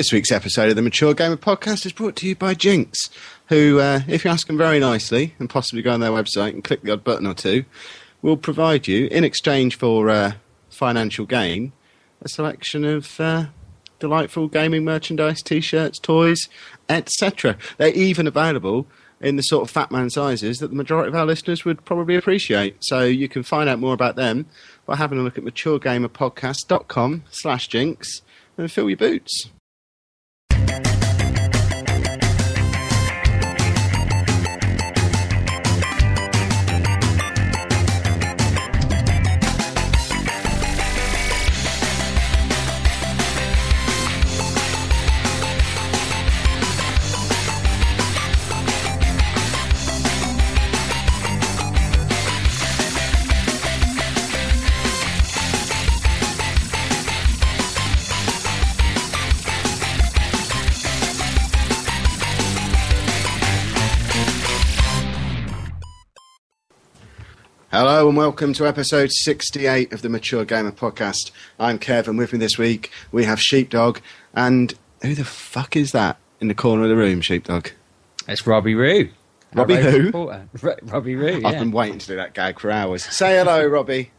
This week's episode of the Mature Gamer Podcast is brought to you by Jinx, who, uh, if you ask them very nicely and possibly go on their website and click the odd button or two, will provide you, in exchange for uh, financial gain, a selection of uh, delightful gaming merchandise, t-shirts, toys, etc. They're even available in the sort of fat man sizes that the majority of our listeners would probably appreciate. So you can find out more about them by having a look at maturegamerpodcast.com slash jinx and fill your boots. Hello and welcome to episode 68 of the Mature Gamer Podcast. I'm Kev and with me this week we have Sheepdog and who the fuck is that in the corner of the room, Sheepdog? It's Robbie Roo. Robbie Our who? R- Robbie Roo, I've been waiting to do that gag for hours. Say hello, Robbie.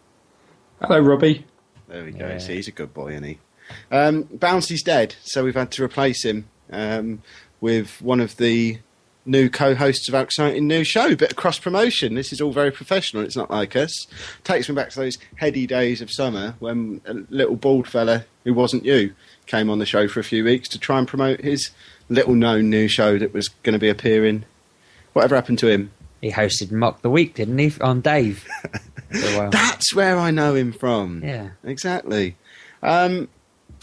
Hello, Robbie. There we go. Yeah. See, he's a good boy, isn't he? Um, Bouncy's dead, so we've had to replace him um, with one of the new co-hosts of our exciting new show. Bit of cross promotion. This is all very professional. It's not like us. Takes me back to those heady days of summer when a little bald fella who wasn't you came on the show for a few weeks to try and promote his little known new show that was going to be appearing. Whatever happened to him? He hosted Mock the Week, didn't he, on Dave? for a while. That's where I know him from. Yeah. Exactly. Um,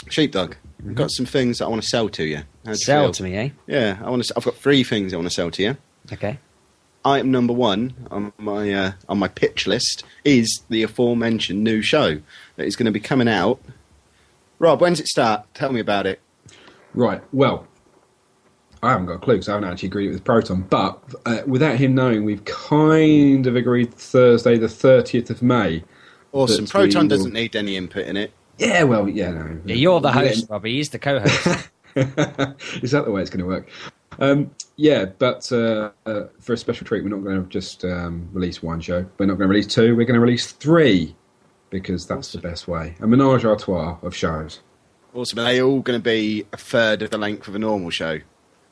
Sheepdog, I've got some things that I want to sell to you. How do Sell feel? to me, eh? Yeah, I want to. I've got three things I want to sell to you. Okay. Item number one on my uh, on my pitch list is the aforementioned new show that is going to be coming out. Rob, when's it start? Tell me about it. Right, well, I haven't got a clue because I haven't actually agreed with Proton, but uh, without him knowing, we've kind of agreed Thursday, the 30th of May. Awesome. Proton will- doesn't need any input in it. Yeah, well, yeah, no. Yeah, you're the Yeah. host, Robbie. He's the co-host. Is that the way it's going to work? Um, yeah, but uh, uh, for a special treat, we're not going to just um, release one show. We're not going to release two. We're going to release three because that's the best way. A menage a trois of shows. Awesome. Are they all going to be a third of the length of a normal show?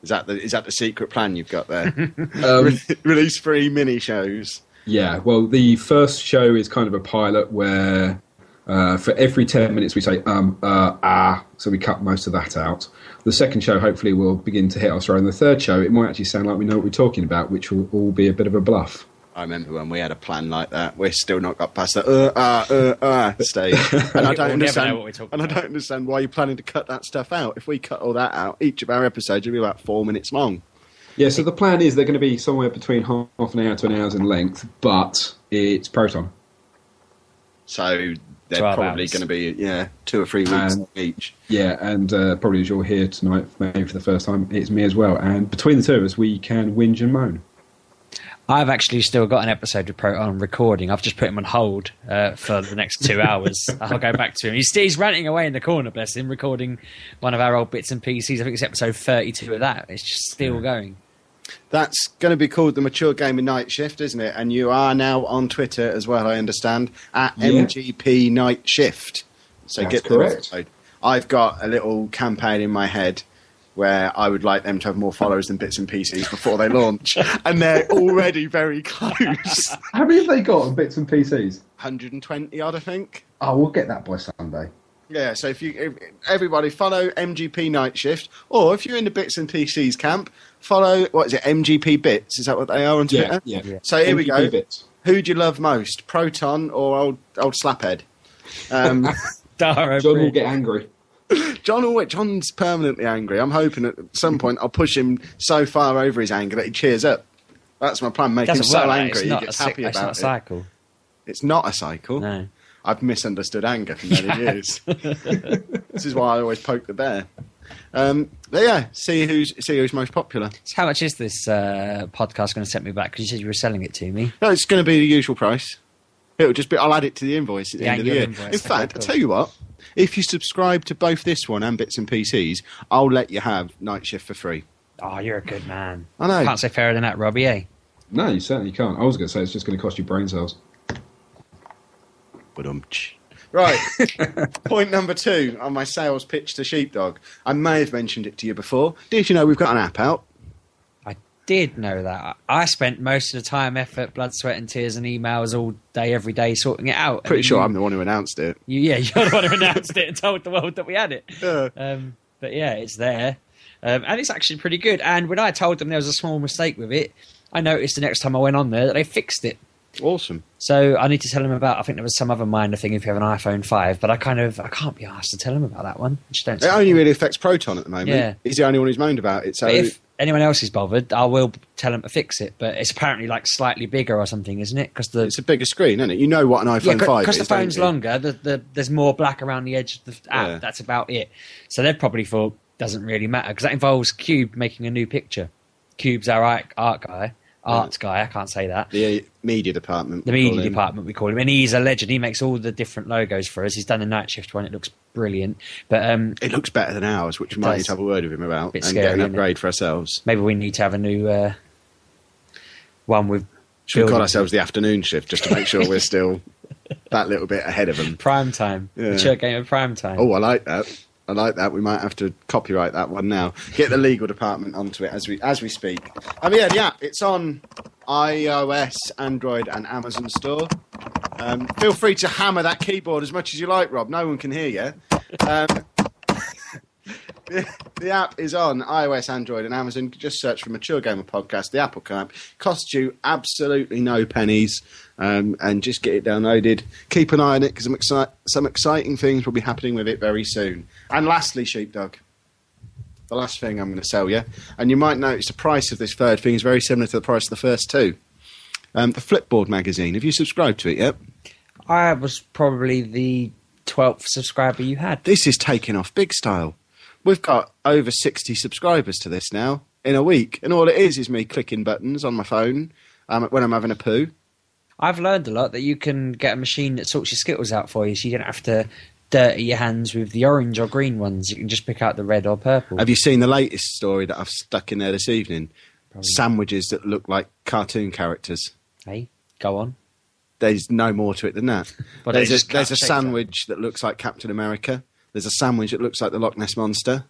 Is that the is that the secret plan you've got there? Um, Release three mini shows. Yeah, well, the first show is kind of a pilot where uh, for every 10 minutes we say, um, uh, ah, so we cut most of that out. The second show, hopefully, will begin to hit us right. And the third show, it might actually sound like we know what we're talking about, which will all be a bit of a bluff. I remember when we had a plan like that. We're still not got past that uh, uh, uh, uh stage, and I don't We'll never understand. know what we're talking and I don't understand why you're planning to cut that stuff out. If we cut all that out, each of our episodes will be about four minutes long. Yeah, so the plan is they're going to be somewhere between half an hour to an hour's in length, but it's Proton. So they're probably hours. going to be yeah two or three weeks And- each. Yeah, and uh, probably as you're here tonight, maybe for the first time, it's me as well. And between the two of us, we can whinge and moan. I've actually still got an episode of Proton recording. I've just put him on hold uh, for the next two hours. I'll go back to him. He's, he's ranting away in the corner, bless him, recording one of our old bits and pieces. I think it's episode 32 of that. It's just still going. That's going to be called the Mature Gamer Night Shift, isn't it? And you are now on Twitter as well, I understand, at Yeah. MGP Night Shift. So That's get the correct. episode. I've got a little campaign in my head where I would like them to have more followers than bits and PCs before they launch, and they're already very close. How many have they got on bits and PCs? 120 odd, I think. Oh, we'll get that by Sunday. Yeah, so if you if, everybody follow MGP Night Shift, or if you're in the bits and PCs camp, follow what is it MGP Bits? Is that what they are on Twitter? Yeah, yeah. So here we go. Bits. Who do you love most, Proton or old old Slaphead? Um, Dara John will get angry. John or which? John's permanently angry. I'm hoping at some point I'll push him so far over his anger that he cheers up. That's my plan. Make him so work, angry he not, a, gets cyc- happy it's not a about it. cycle. It's not a cycle. No. I've misunderstood anger for many years. this is why I always poke the bear. Um, but yeah, see who's see who's most popular. So how much is this uh, podcast going to set me back? Because you said you were selling it to me. No, it's going to be the usual price. It'll just be. I'll add it to the invoice at the The end of the year. invoice, In okay, fact, I cool. tell you what. If you subscribe to both this one and Bits and PCs, I'll let you have Night Shift for free. Oh, you're a good man. I know. Can't say fairer than that, Robbie. Eh? No, you certainly can't. I was going to say it's just going to cost you brain cells. But um, right. Point number two on my sales pitch to Sheepdog. I may have mentioned it to you before. Did you know we've got an app out? I did know that. I spent most of the time, effort, blood, sweat, and tears, and emails all day, every day, sorting it out. Pretty sure you- I'm the one who announced it. You, yeah, you're the one who announced it and told the world that we had it. Yeah. Um, but yeah, it's there. Um, and it's actually pretty good. And when I told them there was a small mistake with it, I noticed the next time I went on there that they fixed it. Awesome. So I need to tell him about. I think there was some other minor thing if you have an iPhone five, but I kind of I can't be asked to tell him about that one. I just don't. It only really affects Proton at the moment. Yeah. He's the only one who's moaned about it. So But if anyone else is bothered, I will tell them to fix it. But it's apparently like slightly bigger or something, isn't it? Because the it's a bigger screen, isn't it? You know what an yeah, iPhone 5 because the phone's longer, the, the, there's more black around the edge of the app. Yeah. That's about it. So they've probably thought doesn't really matter because that involves Cube making a new picture. Cube's our art, art guy, art guy. I can't say that. The media department. The media department, we call him, and he's a legend. He makes all the different logos for us. He's done the night shift one; it looks brilliant. But um, It looks better than ours, which we might does. need to have a word with him about and scary, get an upgrade for ourselves. maybe we need to have a new uh, one with. Should we call ourselves the afternoon shift just to make sure we're still that little bit ahead of them? prime time? Yeah. Mature game of prime time. Oh, I like that. I like that. We might have to copyright that one now. Get the legal department onto it as we as we speak. Um, yeah, the app. It's on iOS, Android, and Amazon Store. Um, feel free to hammer that keyboard as much as you like, Rob. No one can hear you. Um, the, the app is on iOS, Android, and Amazon. Just search for Mature Gamer Podcast. The Apple app costs you absolutely no pennies, um, and just get it downloaded. Keep an eye on it because some, exci- some exciting things will be happening with it very soon. And lastly, Sheepdog, the last thing I'm going to sell you, and you might notice the price of this third thing is very similar to the price of the first two. Um, the Flipboard magazine. Have you subscribed to it yet? I was probably the twelfth subscriber you had. This is taking off big style. We've got over 60 subscribers to this now in a week, and all it is is me clicking buttons on my phone um, when I'm having a poo. I've learned a lot that you can get a machine that sorts your skittles out for you, so you don't have to dirty your hands with the orange or green ones. You can just pick out the red or purple. Have you seen the latest story that I've stuck in there this evening? Probably. Sandwiches that look like cartoon characters. Hey, go on. There's no more to it than that. But there's a, there's a sandwich that looks like Captain America. There's a sandwich that looks like the Loch Ness Monster.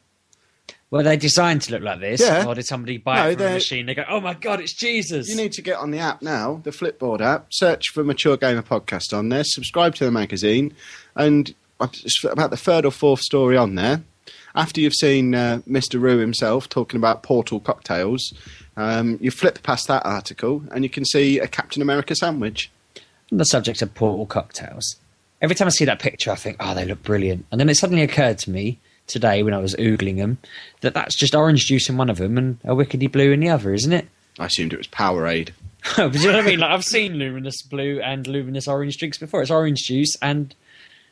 Well, they're designed to look like this, Yeah. or did somebody buy No, it from a they're- machine? They go, "Oh my god, it's Jesus!" You need to get on the app now, the Flipboard app. Search for Mature Gamer Podcast on there. Subscribe to the magazine, and it's about the third or fourth story on there. After you've seen uh, Mr. Rue himself talking about Portal cocktails, um, you flip past that article and you can see a Captain America sandwich. On the subject of portal cocktails. Every time I see that picture, I think, "Oh, they look brilliant." And then it suddenly occurred to me today when I was oogling them that that's just orange juice in one of them and a wickedy blue in the other, isn't it? I assumed it was Powerade. but you know what I mean? Like I've seen luminous blue and luminous orange drinks before. It's orange juice and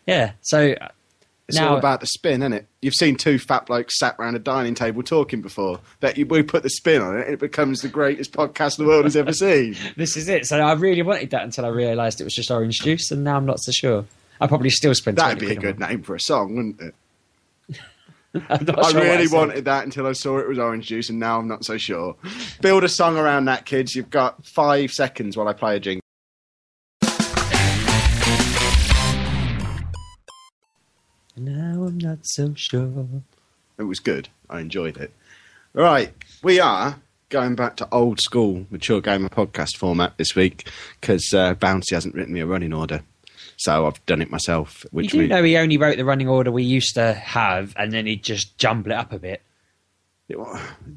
yeah. So uh, It's now all about the spin, isn't it? You've seen two fat blokes sat around a dining table talking before. That you, we put the spin on it, it becomes the greatest podcast the world has ever seen. this is it. So I really wanted that until I realised it was just orange juice, and now I'm not so sure. I probably still spend. That'd be a good name for a song, wouldn't it? it. I'm not I sure really said. wanted that until I saw it was orange juice, and now I'm not so sure. Build a song around that, kids. You've got five seconds while I play a jingle. Now I'm not so sure. It was good. I enjoyed it. Right, we are going back to old school mature gamer podcast format this week because uh, Bouncy hasn't written me a running order, so I've done it myself. You Which do we, know he only wrote the running order we used to have, and then he'd just jumble it up a bit.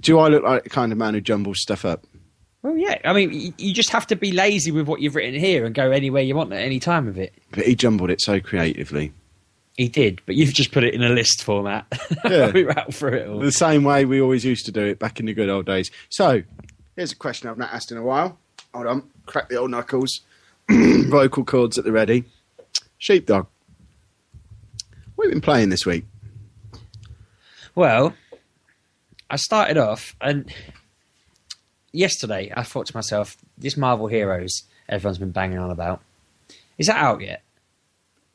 do I look like the kind of man who jumbles stuff up? Well, yeah. I mean, you just have to be lazy with what you've written here and go anywhere you want at any time with it. But he jumbled it so creatively. He did, but you've just put it in a list format. Yeah. we rattle through it all. The same way we always used to do it back in the good old days. So, here's a question I've not asked in a while. Hold on, crack the old knuckles. Vocal cords at the ready. Sheepdog. What have you been playing this week? Well, I started off, and yesterday I thought to myself, this Marvel Heroes everyone's been banging on about, is that out yet?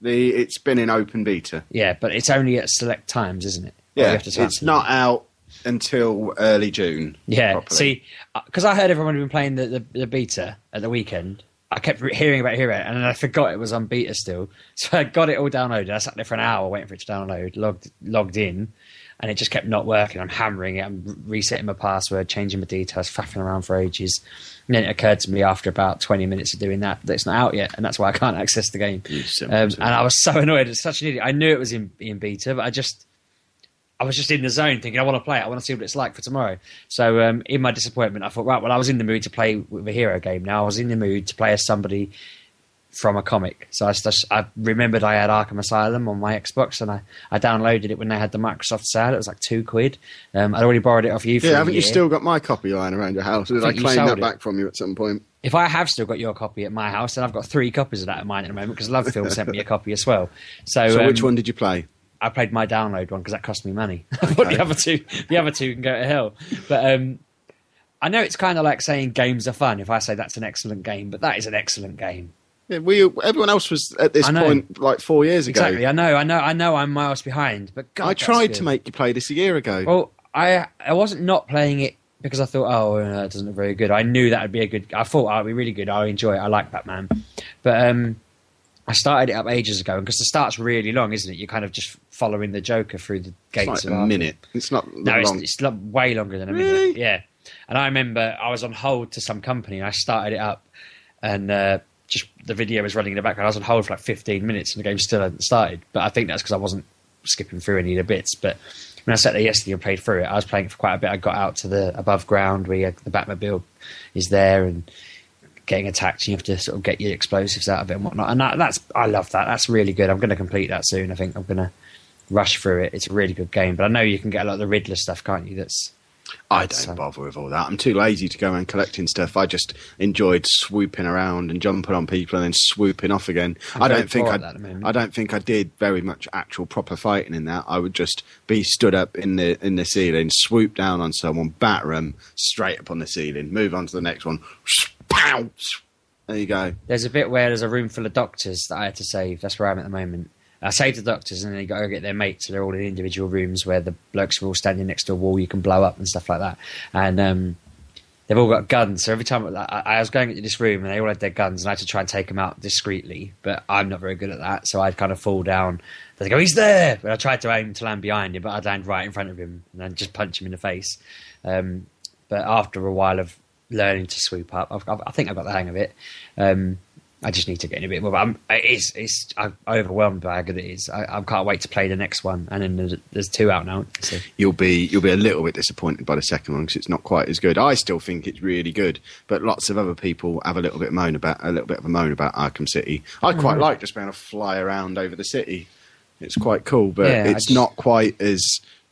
The it's been in open beta. Yeah, but it's only at select times, isn't it? Or you Yeah, have to sign it's up. not out until early June. Yeah. properly. See, uh, because I heard everyone had been playing the, the, the beta at the weekend. I kept hearing about Hero, and then I forgot it was on beta still. So I got it all downloaded. I sat there for an hour waiting for it to download. Logged logged in, and it just kept not working. I'm hammering it. I'm resetting my password, changing my details, faffing around for ages. And then it occurred to me after about 20 minutes of doing that that it's not out yet, and that's why I can't access the game. Um, and I was so annoyed. It's such an idiot. I knew it was in, in beta, but I just I was just in the zone thinking, I want to play it. I want to see what it's like for tomorrow. So, um, in my disappointment, I thought, right, well, I was in the mood to play with a hero game. Now I was in the mood to play as somebody from a comic. So I, just, I remembered I had Arkham Asylum on my Xbox, and I, I downloaded it when they had the Microsoft sale. It was like two quid. Um, I'd already borrowed it off you for yeah, haven't you still got my copy lying around your house? Did I, you claim that it. back from you at some point? If I have still got your copy at my house, then I've got three copies of that at mine at the moment because LoveFilm sent me a copy as well. So, So um, which one did you play? I played my download one because that cost me money. the other two, the other two can go to hell. But um, I know it's kind of like saying games are fun. If I say that's an excellent game, but that is an excellent game. Yeah, we everyone else was at this point like four years ago. Exactly. I know. I know. I know. I'm miles behind. But God, I tried to make you play this a year ago. Well, I I wasn't not playing it because I thought, oh, no, it doesn't look very good. I knew that would be a good. I thought oh, it'd be really good. I enjoy it. I like Batman, but um, I started it up ages ago because the start's really long, isn't it? You're kind of just following the Joker through the gates. it's of like a Arkham. minute. It's not No, it's, it's lo- way longer than a minute. Really? Yeah. And I remember I was on hold to some company and I started it up and uh, just the video was running in the background. I was on hold for like 15 minutes and the game still hadn't started. But I think that's because I wasn't skipping through any of the bits. But when I sat there yesterday and played through it, I was playing for quite a bit. I got out to the above ground where the Batmobile is there and getting attacked and you have to sort of get your explosives out of it and whatnot. And that, that's I love that. That's really good. I'm going to complete that soon. I think I'm going to rush through it. It's a really good game. But I know you can get a lot of the Riddler stuff, can't you? That's I don't So- bother with all that. I'm too lazy to go around collecting stuff. I just enjoyed swooping around and jumping on people and then swooping off again. I'm I don't think I, at that at the moment. I don't think I did very much actual proper fighting in that. I would just be stood up in the in the ceiling, swoop down on someone, batter them straight up on the ceiling, move on to the next one. There you go. There's a bit where there's a room full of doctors that I had to save. That's where I'm at the moment. I saved the doctors and then you got to get their mates. So they're all in individual rooms where the blokes are all standing next to a wall you can blow up and stuff like that. And um, they've all got guns. So every time I, I was going into this room and they all had their guns and I had to try and take them out discreetly. But I'm not very good at that. So I'd kind of fall down. They go, he's there. But I tried to aim to land behind him, but I'd land right in front of him and then just punch him in the face. Um, but after a while of learning to swoop up, I've, I've, I think I've got the hang of it. Um, I just need to get in a bit more. I'm, it's, it's, I'm overwhelmed by how good it is. I, I can't wait to play the next one. And then there's, there's two out now. So. You'll be you'll be a little bit disappointed by the second one because it's not quite as good. I still think it's really good, but lots of other people have a little bit moan about a little bit of a moan about Arkham City. I quite mm. like just being able to fly around over the city. It's quite cool, but Yeah, it's just- not quite as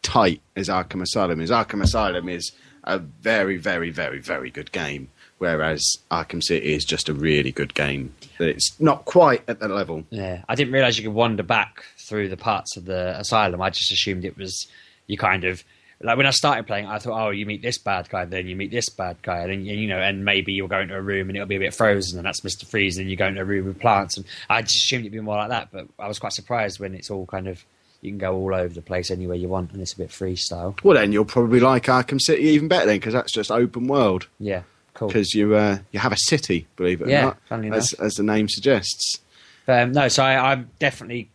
tight as Arkham Asylum is. Arkham Asylum is a very, very, very, very good game, whereas Arkham City is just a really good game. It's not quite at that level. Yeah, I didn't realize you could wander back through the parts of the asylum. I just assumed it was you kind of like when I started playing. I thought, oh, you meet this bad guy, then you meet this bad guy, and then you know, and maybe you'll go into a room and it'll be a bit frozen, and that's Mister Freeze, and you go into a room with plants, and I just assumed it'd be more like that. But I was quite surprised when it's all kind of you can go all over the place anywhere you want, and it's a bit freestyle. Well, then you'll probably like Arkham City even better then because that's just open world. Yeah, cool. because you uh, you have a city, believe it Yeah, or not, as, as the name suggests. Um, no, so I, I'm definitely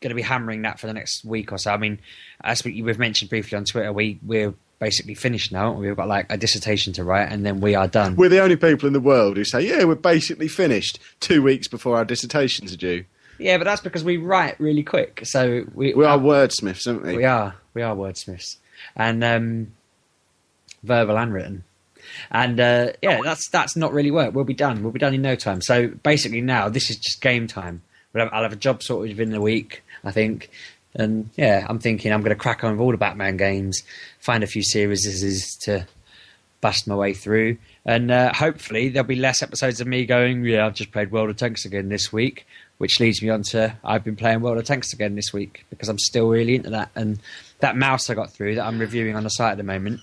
going to be hammering that for the next week or so. I mean, as we, we've mentioned briefly on Twitter, we we're basically finished now. we? We've got like a dissertation to write, and then we are done. We're the only people in the world who say, "Yeah, we're basically finished." Two weeks before our dissertations are due. yeah, but that's because we write really quick. So we We are wordsmiths, aren't we? we are we are wordsmiths, and um, verbal and written. And uh, yeah, that's that's not really work. We'll be done. We'll be done in no time. So basically, now this is just game time. We'll have, I'll have a job sorted within the week, I think. And yeah, I'm thinking I'm going to crack on with all the Batman games, find a few series to bust my way through, and uh, hopefully there'll be less episodes of me going, "Yeah, I've just played World of Tanks again this week," which leads me on to I've been playing World of Tanks again this week because I'm still really into that. And that mouse I got through that I'm reviewing on the site at the moment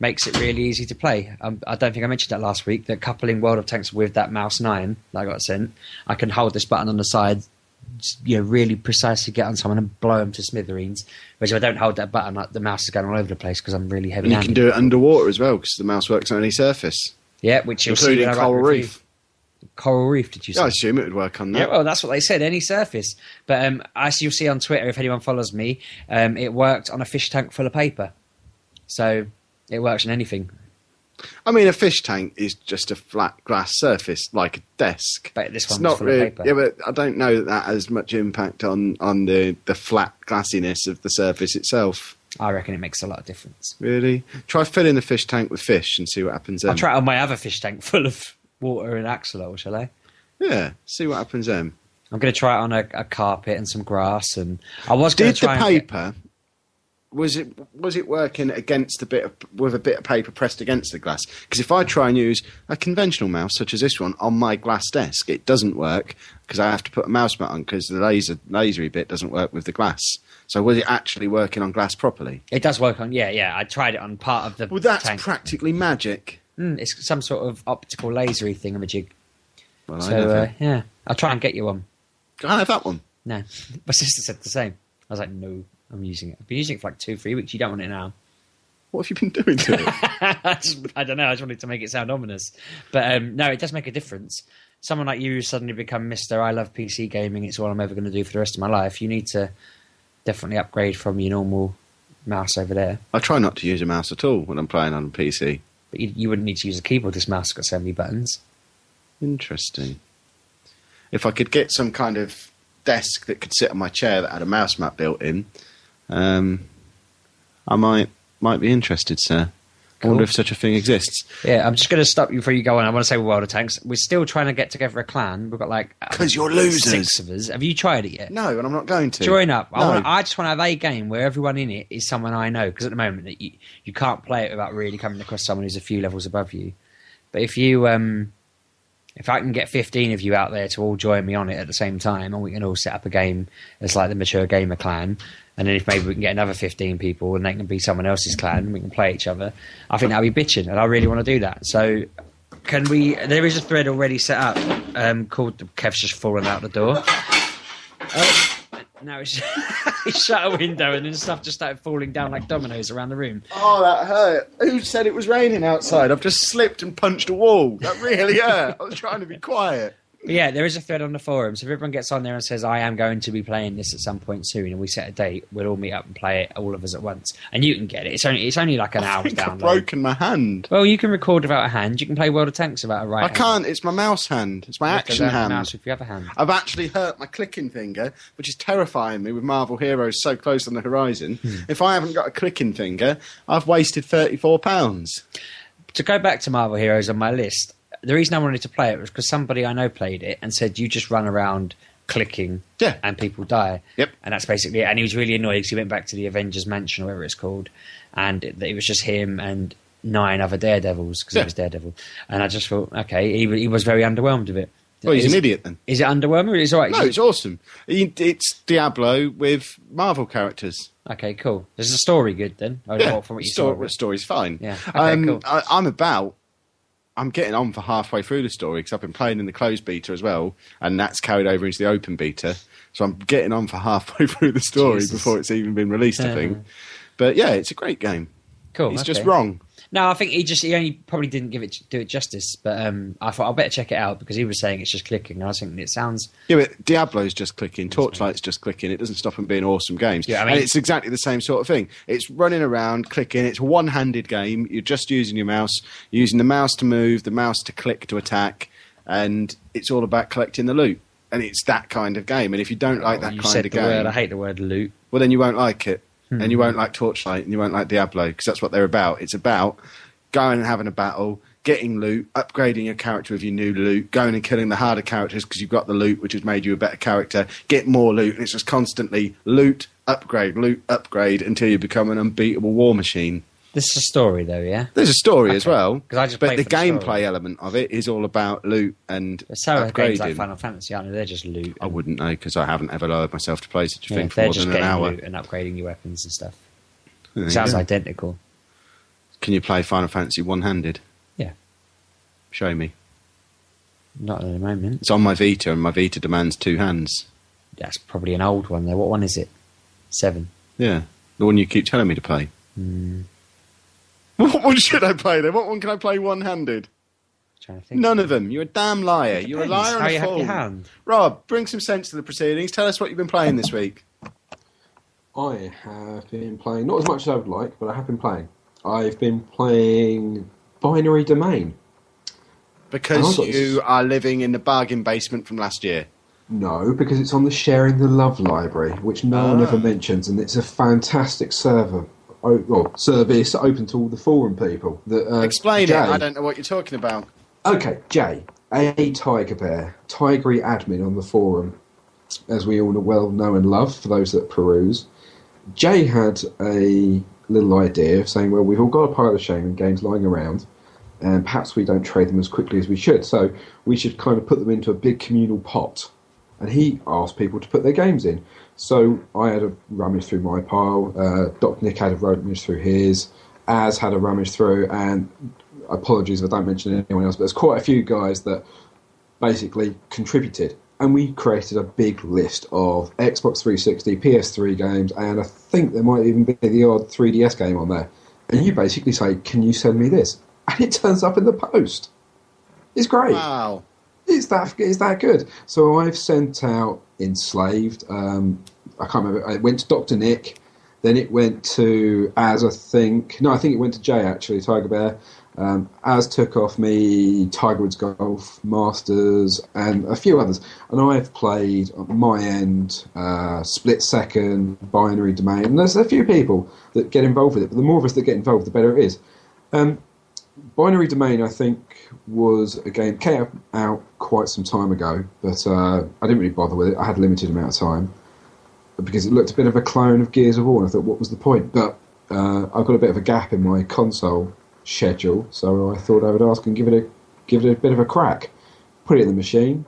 makes it really easy to play. Um, I don't think I mentioned that last week. That coupling World of Tanks with that mouse nine that I got sent, I can hold this button on the side you know, really precisely get on someone and blow them to smithereens. Whereas if I don't hold that button, like, the mouse is going all over the place because I'm really heavy And you can do it underwater as well because the mouse works on any surface, Yeah, which you'll see including coral review. reef. Coral reef, did you say? I assume it would work on that. Yeah, well, that's what they said. Any surface, but um, as you'll see on Twitter, if anyone follows me, um, it worked on a fish tank full of paper, so it works on anything. I mean, a fish tank is just a flat glass surface like a desk. But this one's not full really, of paper. yeah, but I don't know that that has much impact on on the the flat glassiness of the surface itself. I reckon it makes a lot of difference. Really, try filling the fish tank with fish and see what happens then. I'll try it on my other fish tank full of water and axolotl, shall I? Yeah, see what happens then. I'm going to try it on a, a carpet and some grass, and I was going Did to the try and get- paper was it was it working against a bit of, with a bit of paper pressed against the glass? Because if I try and use a conventional mouse such as this one on my glass desk, it doesn't work because I have to put a mouse mat on because the laser lasery bit doesn't work with the glass. So was it actually working on glass properly? It does work on, yeah, yeah. I tried it on part of the Well, that's tank. practically magic. Mm, it's some sort of optical lasery thingamajig. Well, I So never. uh, yeah, I'll try and get you one. Can I have that one? No, my sister said the same. I was like, no, I'm using it. I've been using it for like two, three weeks. You don't want it now. What have you been doing to it? I, just, I don't know. I just wanted to make it sound ominous, but um, no, it does make a difference. Someone like you who's suddenly become Mister. I love PC gaming. It's all I'm ever going to do for the rest of my life. You need to definitely upgrade from your normal mouse over there. I try not to use a mouse at all when I'm playing on a PC. But you, you wouldn't need to use a keyboard. This mouse has got so many buttons. Interesting. If I could get some kind of desk that could sit on my chair that had a mouse mat built in, um, I might might be interested, sir. I wonder if such a thing exists. Yeah, I'm just going to stop you before you go on. I want to say World of Tanks. We're still trying to get together a clan. We've got like uh, 'Cause you're losers. Six of us. Have you tried it yet? No, and I'm not going to. Join up. I, No. want I just want to have a game where everyone in it is someone I know. Because at the moment, that you, you can't play it without really coming across someone who's a few levels above you. But if you, um, if I can get 15 of you out there to all join me on it at the same time, and we can all set up a game as like the mature gamer clan, and then if maybe we can get another 15 people and they can be someone else's clan, and we can play each other, I think that'd be bitching, and I really want to do that. So. Can we? There is a thread already set up um, called Kev's just fallen out the door. Oh, no, it's, he shut a window and then stuff just started falling down like dominoes around the room. Oh, that hurt. Who said it was raining outside? I've just slipped and punched a wall. That really hurt. I was trying to be quiet. But yeah, there is a thread on the forum. So if everyone gets on there and says, I am going to be playing this at some point soon, and we set a date, we'll all meet up and play it, all of us at once. And you can get it. It's only it's only like an I hour's think I've broken my hand. Well, you can record without a hand. You can play World of Tanks without a right I hand. can't. It's my mouse hand. It's my You have to action learn the hand. mouse with your other hand. I've actually hurt my clicking finger, which is terrifying me with Marvel Heroes so close on the horizon. Hmm. if I haven't got a clicking finger, I've wasted thirty-four pounds. to go back to Marvel Heroes on my list, the reason I wanted to play it was because somebody I know played it and said you just run around clicking Yeah. and people die. Yep. And that's basically it. And he was really annoyed because he went back to the Avengers Mansion or whatever it's called, and it, it was just him and nine other Daredevils because Yeah. he was Daredevil. And I just thought, okay, he, he was very underwhelmed with it. Well, he's is, an idiot then. Is it underwhelming? Or is it all right? No, it's awesome. It's Diablo with Marvel characters. okay, cool. Is the story good then? Yeah, from what you Sto- saw? story's fine. Yeah, okay, um, cool. I, I'm about. I'm getting on for halfway through the story because I've been playing in the closed beta as well, and that's carried over into the open beta. So I'm getting on for halfway through the story Jesus. before it's even been released. I think. But yeah, it's a great game. Cool. He's okay. just wrong. No, I think he just he only probably didn't give it do it justice. But um, I thought I'll better check it out because he was saying it's just clicking. And I was thinking it sounds Yeah, but Diablo's just clicking, Torchlight's just clicking. It doesn't stop them being awesome games. Yeah, I mean- and it's exactly the same sort of thing. It's running around, clicking. It's a one-handed game. You're just using your mouse, You're using the mouse to move, the mouse to click to attack, and it's all about collecting the loot. And it's that kind of game. And if you don't like that you kind said of the game, word. I hate the word loot. well, then you won't like it, Hmm. and you won't like Torchlight, and you won't like Diablo because that's what they're about. It's about going and having a battle, getting loot, upgrading your character with your new loot, going and killing the harder characters because you've got the loot, which has made you a better character. Get more loot, and it's just constantly loot, upgrade, loot, upgrade until you become an unbeatable war machine. This is a story though, yeah. There's a story as well. well, 'Cause I just but the the story. gameplay element of it is all about loot and But so are games like. Final Fantasy, aren't they? They're just loot. I wouldn't know because I haven't ever allowed myself to play such a Yeah, thing for more just than an hour. loot and upgrading your weapons and stuff. Sounds go. identical. Can you play Final Fantasy one-handed? Yeah. Show me. Not at the moment. It's on my Vita, and my Vita demands two hands. that's probably an old one. There, what one is it? Seven. Yeah, the one you keep telling me to play. Hmm. What one should I play then? What one can I play one-handed? trying to. None of them. You're a damn liar. You're a liar and how a you have fool. your hand. Rob, bring some sense to the proceedings. Tell us what you've been playing this week. I have been playing, not as much as I would like, but I have been playing. I've been playing Binary Domain. Because I've got you this- are living in the bargain basement from last year. No, because it's on the Sharing the Love library, which no one Ah. ever mentions, and it's a fantastic server. Well, service open to all the forum people. That, uh, Explain Jay- it. I don't know what you're talking about. Okay, Jay, a tiger bear, tigery admin on the forum, as we all well know and love for those that peruse. Jay had a little idea of saying, well, we've all got a pile of shame and games lying around, and perhaps we don't trade them as quickly as we should, so we should kind of put them into a big communal pot. And he asked people to put their games in. So I had a rummage through my pile, uh, Dr. Nick had a rummage through his, Az had a rummage through, and apologies if I don't mention anyone else, but there's quite a few guys that basically contributed. And we created a big list of Xbox 360, PS3 games, and I think there might even be the odd 3DS game on there. And you basically say, Can you send me this? And it turns up in the post. It's great. Wow. It's that that good. So I've sent out Enslaved. Um, I can't remember. It went to Doctor Nick. Then it went to As I think no, I think it went to Jay actually. Tiger Bear. Um, Az took off me Tiger Woods Golf Masters and a few others. And I've played my end uh, Split Second, Binary Domain. And there's a few people that get involved with it. But the more of us that get involved, the better it is. Um, Binary Domain, I think, was a game came out quite some time ago, but uh, I didn't really bother with it. I had a limited amount of time because it looked a bit of a clone of Gears of War. And I thought, what was the point? But uh, I've got a bit of a gap in my console schedule, so I thought I would ask and give it a give it a bit of a crack. Put it in the machine,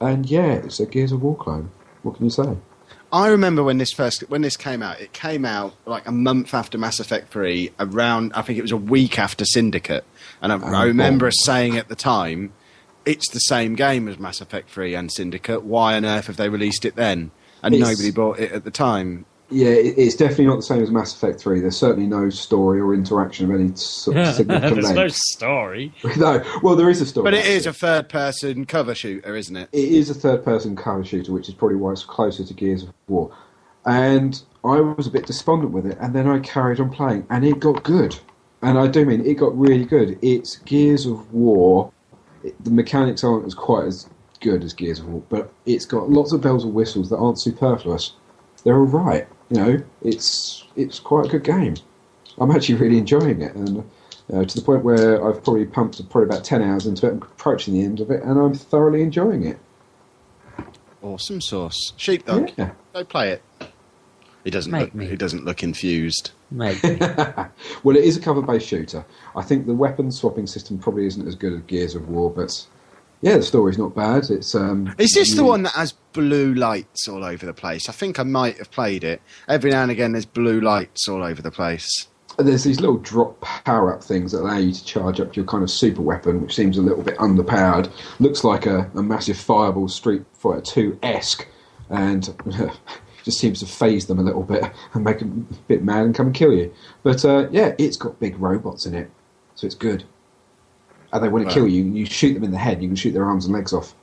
and yeah, it's a Gears of War clone. What can you say? I remember when this first when this came out. It came out like a month after Mass Effect Three, around I think it was a week after Syndicate, and I, oh, I remember oh. saying at the time, "It's the same game as Mass Effect Three and Syndicate. Why on earth have they released it then?" And It's- nobody bought it at the time. Yeah, it's definitely not the same as Mass Effect Three. There's certainly no story or interaction of any sort of significant There's no story. no, well, there is a story. But it is a third-person cover shooter, isn't it? It is a third-person cover shooter, which is probably why it's closer to Gears of War. And I was a bit despondent with it, and then I carried on playing, and it got good. And I do mean it got really good. It's Gears of War. It, the mechanics aren't as quite as good as Gears of War, but it's got lots of bells and whistles that aren't superfluous. They're all right. You know, it's it's quite a good game. I'm actually really enjoying it, and uh, to the point where I've probably pumped probably about ten hours into it. I'm approaching the end of it, and I'm thoroughly enjoying it. Awesome sauce. Sheepdog. Yeah. Go play it. He doesn't Make look. me. He doesn't look infused. Maybe. well, it is a cover-based shooter. I think the weapon swapping system probably isn't as good as Gears of War, but yeah, the story's not bad. It's um. Is this the one that has blue lights all over the place? I think I might have played it. Every now and again, there's blue lights all over the place. There's these little drop power-up things that allow you to charge up your kind of super weapon, which seems a little bit underpowered. Looks like a, a massive fireball Street Fighter Two esque, and just seems to phase them a little bit and make them a bit mad and come and kill you. But uh, yeah, it's got big robots in it, so it's good. And they want to kill you. You shoot them in the head. You can shoot their arms and legs off.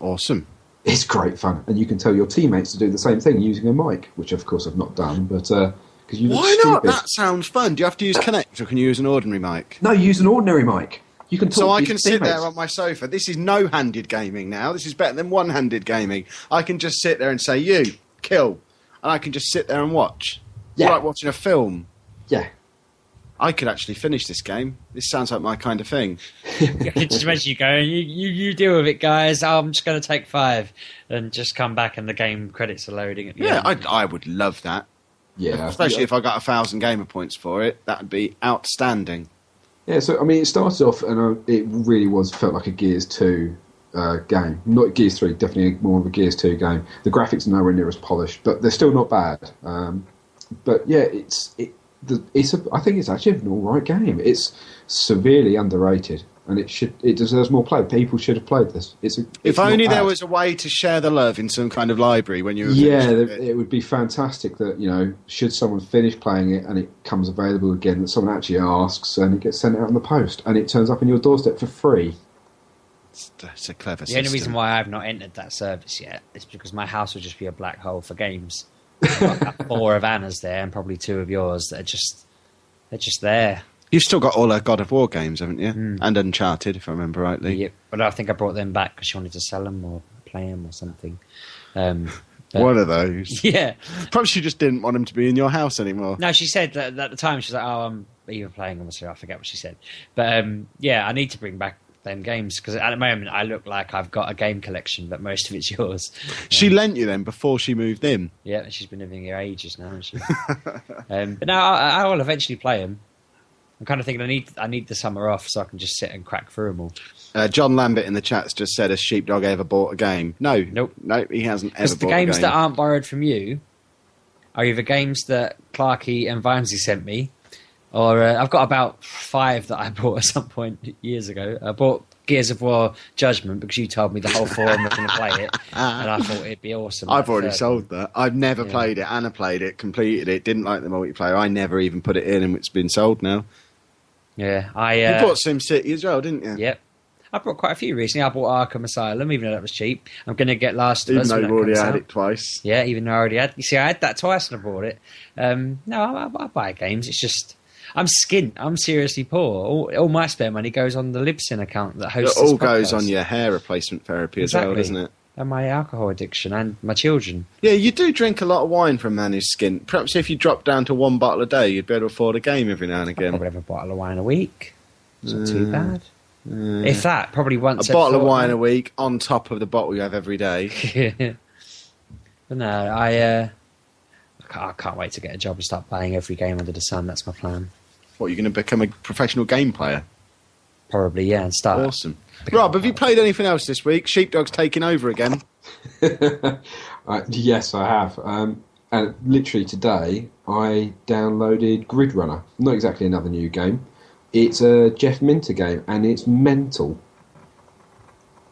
Awesome. It's great fun, and you can tell your teammates to do the same thing using a mic, which of course I've not done, but uh, because you Why not? stupid. That sounds fun. Do you have to use Kinect or can you use an ordinary mic? No, use an ordinary mic. You can talk So I can sit there on my sofa. This is no-handed gaming now. This is better than one-handed gaming. I can just sit there and say, "You kill," and I can just sit there and watch. It's Yeah. like watching a film. Yeah, I could actually finish this game. This sounds like my kind of thing. I can just imagine you going, you, you, you deal with it, guys. I'm just going to take five and just come back and the game credits are loading at the Yeah, end. I, I would love that. yeah. Especially if I got a thousand gamer points for it, that'd be outstanding. Yeah, so I mean, it started off, and uh, it really was felt like a Gears Two uh, game. Not Gears Three, definitely more of a Gears Two game. The graphics are nowhere near as polished, but they're still not bad. Um, but yeah, it's it, the, it's a, I think it's actually an all right game. It's severely underrated. and it should it deserves more play. People should have played this. It's a, If it's not only there bad. was a way to share the love in some kind of library when you were Yeah, finished with th- it. it would be fantastic that you know, should someone finish playing it and it comes available again, that someone actually asks and it gets sent out in the post and it turns up in your doorstep for free. It's, it's a clever The only reason why I've not entered that service yet is because my house would just be a black hole for games. Four of Anna's there and probably two of yours that are just they're just there. You've still got all her God of War games, haven't you? Hmm. And Uncharted, if I remember rightly. Yeah, But I think I brought them back because she wanted to sell them or play them or something. Um, but- One of those. yeah. Probably she just didn't want them to be in your house anymore. No, she said that at the time she was like, "Oh, I'm even playing them." So I forget what she said. But um, yeah, I need to bring back them games because at the moment I look like I've got a game collection, but most of it's yours. She lent you them before she moved in. Yeah, she's been living here ages now. hasn't She? um, but now I, I will eventually play them. I'm kind of thinking I need I need the summer off so I can just sit and crack through them all. Uh, John Lambert in the chat's just said, "Has Sheepdog ever bought a game?" No, Nope. no, he hasn't ever. The bought games a game. The games that aren't borrowed from you are either games that Clarkey and Vimesy sent me, or uh, I've got about five that I bought at some point years ago. I bought Gears of War Judgment because you told me the whole forum was going to play it, and I thought it'd be awesome. I've already sold that. I've never Yeah. played it. Anna played it, completed it, didn't like the multiplayer. I never even put it in, and it's been sold now. Yeah, I. You Uh, bought SimCity as well, didn't you? Yep. I bought quite a few recently. I bought Arkham Asylum, even though that was cheap. I'm going to get Last of Even Us. though when you've that already had out. it twice. Yeah, even though I already had. You see, I had that twice and I bought it. Um, no, I, I, I buy games. It's just I'm skint. I'm seriously poor. All, all my spare money goes on the Libsyn account that hosts. It all goes on your hair replacement therapy as well, doesn't it? and my alcohol addiction and my children. Yeah, you do drink a lot of wine from a man who's skint. Perhaps if you drop down to one bottle a day, you'd be able to afford a game every now and again. Probably have a bottle of wine a week. It's not too Mm. bad. If that, probably once A bottle of wine a week on top of the bottle you have every day. but no, I. Uh, I can't, I can't wait to get a job and start playing every game under the sun. That's my plan. What, you're going to become a professional game player? Probably, yeah, and start. Awesome. Rob, have you played anything else this week? Sheepdog's taking over again. Uh, yes, I have. Um, and literally today, I downloaded Grid Runner. Not exactly another new game. It's a Jeff Minter game, and it's mental.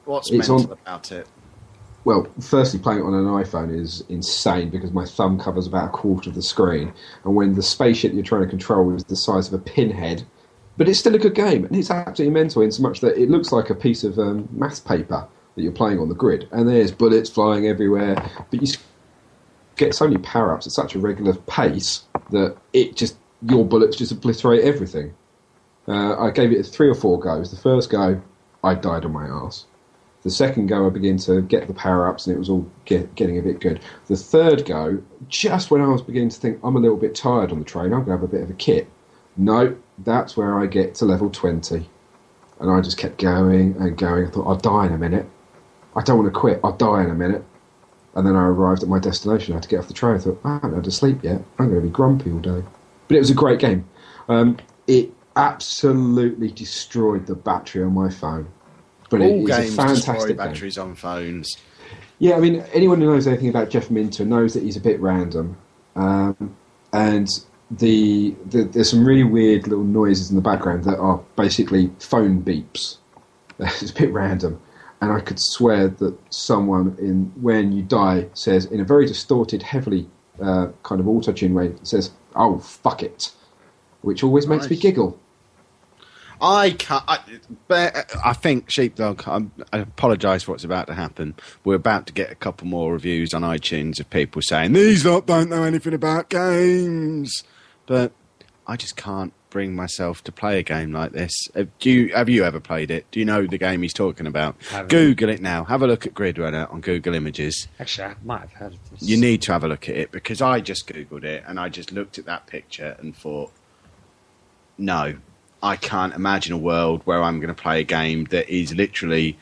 What's It's mental on- about it? Well, firstly, playing it on an iPhone is insane because my thumb covers about a quarter of the screen, and when the spaceship you're trying to control is the size of a pinhead, but it's still a good game, and it's absolutely mental in so much that it looks like a piece of um, maths paper that you're playing on the grid, and there's bullets flying everywhere, but you get so many power ups at such a regular pace that it just your bullets just obliterate everything. Uh, I gave it three or four goes. The first go, I died on my ass. The second go, I began to get the power ups, and it was all get, getting a bit good. The third go, just when I was beginning to think I'm a little bit tired on the train, I'm going to have a bit of a kit. No, that's where I get to level 20. And I just kept going and going. I thought, I'll die in a minute. I don't want to quit. I'll die in a minute. And then I arrived at my destination. I had to get off the train. I thought, I haven't had to sleep yet. I'm going to be grumpy all day. But it was a great game. Um, it absolutely destroyed the battery on my phone. But All games destroy game. batteries on phones. Yeah, I mean, anyone who knows anything about Jeff Minter knows that he's a bit random, um, and the, the there's some really weird little noises in the background that are basically phone beeps. it's a bit random, and I could swear that someone in when you die says in a very distorted, heavily uh, kind of auto tune way says, "Oh fuck it," which always makes me giggle. I can't. I, I think Sheepdog. I'm, I apologise for what's about to happen. We're about to get a couple more reviews on iTunes of people saying these lot don't know anything about games. But I just can't bring myself to play a game like this. Have you, have you ever played it? Do you know the game he's talking about? Google it now. Have a look at Gridrunner on Google Images. Actually, I might have heard of this. You need to have a look at it because I just googled it and I just looked at that picture and thought, no, I can't imagine a world where I'm going to play a game that is literally.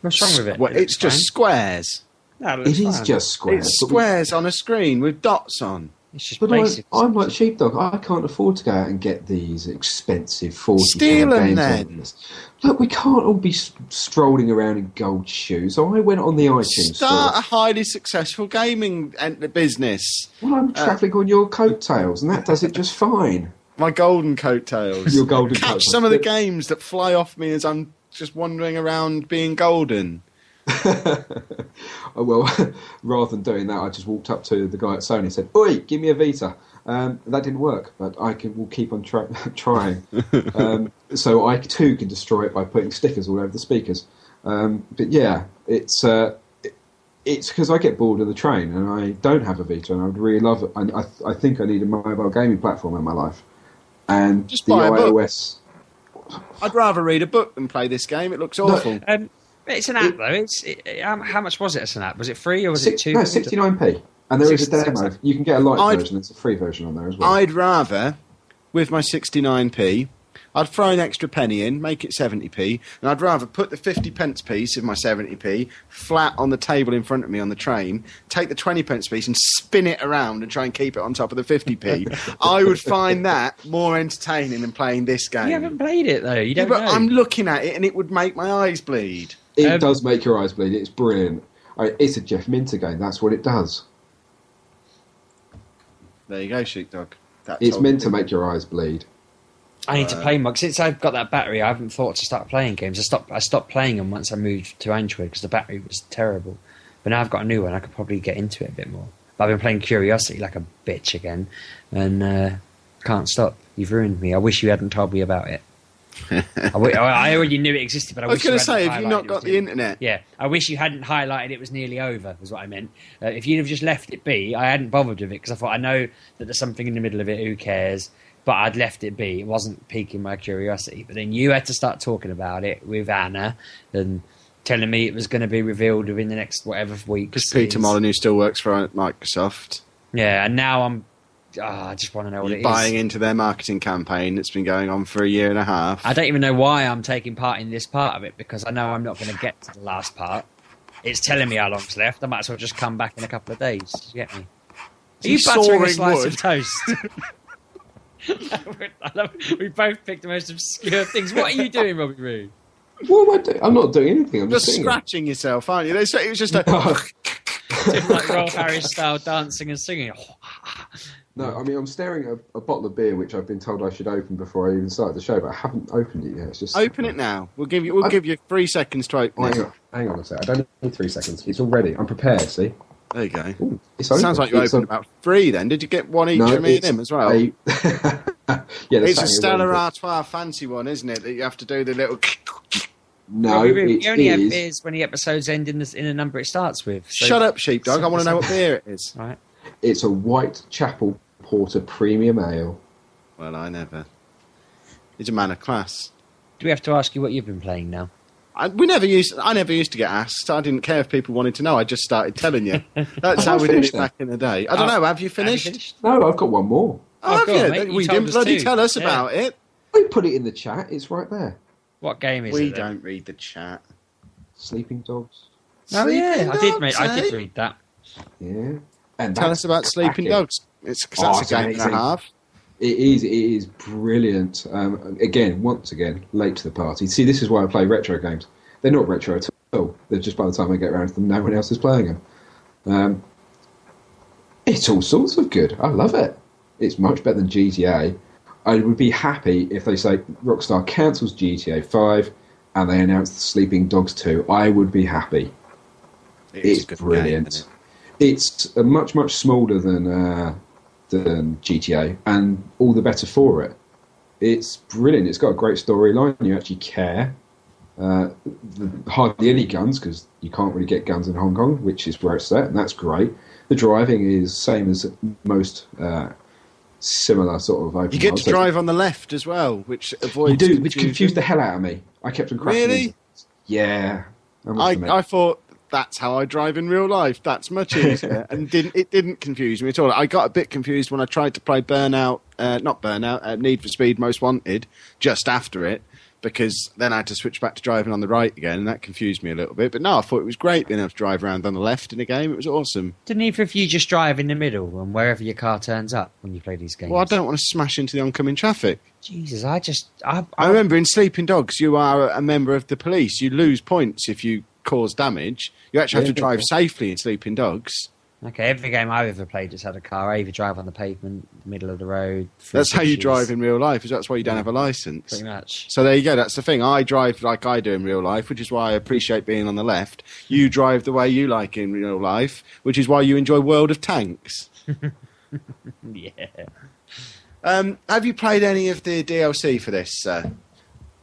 What's wrong with it? Well, It it's just fine. squares. No, It looks just squares. It's squares on a screen with dots on. It's just But I'm, basic. I'm like sheepdog. I can't afford to go out and get these expensive forty Steal 'em games then. Look, we can't all be strolling around in gold shoes. So I went on the iTunes Start a highly successful gaming business. Well, I'm uh, travelling on your coattails, and that does it just fine. My golden coattails. Your golden Catch coattails. some of the games that fly off me as I'm just wandering around being golden. Oh, well, rather than doing that, I just walked up to the guy at Sony and said, "Oi, give me a Vita." Um, that didn't work, but I can will keep on try, trying. um, so I too can destroy it by putting stickers all over the speakers. Um, but yeah, it's uh, it, it's because I get bored of the train and I don't have a Vita, and I would really love it. And I, I think I need a mobile gaming platform in my life, and Just the buy a book. iOS. I'd rather read a book than play this game. It looks awful. Um, it's an app though. It's it, um, how much was it as an app? Was it free or was Six, it two? no, sixty nine p. And there is a 66. demo. You can get a light I'd- version. There's a free version on there as well. I'd rather, with my 69p, I'd throw an extra penny in, make it 70p, and I'd rather put the 50 pence piece of my 70p flat on the table in front of me on the train, take the 20 pence piece and spin it around and try and keep it on top of the 50p. I would find that more entertaining than playing this game. You haven't played it though. You don't but know. I'm looking at it and it would make my eyes bleed. It Um, does make your eyes bleed. It's brilliant. It's a Jeff Minter game. That's what it does. There you go, Sheepdog. That's It's meant to make your eyes bleed. I need to play more since I've got that battery. I haven't thought to start playing games. I stopped. I stopped playing them once I moved to Antwerp because the battery was terrible. But now I've got a new one. I could probably get into it a bit more. But I've been playing Curiosity like a bitch again, and uh, can't stop. You've ruined me. I wish you hadn't told me about it. I, already knew it existed, but I, I was going to say, have you not got the internet? Yeah, I wish you hadn't highlighted it was nearly over. Was what I meant. Uh, if you'd have just left it be, I hadn't bothered with it because I thought I know that there's something in the middle of it. Who cares? But I'd left it be. It wasn't piquing my curiosity. But then you had to start talking about it with Anna and telling me it was going to be revealed within the next whatever week. Because Peter Molyneux still works for Microsoft. Yeah, and now I'm. ah, I just want to know what You're it is. buying into their marketing campaign that's been going on for a year and a half. I don't even know why I'm taking part in this part of it because I know I'm not going to get to the last part. It's telling me how long's left. I might as well just come back in a couple of days. You get me? Are you You buttering a slice wood. of toast? I love- we both picked the most obscure things. What are you doing, Robbie Roode? What am I doing? I'm not doing anything. I'm Just just, sitting there. scratching yourself, aren't you? They say it was just a. Doing like Rolf Harris style dancing and singing. No, I mean I'm staring at a, a bottle of beer which I've been told I should open before I even started the show, but I haven't opened it yet. It's just Open it now. We'll give you. We'll I- give you three seconds to open Oh, hang on, hang on a sec. I don't need three seconds. It's all ready. I'm prepared. See, There you go. Ooh, it's open. Sounds like you It's opened a- about three. Then did you get one each No, for me and him as well? a- yeah, there's it's a something Stella wrong with. Artois fancy one, isn't it? That you have to do the little. No, Robbie Roode, it you only have is- beers when the episodes end in the, in the number it starts with. So- Shut up, sheepdog! I want to know what beer it is. Right. It's a Whitechapel Porter Premium Ale. Well, I never. He's a man of class. Do we have to ask you what you've been playing now? I, we never used. I never used to get asked. I didn't care if people wanted to know. I just started telling you. That's how we did finished it back in the day. I don't Oh, know. Have you finished? Have you finished? No, I've got one more. Oh, have go on, you? mate. You we told didn't bloody too. tell us Yeah. about it. We put it in the chat. It's right there. What game is we it? then? don't read the chat. Sleeping Dogs. Oh yeah, Sleeping I did. Dogs, Mate, I did eh? read that. Yeah. And Tell us about Sleeping cracking. Dogs. It's, 'cause Oh, that's it's a game and amazing. a half. It is. It is brilliant. Um, again, once again, late to the party. See, this is why I play retro games. They're not retro at all. They're just by the time I get around to them, no one else is playing them. Um, it's all sorts of good. I love it. It's much better than GTA. I would be happy if they say Rockstar cancels GTA 5 and they announce the Sleeping Dogs 2. I would be happy. It It's brilliant. Game, isn't It's uh, much much smaller than uh, than GTA, and all the better for it. It's brilliant. It's got a great storyline. You actually care. Uh, the, hardly any guns because you can't really get guns in Hong Kong, which is where it's set, and that's great. The driving is same as most uh, similar sort of open. You get to drive on the left as well, which avoids. You do, which confused the hell out of me. I kept on crashing. Really? Yeah. I I. I thought that's how I drive in real life. That's much easier, and didn't it didn't confuse me at all. I got a bit confused when I tried to play Burnout, uh, not Burnout, uh, Need for Speed Most Wanted, just after it, because then I had to switch back to driving on the right again, and that confused me a little bit. But no, I thought it was great being able to drive around on the left in a game. It was awesome. Didn't either of you just drive in the middle and wherever your car turns up when you play these games? Well, I don't want to smash into the oncoming traffic. Jesus, I just I, I remember in Sleeping Dogs, you are a member of the police. You lose points if you cause damage. You actually have to drive yeah. safely in Sleeping Dogs. Okay, every game I've ever played just had a car. I either drive on the pavement, middle of the road. through That's how you bushes, drive in real life. Is that's why you don't have a license. Pretty much. So there you go. That's the thing. I drive like I do in real life, which is why I appreciate being on the left. You drive the way you like in real life, which is why you enjoy World of Tanks. Yeah. Um, have you played any of the DLC for this? Uh,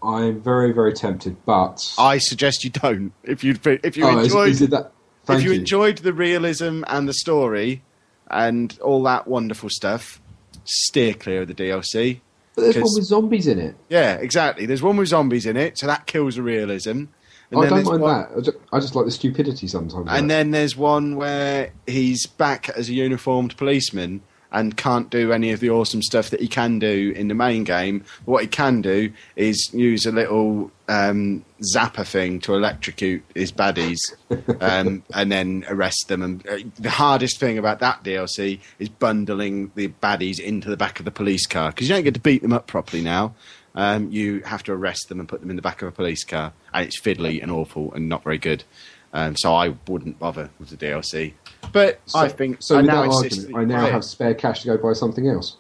I'm very, very tempted, but I suggest you don't. If you if you oh, enjoyed is it that? If you, you. enjoyed the realism and the story and all that wonderful stuff, steer clear of the DLC. but there's one with zombies in it. Yeah, exactly. There's one with zombies in it, so that kills the realism. And I don't mind one- that. I just, I just like the stupidity sometimes. And then there's one where he's back as a uniformed policeman and can't do any of the awesome stuff that he can do in the main game. What he can do is use a little um, zapper thing to electrocute his baddies um, and then arrest them. And uh, the hardest thing about that DLC is bundling the baddies into the back of the police car because you don't get to beat them up properly now. Um, you have to arrest them and put them in the back of a police car, and it's fiddly and awful and not very good. Um, so I wouldn't bother with the DLC. But so, I think so. I With now that argument, that I now play have spare cash to go buy something else.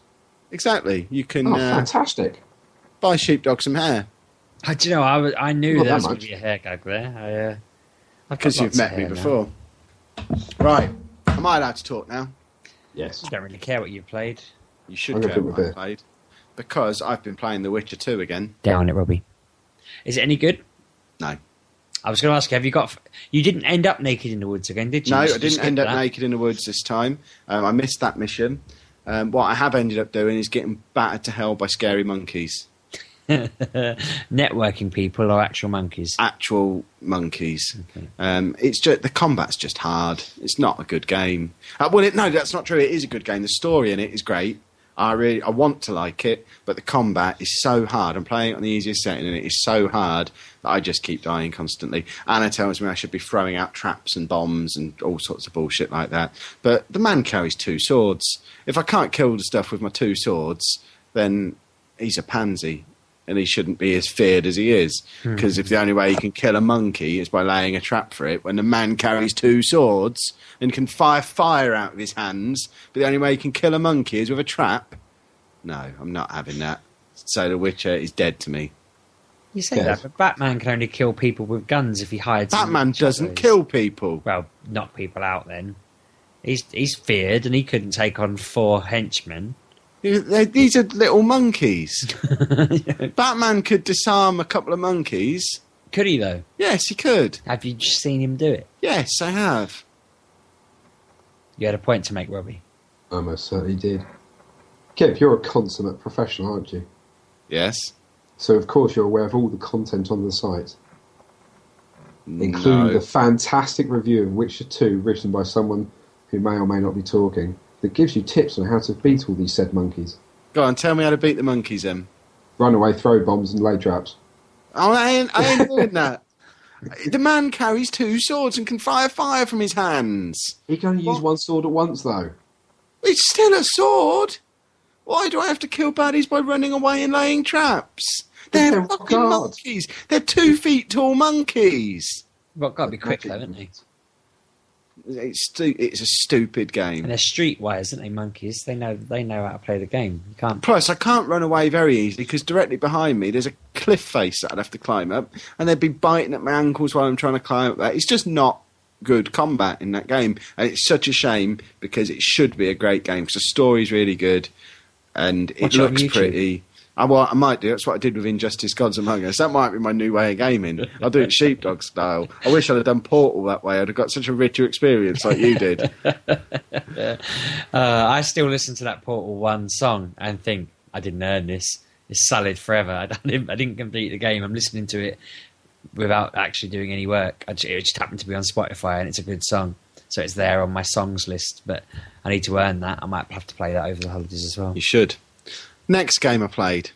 exactly. You can Oh, uh, fantastic! buy sheepdog some hair I, do you know, I, was- I knew Not there that was going to be a hair gag there. I, uh, because you've met me hair now. before. Right, am I allowed to talk now? Yes. I don't really care what you've played. You should I'm go gonna put what I beer. played because I've been playing The Witcher 2 again. Down it, Robbie. Is it any good? No, I was going to ask you, have you got. You didn't end up naked in the woods again, did you? no, I You just didn't end up naked in the woods this time. Um, I missed that mission. Um, what I have ended up doing is getting battered to hell by scary monkeys. Networking people or actual monkeys? actual monkeys. Okay. Um, it's just the combat's just hard. It's not a good game. Uh, well, it, no, that's not true. It is a good game. The story in it is great. I really, I want to like it, but the combat is so hard. I'm playing it on the easiest setting, and it is so hard that I just keep dying constantly. Anna tells me I should be throwing out traps and bombs and all sorts of bullshit like that. But the man carries two swords. If I can't kill the stuff with my two swords, then he's a pansy and he shouldn't be as feared as he is. Hmm. Because if the only way you can kill a monkey is by laying a trap for it, when the man carries two swords and can fire fire out of his hands, but the only way you can kill a monkey is with a trap, no, I'm not having that. So The Witcher is dead to me. You say Yes. that, but Batman can only kill people with guns if he hides. Batman doesn't shadows. kill people. Well, knock people out then. He's he's feared and he couldn't take on four henchmen. They- These are little monkeys. Batman could disarm a couple of monkeys. Could he though? Yes, he could. Have you just seen him do it? Yes, I have. You had a point to make, Robbie. I most certainly did. Kev, you're a consummate professional, aren't you? Yes. So of course you're aware of all the content on the site, including No. the fantastic review of Witcher 2 written by someone who may or may not be talking, that gives you tips on how to beat all these said monkeys. Go on, tell me how to beat the monkeys, then. Run away, throw bombs, and lay traps. Oh, I ain't, I ain't doing that. The man carries two swords and can fire fire from his hands. He can only use one sword at once, though. It's still a sword. Why do I have to kill baddies by running away and laying traps? They're They're fucking God. monkeys. They're two feet tall monkeys. Well, got to be quick though, haven't they? It's stu- it's a stupid game. And they're streetwise, aren't they? Monkeys. They know they know how to play the game. You can't. Plus, I can't run away very easily because directly behind me there's a cliff face that I'd have to climb up, and they'd be biting at my ankles while I'm trying to climb up that. It's just not good combat in that game, and it's such a shame because it should be a great game because the story's really good and it Watch looks pretty. I, well, I might do. That's what I did with Injustice: Gods Among Us. That might be my new way of gaming. I'll do it sheepdog style. I wish I'd have done Portal that way. I'd have got such a richer experience like you did. Uh, I still listen to that Portal One song and think I didn't earn this. It's solid forever. I didn't, I didn't complete the game. I'm listening to it without actually doing any work. I ju- it just happened to be on Spotify and it's a good song, so it's there on my songs list. But I need to earn that. I might have to play that over the holidays as well. You should. Next game I played,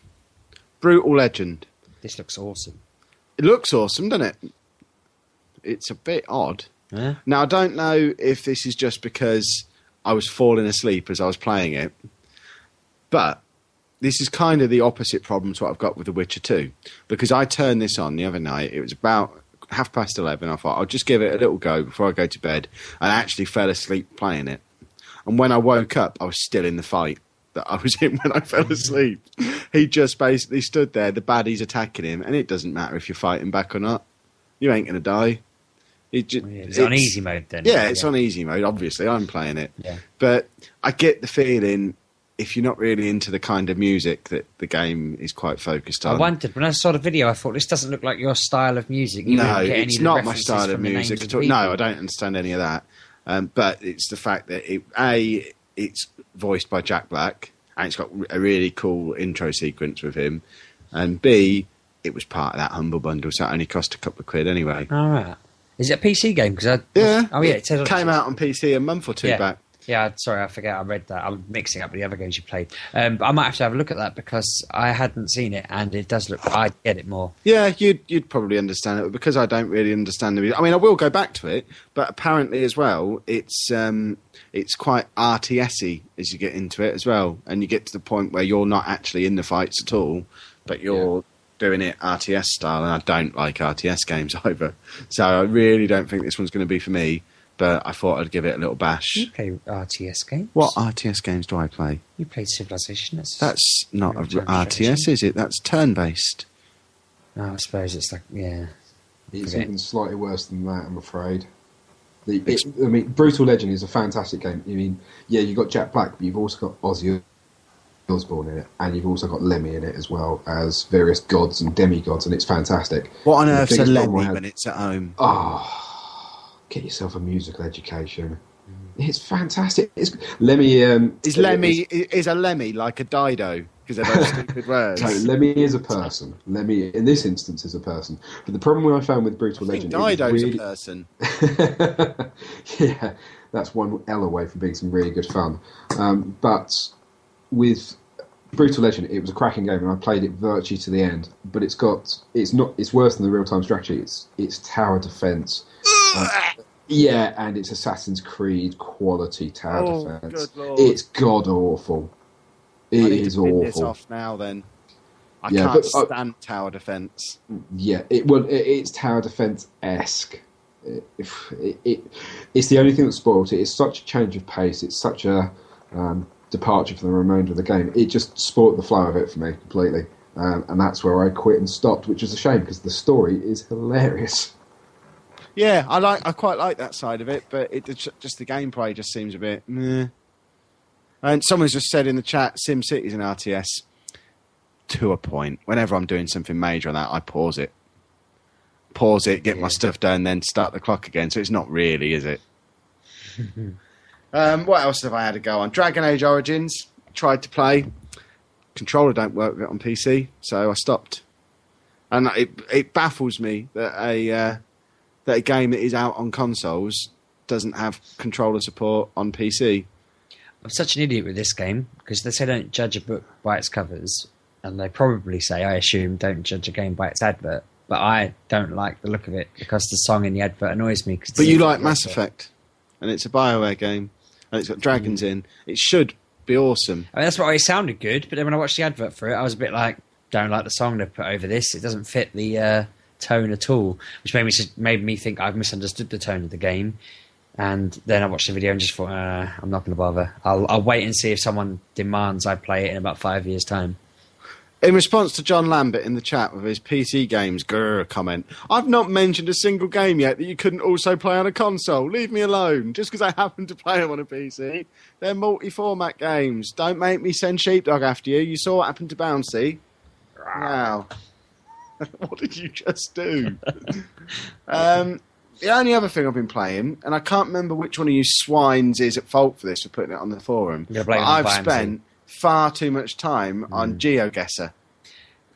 Brutal Legend. This looks awesome. It looks awesome, doesn't it? It's a bit odd. Yeah? Now I don't know if this is just because I was falling asleep as I was playing it, but this is kind of the opposite problem to what I've got with The Witcher 2. Because I turned this on the other night. It was about half past eleven. I thought I'll just give it a little go before I go to bed, and I actually fell asleep playing it. And when I woke up, I was still in the fight that I was in when I fell asleep. he just basically stood there, the baddies attacking him, and it doesn't matter if you're fighting back or not. You ain't gonna die. It just, Yeah, it's on easy mode then. Yeah, it's on easy mode. Obviously, I'm playing it. Yeah. But I get the feeling if you're not really into the kind of music that the game is quite focused on. I wondered when I saw the video. I thought this doesn't look like your style of music. You no, get any it's not my style of music at all. No, I don't understand any of that. Um, but it's the fact that it, a it's voiced by Jack Black and it's got a really cool intro sequence with him, and b it was part of that humble bundle, so it only cost a couple of quid anyway. All right. Is it a PC game? Because I Yeah. Oh yeah, it on- came out on PC a month or two Yeah. back. Yeah, sorry, I forget. I read that. I'm mixing up with the other games you played. Um, but I might have to have a look at that because I hadn't seen it, and it does look. I get it more. Yeah, you'd you'd probably understand it, because I don't really understand the. I mean, I will go back to it, but apparently as well, it's um, it's quite RTSy as you get into it as well, and you get to the point where you're not actually in the fights at all, but you're doing it RTS style, and I don't like RTS games either. So I really don't think this one's going to be for me. But I thought I'd give it a little bash. You play RTS games? What RTS games do I play? You play Civilization. That's, That's not a RTS, is it? That's turn based. No, I suppose it's like yeah. It's even slightly worse than that, I'm afraid. The, it, I mean, Brutal Legend is a fantastic game. I mean, yeah, you've got Jack Black, but you've also got Ozzy Osbourne in it, and you've also got Lemmy in it as well as various gods and demigods, and it's fantastic. What on The earth's a biggest problem I Lemmy had- when it's at home? Oh, get yourself a musical education. It's fantastic. It's, Lemmy um, Is Lemmy is a Lemmy like a Dido? Because they're both stupid words. No, Lemmy is a person. Lemmy, in this instance, is a person. But the problem I found with Brutal I Legend, was Dido's really- a person. yeah, that's one L away from being some really good fun. Um, but with Brutal Legend, it was a cracking game, and I played it virtually to the end. But it's got it's not it's worse than the real time strategy. It's it's tower defense. Uh, yeah, and it's Assassin's Creed quality tower Oh, defense. It's god awful. It I need is to pin this off now. Then I Yeah, can't but, uh, stand tower defense. Yeah, it well, it, it's tower defense esque. It, it, it, it's the only thing that spoiled it. It's such a change of pace. It's such a um, departure from the remainder of the game. It just spoiled the flow of it for me completely, um, and that's where I quit and stopped, which is a shame because the story is hilarious. Yeah, I like. I quite like that side of it, but it just the gameplay just seems a bit. Meh. And someone's just said in the chat, Sim City's an RTS to a point. Whenever I'm doing something major on that, I pause it, pause it, get my stuff done, then start the clock again. So it's not really, is it? um, what else have I had to go on? Dragon Age Origins tried to play. Controller don't work with it on PC, so I stopped. And it it baffles me that a uh, that a game that is out on consoles doesn't have controller support on PC. I'm such an idiot with this game because they say don't judge a book by its covers, and they probably say, I assume, don't judge a game by its advert. But I don't like the look of it because the song in the advert annoys me. 'cause But you like Mass Effect, and it's a Bioware game, and it's got dragons in. It should be awesome. I mean, that's why it sounded good, but then when I watched the advert for it, I was a bit like, don't like the song they've put over this. It doesn't fit the uh, tone at all, which made me made me think I've misunderstood the tone of the game. And then I watched the video and just thought, uh, I'm not going to bother. I'll, I'll wait and see if someone demands I play it in about five years' time. In response to John Lambert in the chat with his PC games grr comment, I've not mentioned a single game yet that you couldn't also play on a console. Leave me alone. Just because I happen to play them on a PC, they're multi-format games. Don't make me send Sheepdog after you. You saw what happened to Bouncy. Wow. what did you just do? um, the only other thing I've been playing, and I can't remember which one of you swines is at fault for this for putting it on the forum. I've spent far too much time on GeoGuessr.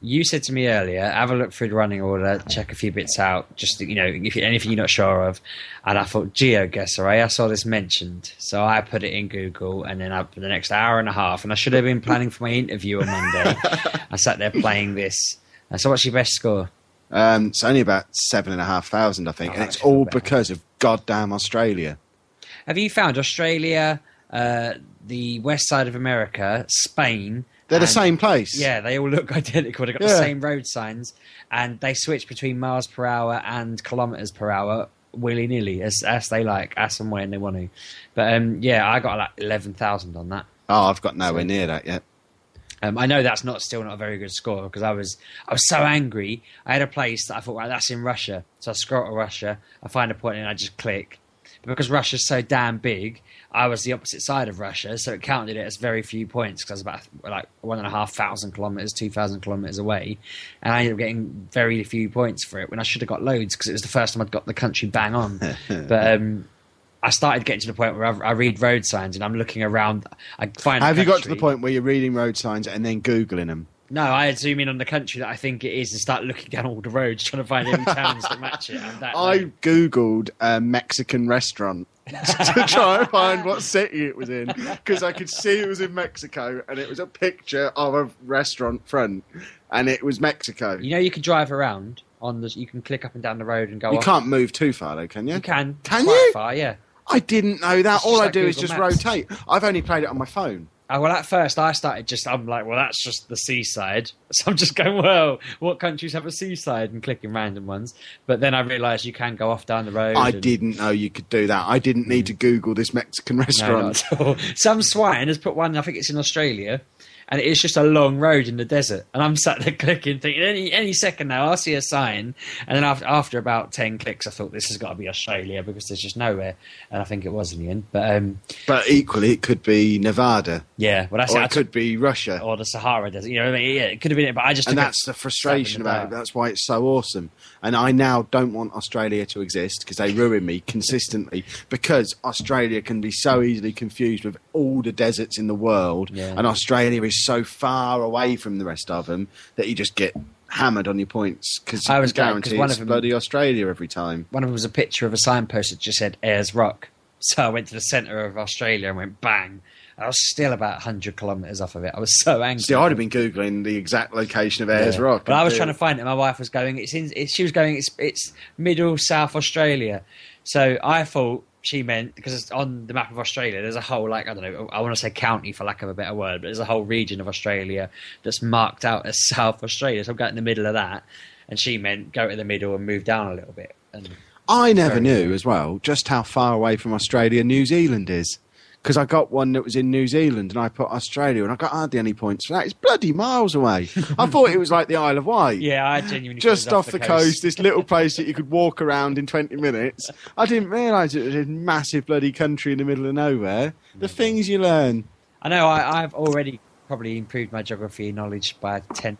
You said to me earlier, have a look through the running order, check a few bits out, just you know, if anything you're not sure of. And I thought GeoGuessr, eh? I saw this mentioned, so I put it in Google, and then up for the next hour and a half, and I should have been planning for my interview on Monday. I sat there playing this. And so, what's your best score? Um, it's only about seven and a half thousand, I think, Oh, and it's all because of goddamn Australia. Have you found Australia, uh, the west side of America, Spain, They're the same place. Yeah, they all look identical. They've got Yeah. the same road signs, and they switch between miles per hour and kilometers per hour willy nilly as as they like, as and when they want to. But um, yeah, I got like eleven thousand on that. Oh, I've got nowhere near that yet. Um, I know that's not still not a very good score because I was I was so angry. I had a place that I thought, right, that's in Russia. So I scroll to Russia, I find a point and I just click. But because Russia's so damn big, I was the opposite side of Russia, so it counted it as very few points because I was about like one and a half thousand kilometers, two thousand kilometers away, and I ended up getting very few points for it when I should have got loads because it was the first time I'd got the country bang on. but um, I started getting to the point where I, I read road signs and I'm looking around. I find Have you got to the point where you're reading road signs and then googling them? no, I zoom in on the country that I think it is and start looking down all the roads trying to find any towns that match it. And that, I googled a Mexican restaurant to try and find what city it was in because I could see it was in Mexico and it was a picture of a restaurant front and it was Mexico. you know, you can drive around on the. You can click up and down the road and go. You off. can't move too far though, can you? You can. Can quite you? Far, yeah. I didn't know that. It's All I like do is just Maps. rotate. I've only played it on my phone. Oh, well, at first I started just. I'm like, well, that's just the seaside. So I'm just going, well, what countries have a seaside and clicking random ones. But then I realised you can go off down the road. I and- didn't know you could do that. I didn't need mm. to Google this Mexican restaurant. all. Some swine has put one. I think it's in Australia, and it is just a long road in the desert. And I'm sat there clicking, thinking any any second now I'll see a sign. And then after after about ten clicks, I thought this has got to be Australia because there's just nowhere. And I think it was in the end. But um, But equally, it could be Nevada yeah, well that's or it. It could be Russia. or the Sahara Desert. You know, what I mean, yeah, it could have been it, but I just and that's the frustration stab in the about it. That's why it's so awesome. And I now don't want Australia to exist because they ruin me consistently. Because Australia can be so easily confused with all the deserts in the world, Yeah. and Australia is so far away from the rest of them that you just get hammered on your points because I was can glad, 'cause guarantee one it's of them- bloody Australia every time. One of them was a picture of a signpost that just said Ayers Rock. So I went to the centre of Australia and went bang. I was still about 100 kilometres off of it. I was so angry. See, I'd have been googling the exact location of Ayers Yeah. Rock. But I was trying to find it. My wife was going. It's in. It, she was going. It's it's middle South Australia. So I thought she meant because it's on the map of Australia. There's a whole like I don't know. I want to say county for lack of a better word, but there's a whole region of Australia that's marked out as South Australia. So I'm going in the middle of that, and she meant go to the middle and move down a little bit. And I never knew as well just how far away from Australia New Zealand is. Because I got one that was in New Zealand and I put Australia and I got hardly any points for that. It's bloody miles away. I thought it was like the Isle of Wight. yeah, I genuinely Just thought it off the coast, this little place that you could walk around in 20 minutes. I didn't realise it was a massive bloody country in the middle of nowhere. The things you learn. I know I, I've already probably improved my geography knowledge by 10,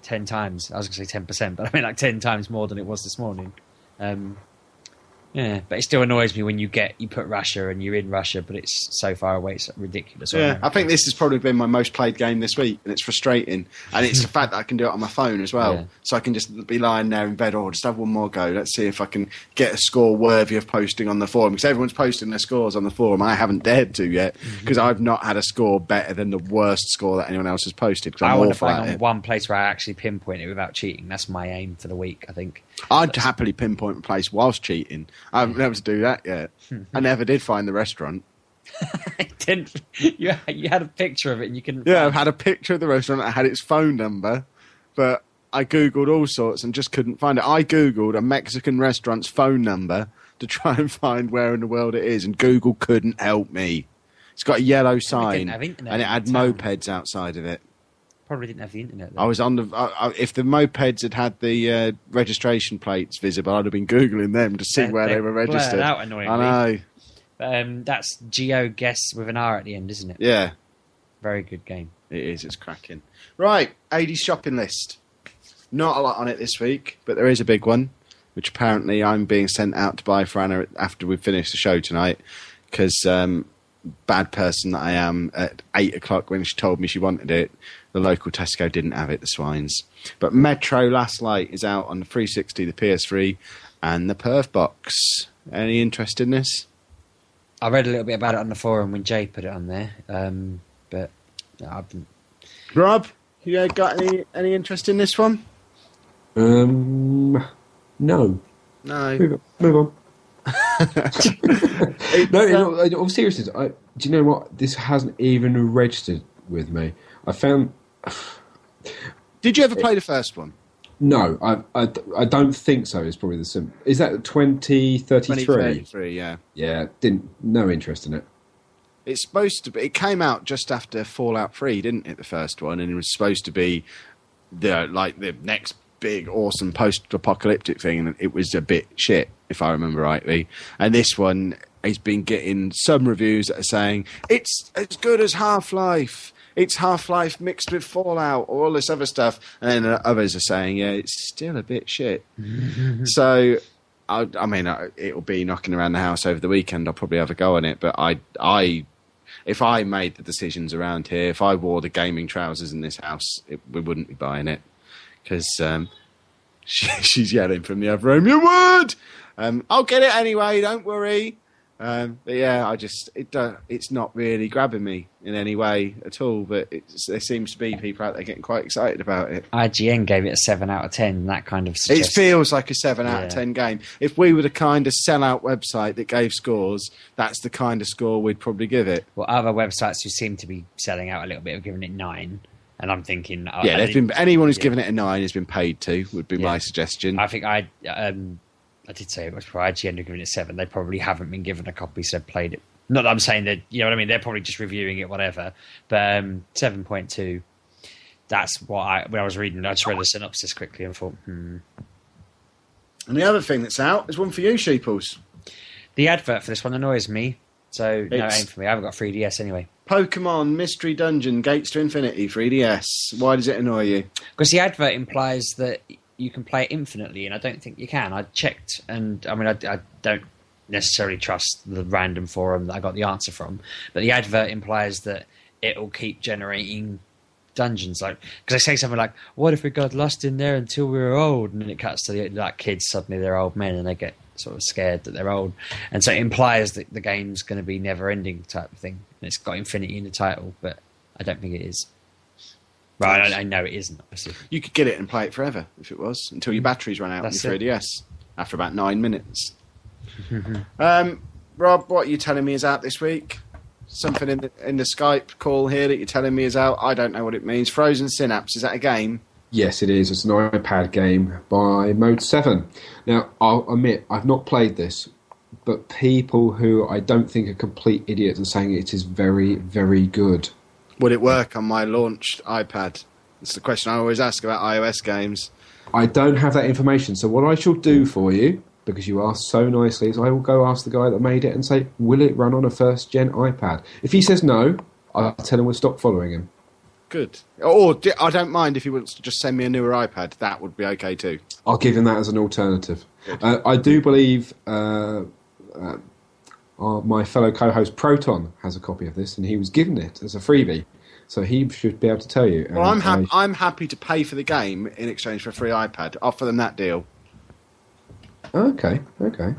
10 times. I was going to say 10%, but I mean like 10 times more than it was this morning. Um, yeah, but it still annoys me when you get, you put Russia and you're in Russia, but it's so far away, it's ridiculous. Yeah, I think this has probably been my most played game this week, and it's frustrating. And it's the fact that I can do it on my phone as well, Yeah. so I can just be lying there in bed. Oh, just have one more go. Let's see if I can get a score worthy of posting on the forum because everyone's posting their scores on the forum. I haven't dared to yet Mm-hmm. because I've not had a score better than the worst score that anyone else has posted. Because I I'm want to find on one place where I actually pinpoint it without cheating. That's my aim for the week, I think. I'd happily pinpoint a place whilst cheating. I haven't been able to do that yet. I never did find the restaurant. I didn't, you, you had a picture of it and you couldn't. Yeah, I've had a picture of the restaurant. I had its phone number, but I googled all sorts and just couldn't find it. I googled a Mexican restaurant's phone number to try and find where in the world it is, and Google couldn't help me. It's got a yellow sign, and it had town. mopeds outside of it. Probably didn't have the internet. Then. I was on the. I, I, if the mopeds had had the uh, registration plates visible, I'd have been googling them to see where they were registered. out annoyingly. I know. Um, that's Geo Guess with an R at the end, isn't it? Yeah, Very good game. It is. It's cracking. Right, 80s shopping list. Not a lot on it this week, but there is a big one, which apparently I'm being sent out to buy for Anna after we finish the show tonight. Because, um, bad person that I am, at 8 o'clock when she told me she wanted it, the local Tesco didn't have it, the swines. But Metro Last Light is out on the 360, the PS3, and the Perf Box. Any interest in this? I read a little bit about it on the forum when Jay put it on there, um, but I've been, Rob, you got any, any interest in this one? Um, no. No. Move on. Move on. no, in all, in all seriousness, I, do you know what? This hasn't even registered with me. I found Did you ever play the first one? no, I, I, I don't think so. Is probably the sim. Is that twenty thirty three? 2033, yeah. Yeah, didn't no interest in it. It's supposed to be. It came out just after Fallout Three, didn't it? The first one, and it was supposed to be the like the next big, awesome post-apocalyptic thing, and it was a bit shit, if I remember rightly. And this one has been getting some reviews that are saying it's as good as Half Life. It's Half Life mixed with Fallout, or all this other stuff, and then others are saying, yeah, it's still a bit shit. so I, I mean, it'll be knocking around the house over the weekend. I'll probably have a go on it, but I, I, if I made the decisions around here, if I wore the gaming trousers in this house, it, we wouldn't be buying it because um, she, she's yelling from the other room. You would. Um, I'll get it anyway. Don't worry. Um, but yeah, I just it uh, it's not really grabbing me in any way at all. But it's, there seems to be people out there getting quite excited about it. IGN gave it a seven out of ten. That kind of It feels like a seven out of ten game. If we were the kind of sellout website that gave scores, that's the kind of score we'd probably give it. well, other websites who seem to be selling out a little bit have given it nine, and I'm thinking, oh, Yeah, there's been anyone who's yeah. given it a nine has been paid to. Would be my suggestion. I think I um, I did say it was for IGN given it seven. They probably haven't been given a copy, so they've played it. Not that I'm saying that you know what I mean. They're probably just reviewing it, whatever. But um, seven point two. That's what I when I was reading. I just read the synopsis quickly and thought, hmm. and the other thing that's out is one for you, Sheeples. The advert for this one annoys me. So no It's- aim for me. I haven't got 3DS anyway. Pokemon Mystery Dungeon Gates to Infinity 3DS. Why does it annoy you? Because the advert implies that you can play it infinitely, and I don't think you can. I checked, and I mean, I, I don't necessarily trust the random forum that I got the answer from, but the advert implies that it'll keep generating dungeons. Like, because they say something like, "What if we got lost in there until we were old?" And then it cuts to the like kids suddenly they're old men, and they get sort of scared that they're old, and so it implies that the game's going to be never-ending type of thing. And it's got infinity in the title, but I don't think it is. Right, I, I know it isn't. Obviously. You could get it and play it forever if it was until your batteries run out That's on your 3DS after about nine minutes. um, Rob, what are you telling me is out this week? Something in the, in the Skype call here that you're telling me is out. I don't know what it means. Frozen Synapse is that a game? Yes, it is. It's an iPad game by Mode 7. Now, I'll admit, I've not played this, but people who I don't think are complete idiots are saying it is very, very good. Would it work on my launched iPad? It's the question I always ask about iOS games. I don't have that information, so what I shall do for you, because you asked so nicely, is I will go ask the guy that made it and say, will it run on a first gen iPad? If he says no, I'll tell him we'll stop following him. Good. Or I don't mind if he wants to just send me a newer iPad. That would be okay too. I'll give him that as an alternative. Uh, I do believe uh, uh, our, my fellow co-host Proton has a copy of this, and he was given it as a freebie, so he should be able to tell you. Well, I'm, And hap- I- I'm happy to pay for the game in exchange for a free iPad. Offer them that deal. okay, okay.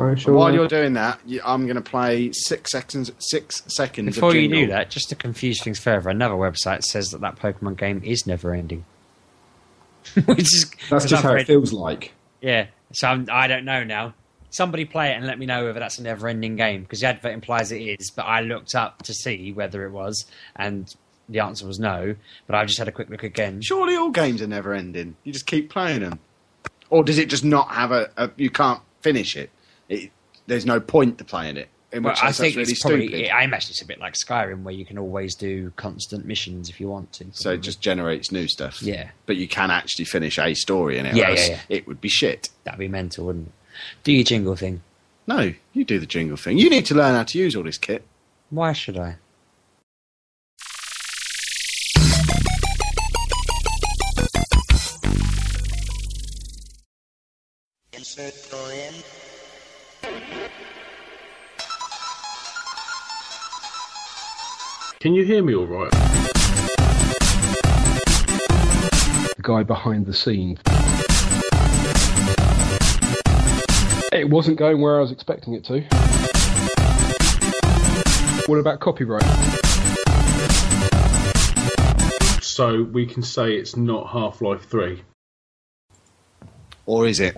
I shall, While uh, you're doing that, I'm going to play six seconds. Six seconds. Before of you do that, just to confuse things further, another website says that that Pokemon game is never ending. Which is that's 'cause just I've how read- it feels like. Yeah, so I'm, I don't know now. Somebody play it and let me know whether that's a never-ending game because the advert implies it is. But I looked up to see whether it was, and the answer was no. But I've just had a quick look again. Surely all games are never ending. You just keep playing them, or does it just not have a? a you can't finish it. it. There's no point to playing it. In Well, I think really it's probably. stupid. I imagine it's a bit like Skyrim, where you can always do constant missions if you want to. So it just generates new stuff. Yeah. But you can actually finish a story in it. Yeah, yeah, yeah. It would be shit. that'd be mental, wouldn't it? Do your jingle thing. No, you do the jingle thing. You need to learn how to use all this kit. Why should I? Insert coin. Can you hear me all right? the guy behind the scenes. It wasn't going where I was expecting it to. What about copyright? So we can say it's not Half Life 3. Or is it?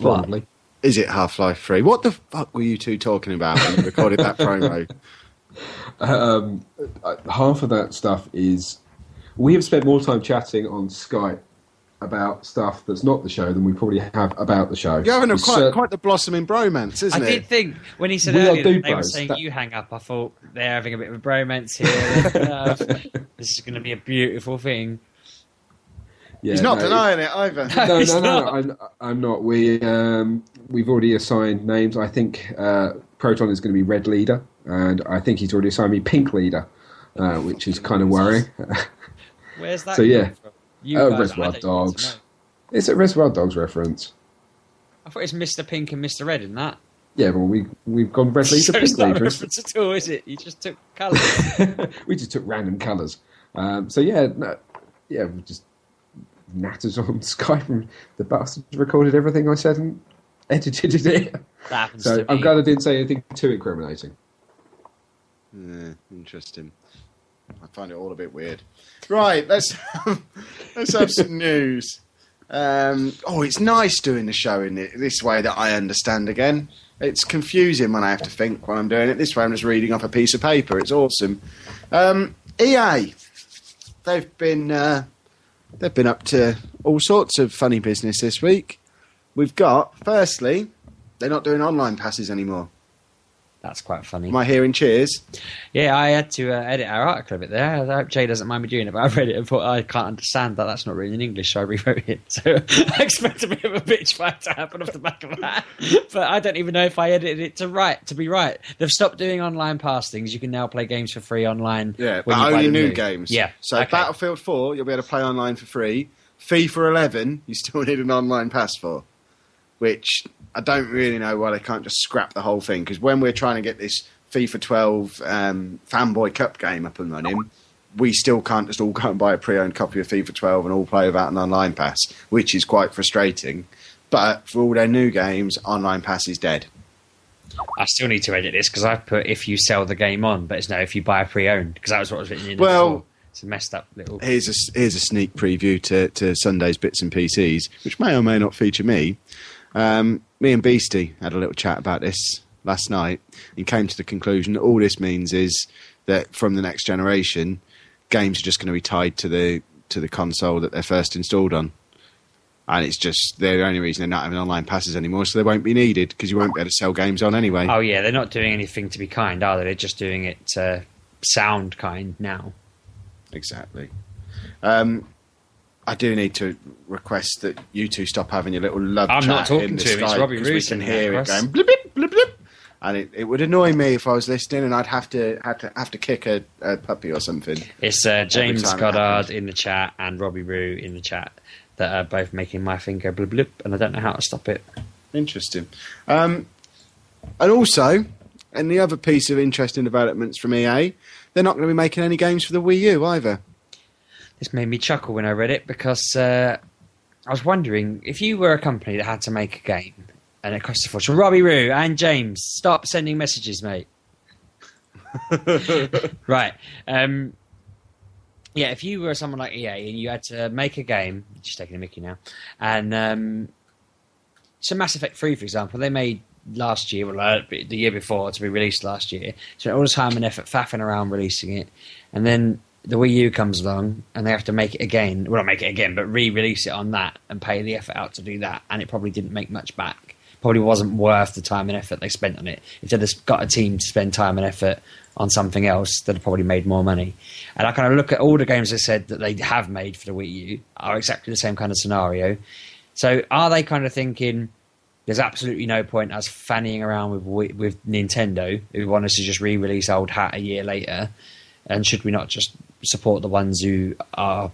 Probably. Is it Half Life 3? What the fuck were you two talking about when you recorded that promo? um, half of that stuff is we have spent more time chatting on Skype about stuff that's not the show than we probably have about the show. You're having a quite, cer- quite the blossoming bromance, isn't I it? I did think when he said We earlier that they were saying that- you hang up, I thought they're having a bit of a bromance here. Uh, this is going to be a beautiful thing. yeah, He's not no, denying it either. no, He's no, no, not. I'm, I'm not. We um, we've already assigned names. I think uh, Proton is going to be red leader, and I think he's already assigned me pink leader, uh, which is kind of worrying. Where's that? So, yeah. from? You Oh, guys, I Reservoir don't need to Dogs. know. it's a red Reservoir Dogs reference. I thought it was Mr. Pink and Mr. Red in that. Yeah, well, we we've gone red leader, so pink it's not a leader. reference at all, is it? You just took colours. we just took random colours. Um, so yeah, no, yeah, we just natters on Skype and the bastard recorded everything I said and edited it. that happens So to I'm me. glad I didn't say anything too incriminating. Yeah, interesting. I find it all a bit weird. Right, let's let's have some news. Um, oh, it's nice doing the show in this way that I understand again. It's confusing when I have to think when I'm doing it. This way, I'm just reading off a piece of paper. It's awesome. Um, EA, they've been uh, they've been up to all sorts of funny business this week. We've got firstly, they're not doing online passes anymore. That's quite funny. Am I hearing cheers? Yeah, I had to uh, edit our article a bit there. I hope Jay doesn't mind me doing it, but I read it and thought I can't understand that. That's not written in English, so I rewrote it. So I expect a bit of a bitch fight to happen off the back of that. But I don't even know if I edited it to right to be right. They've stopped doing online pass things. You can now play games for free online. Yeah, when but only new new. games. Yeah. So okay. Battlefield 4, you'll be able to play online for free. FIFA 11, you still need an online pass for, which I don't really know why they can't just scrap the whole thing. Because when we're trying to get this FIFA 12 um, Fanboy Cup game up and running, we still can't just all go and buy a pre-owned copy of FIFA 12 and all play without an online pass, which is quite frustrating. But for all their new games, online pass is dead. I still need to edit this because I've put if you sell the game on, but it's no if you buy a pre-owned because that was what was written in. Well- before. it's a messed up little. here's a here's a sneak preview to, to Sunday's bits and PCs, which may or may not feature me. Um, me and Beastie had a little chat about this last night and came to the conclusion that all this means is that from the next generation, games are just going to be tied to the to the console that they're first installed on. And it's just the only reason they're not having online passes anymore, so they won't be needed because you won't be able to sell games on anyway. Oh yeah, they're not doing anything to be kind, are they? They're just doing it to sound kind now. Exactly. Um, I do need to request that you two stop having your little love chat. I'm chat not talking in the to him, it's Skype, Robbie 'cause we can hear it going blip blip blip blip, and it, it would annoy me if I was listening and I'd have to have to have to kick a, a puppy or something. It's uh, James Goddard in the chat and Robbie Roo in the chat that are both making my finger blip blip, and I don't know how to stop it. Interesting. Um, and also, and the other piece of interesting developments from EA, they're not going to be making any games for the Wii U either. This made me chuckle when I read it because uh, I was wondering if you were a company that had to make a game and it cost a fortune. Robbie Roo and James, stop sending messages, mate. right. Um, yeah, if you were someone like EA and you had to make a game, just taking a Mickey now, and um, so Mass Effect 3, for example, they made last year, well, uh, the year before, to be released last year. So all the time and effort faffing around releasing it, and then the Wii U comes along and they have to make it again. Well, not make it again, but re-release it on that and pay the effort out to do that, and it probably didn't make much back. Probably wasn't worth the time and effort they spent on it. If they'd got a team to spend time and effort on something else, they'd probably made more money. And I kind of look at all the games they said that they have made for the Wii U are exactly the same kind of scenario. So are they kind of thinking there's absolutely no point us fannying around with with Nintendo who want us to just re-release old hat a year later, and should we not just support the ones who are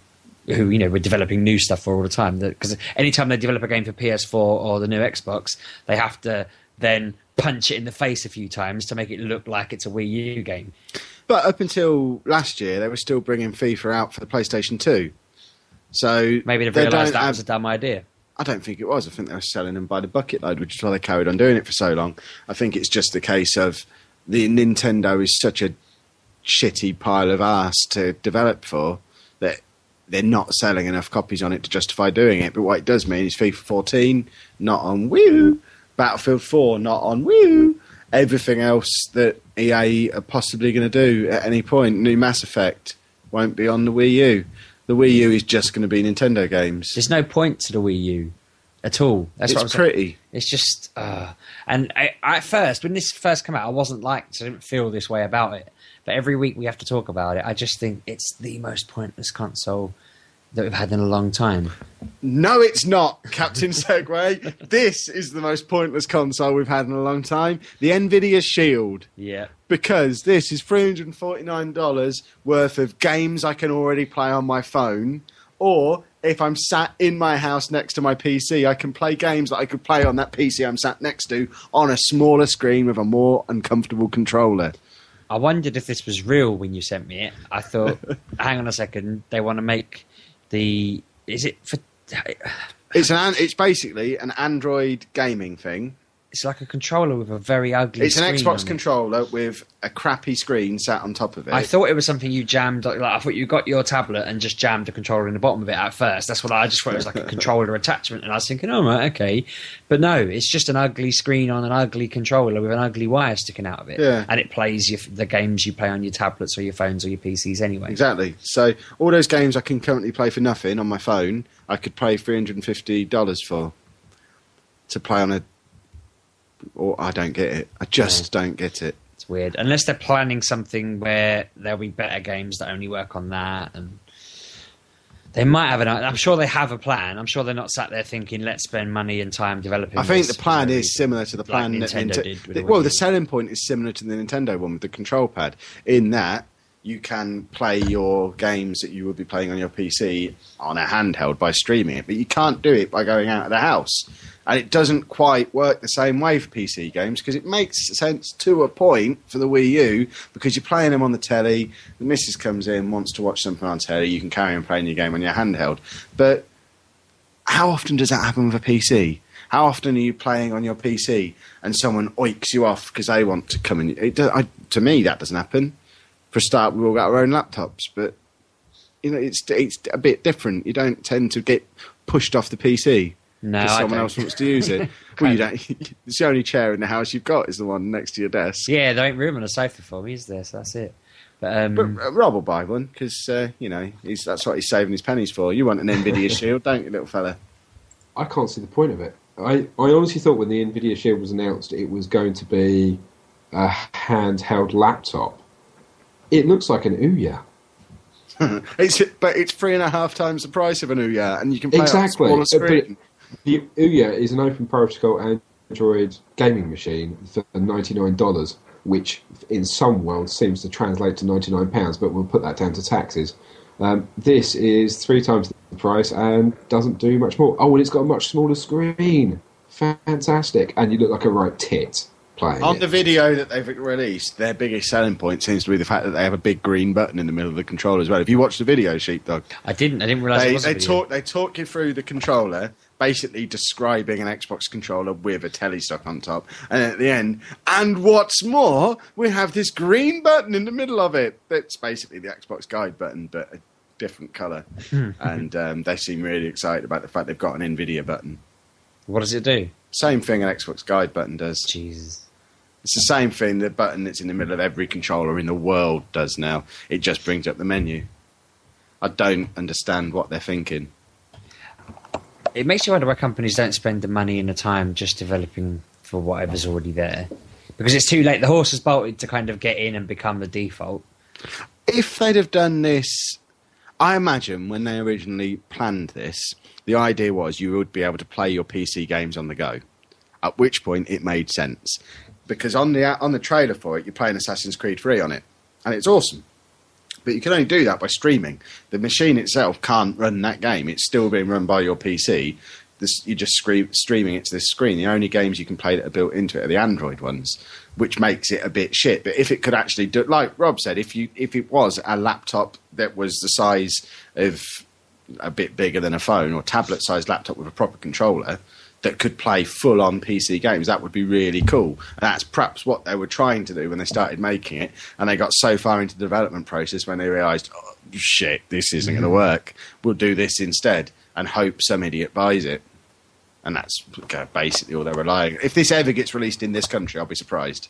who you know we're developing new stuff for all the time? Because anytime they develop a game for PS4 or the new Xbox, they have to then punch it in the face a few times to make it look like it's a Wii U game. But up until last year, they were still bringing FIFA out for the PlayStation 2. So Maybe they've they realised that have- was a dumb idea. I don't think it was. I think they were selling them by the bucket load, which is why they carried on doing it for so long. I think it's just a case of the Nintendo is such a shitty pile of ass to develop for that they're not selling enough copies on it to justify doing it. But what it does mean is FIFA 14 not on Wii U, Battlefield 4 not on Wii U, everything else that EA are possibly going to do at any point. New Mass Effect won't be on the Wii U. The Wii U is just going to be Nintendo games. There's no point to the Wii U at all. That's it's pretty. It's just, uh, and I, at first, when this first came out, I wasn't like, I didn't feel this way about it. But every week we have to talk about it. I just think it's the most pointless console that we've had in a long time. No, it's not, Captain Segway. this is the most pointless console we've had in a long time. The Nvidia Shield. Yeah. because this is $349 worth of games I can already play on my phone. Or if I'm sat in my house next to my PC, I can play games that I could play on that PC I'm sat next to on a smaller screen with a more uncomfortable controller. I wondered if this was real when you sent me it. I thought, hang on a second, they want to make the. Is it for. It's an an- it's basically an Android gaming thing. It's like a controller with a very ugly. It's an Xbox on it. controller with a crappy screen sat on top of it. I thought it was something you jammed. Like I thought you got your tablet and just jammed the controller in the bottom of it at first. That's what I just thought it was like a controller attachment, and I was thinking, oh right, okay, but no, it's just an ugly screen on an ugly controller with an ugly wire sticking out of it, Yeah. and it plays your, the games you play on your tablets or your phones or your PCs anyway. Exactly. So all those games I can currently play for nothing on my phone, I could pay three hundred and fifty dollars for to play on a. Or I don't get it. I just don't get it. It's weird, unless they're planning something where there'll be better games that only work on that, and they might have an. I'm sure they have a plan. I'm sure they're not sat there thinking, "Let's spend money and time developing." I think the plan is similar to the Like plan that Nintendo Ninte- did the well, Wii the selling point is similar to the Nintendo one with the control pad. In that you can play your games that you would be playing on your PC on a handheld by streaming it, but you can't do it by going out of the house. And it doesn't quite work the same way for PC games because it makes sense to a point for the Wii U because you're playing them on the telly. The missus comes in, wants to watch something on telly. You can carry on playing your game on your handheld. But how often does that happen with a PC? How often are you playing on your PC and someone oiks you off because they want to come in? It I, to me, that doesn't happen. For a start, we all got our own laptops, but you know, it's it's a bit different. You don't tend to get pushed off the PC because I someone don't. else wants to use it. well, you don't. It's the only chair in the house you've got is the one next to your desk. Yeah, there ain't room on a sofa for me, is there? So that's it. But um, But uh, Rob will buy one because uh, you know he's, that's what he's saving his pennies for. You want an Nvidia Shield, don't you, little fella? I can't see the point of it. I, I honestly thought when the Nvidia Shield was announced, it was going to be a handheld laptop. It looks like an Ouya. It's but it's three and a half times the price of an Ouya, and you can play Exactly. on a smaller but- screen. The Ouya is an open protocol Android gaming machine for $99, which in some worlds seems to translate to £99, but we'll put that down to taxes. Um, this is three times the price and doesn't do much more. Oh, and it's got a much smaller screen. Fantastic. And you look like a right tit playing On it. the video that they've released, their biggest selling point seems to be the fact that they have a big green button in the middle of the controller as well. If you watch the video, Sheepdog, I didn't. I didn't realize it they, a they video. talk they talk you through the controller, basically describing an Xbox controller with a telly stock on top, and at the end, and what's more, we have this green button in the middle of it. That's basically the Xbox guide button, but a different color. and um, they seem really excited about the fact they've got an Nvidia button. What does it do? Same thing an Xbox guide button does. Jesus. It's the same thing the button that's in the middle of every controller in the world does now. It just brings up the menu. I don't understand what they're thinking. It makes you wonder why companies don't spend the money and the time just developing for whatever's already there. Because it's too late. The horse has bolted to kind of get in and become the default. If they'd have done this, I imagine when they originally planned this, the idea was you would be able to play your PC games on the go. At which point it made sense, because on the on the trailer for it, you're playing Assassin's Creed 3 on it, and it's awesome. But you can only do that by streaming. The machine itself can't run that game. It's still being run by your PC. This, you're just streaming it to this screen. The only games you can play that are built into it are the Android ones, which makes it a bit shit. But if it could actually do, like Rob said, if you if it was a laptop that was the size of a bit bigger than a phone or tablet sized laptop with a proper controller that could play full on PC games, that would be really cool. And that's perhaps what they were trying to do when they started making it. And they got so far into the development process when they realised, oh, shit, this isn't going to mm-hmm. work. We'll do this instead and hope some idiot buys it. And that's basically all they're relying. If this ever gets released in this country, I'll be surprised.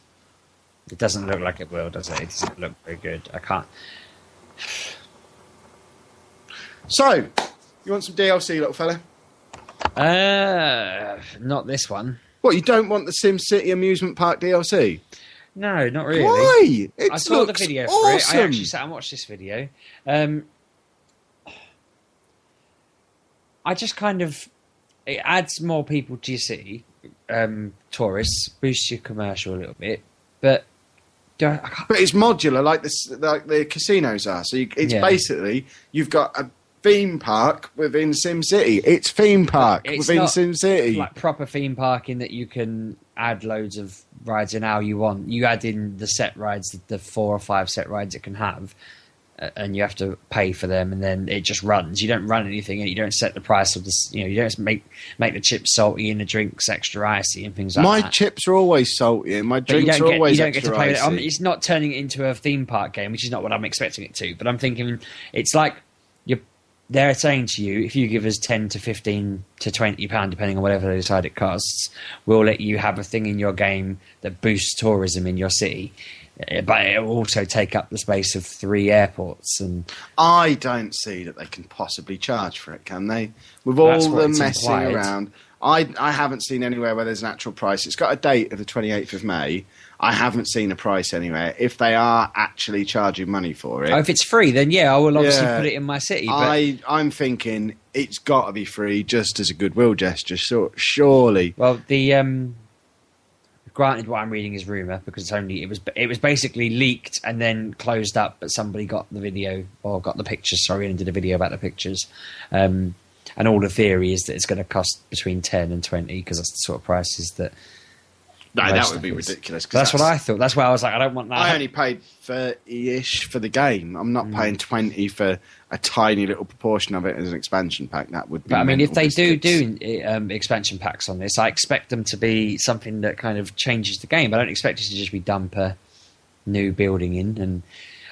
It doesn't look like it will, does it? It doesn't look very good. I can't. So, you want some DLC, little fella? Uh, not this one. What, you don't want the Sim City amusement park DLC? No, not really. Why? It I saw the video for awesome. it. I actually sat and watched this video. Um, I just kind of it adds more people to your city, um, tourists, boosts your commercial a little bit, but do I, I can't, But it's modular, like the s- like the casinos are. So you, it's Yeah. basically you've got a theme park within Sim City. It's theme park It's within not Sim City. like proper theme park in that you can add loads of rides in how you want. You add in the set rides, the, the four or five set rides it can have, and you have to pay for them, and then it just runs. You don't run anything, and you don't set the price of this. You know, you don't make make the chips salty and the drinks extra icy and things like my that. My chips are always salty, and my But drinks are get always you don't get to extra with it. I mean, it's not turning it into a theme park game, which is not what I'm expecting it to. But I'm thinking it's like they're saying to you, if you give us ten to fifteen to twenty pound, depending on whatever they decide it costs, we'll let you have a thing in your game that boosts tourism in your city. Uh, But it will also take up the space of three airports, and I don't see that they can possibly charge for it, can they? With all the messing implied. around, I I haven't seen anywhere where there's an actual price. It's got a date of the 28th of May. I haven't seen a price anywhere. If they are actually charging money for it, Oh, if it's free, then yeah, I will obviously Yeah. put it in my city. But I I'm thinking it's got to be free just as a goodwill gesture. So, surely, Well, the um, granted, what I'm reading is rumor because it's only it was it was basically leaked and then closed up, but somebody got the video or got the pictures. Sorry, and did a video about the pictures. Um, and all the theory is that it's going to cost between ten and twenty because that's the sort of prices that. No, that would be ridiculous. 'cause That's, what I thought. That's why I was like, I don't want that. I only paid thirty ish for the game. I'm Mm. not paying twenty for a tiny little proportion of it as an expansion pack. That would be. But I mean, if they do do um, expansion packs on this, I expect them to be something that kind of changes the game. I don't expect it to just be dump a new building in, and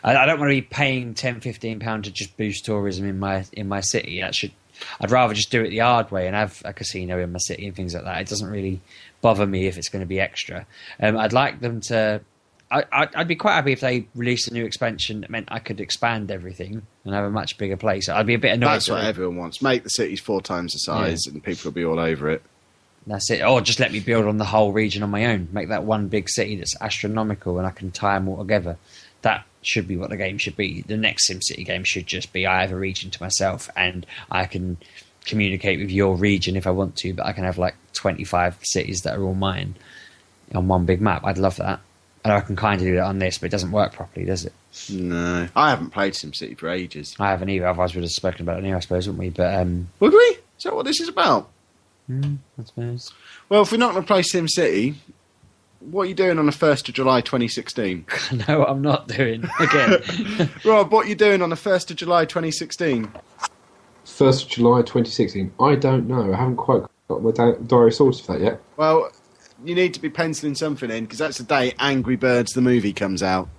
I, I don't want to be paying 10 15 pound to just boost tourism in my in my city. That should. I'd rather just do it the hard way and have a casino in my city and things like that. It doesn't really bother me if it's going to be extra. Um, I'd like them to. I, I'd, I'd be quite happy if they released a new expansion that meant I could expand everything and have a much bigger place. I'd be a bit annoyed. That's what everyone wants. Make the cities four times the size, and people will be all over it. That's it. Or just let me build on the whole region on my own. Make that one big city that's astronomical and I can tie them all together. That should be what the game should be. The next SimCity game should just be I have a region to myself and I can communicate with your region if I want to, but I can have like 25 cities that are all mine on one big map. I'd love that. And I can kind of do that on this, but it doesn't work properly, does it? No, I haven't played SimCity for ages. I haven't either. Otherwise, we'd have spoken about it here, I suppose, wouldn't we? But um, Would we? Is that what this is about? I suppose. Well, if we're not going to play SimCity, what are you doing on the first of July, 2016? no, I'm not doing again. Rob, what are you doing on the first of July, 2016? First of July 2016. I don't know. I haven't quite got my di- diary sorted for that yet. Well, you need to be penciling something in because that's the day Angry Birds the movie comes out.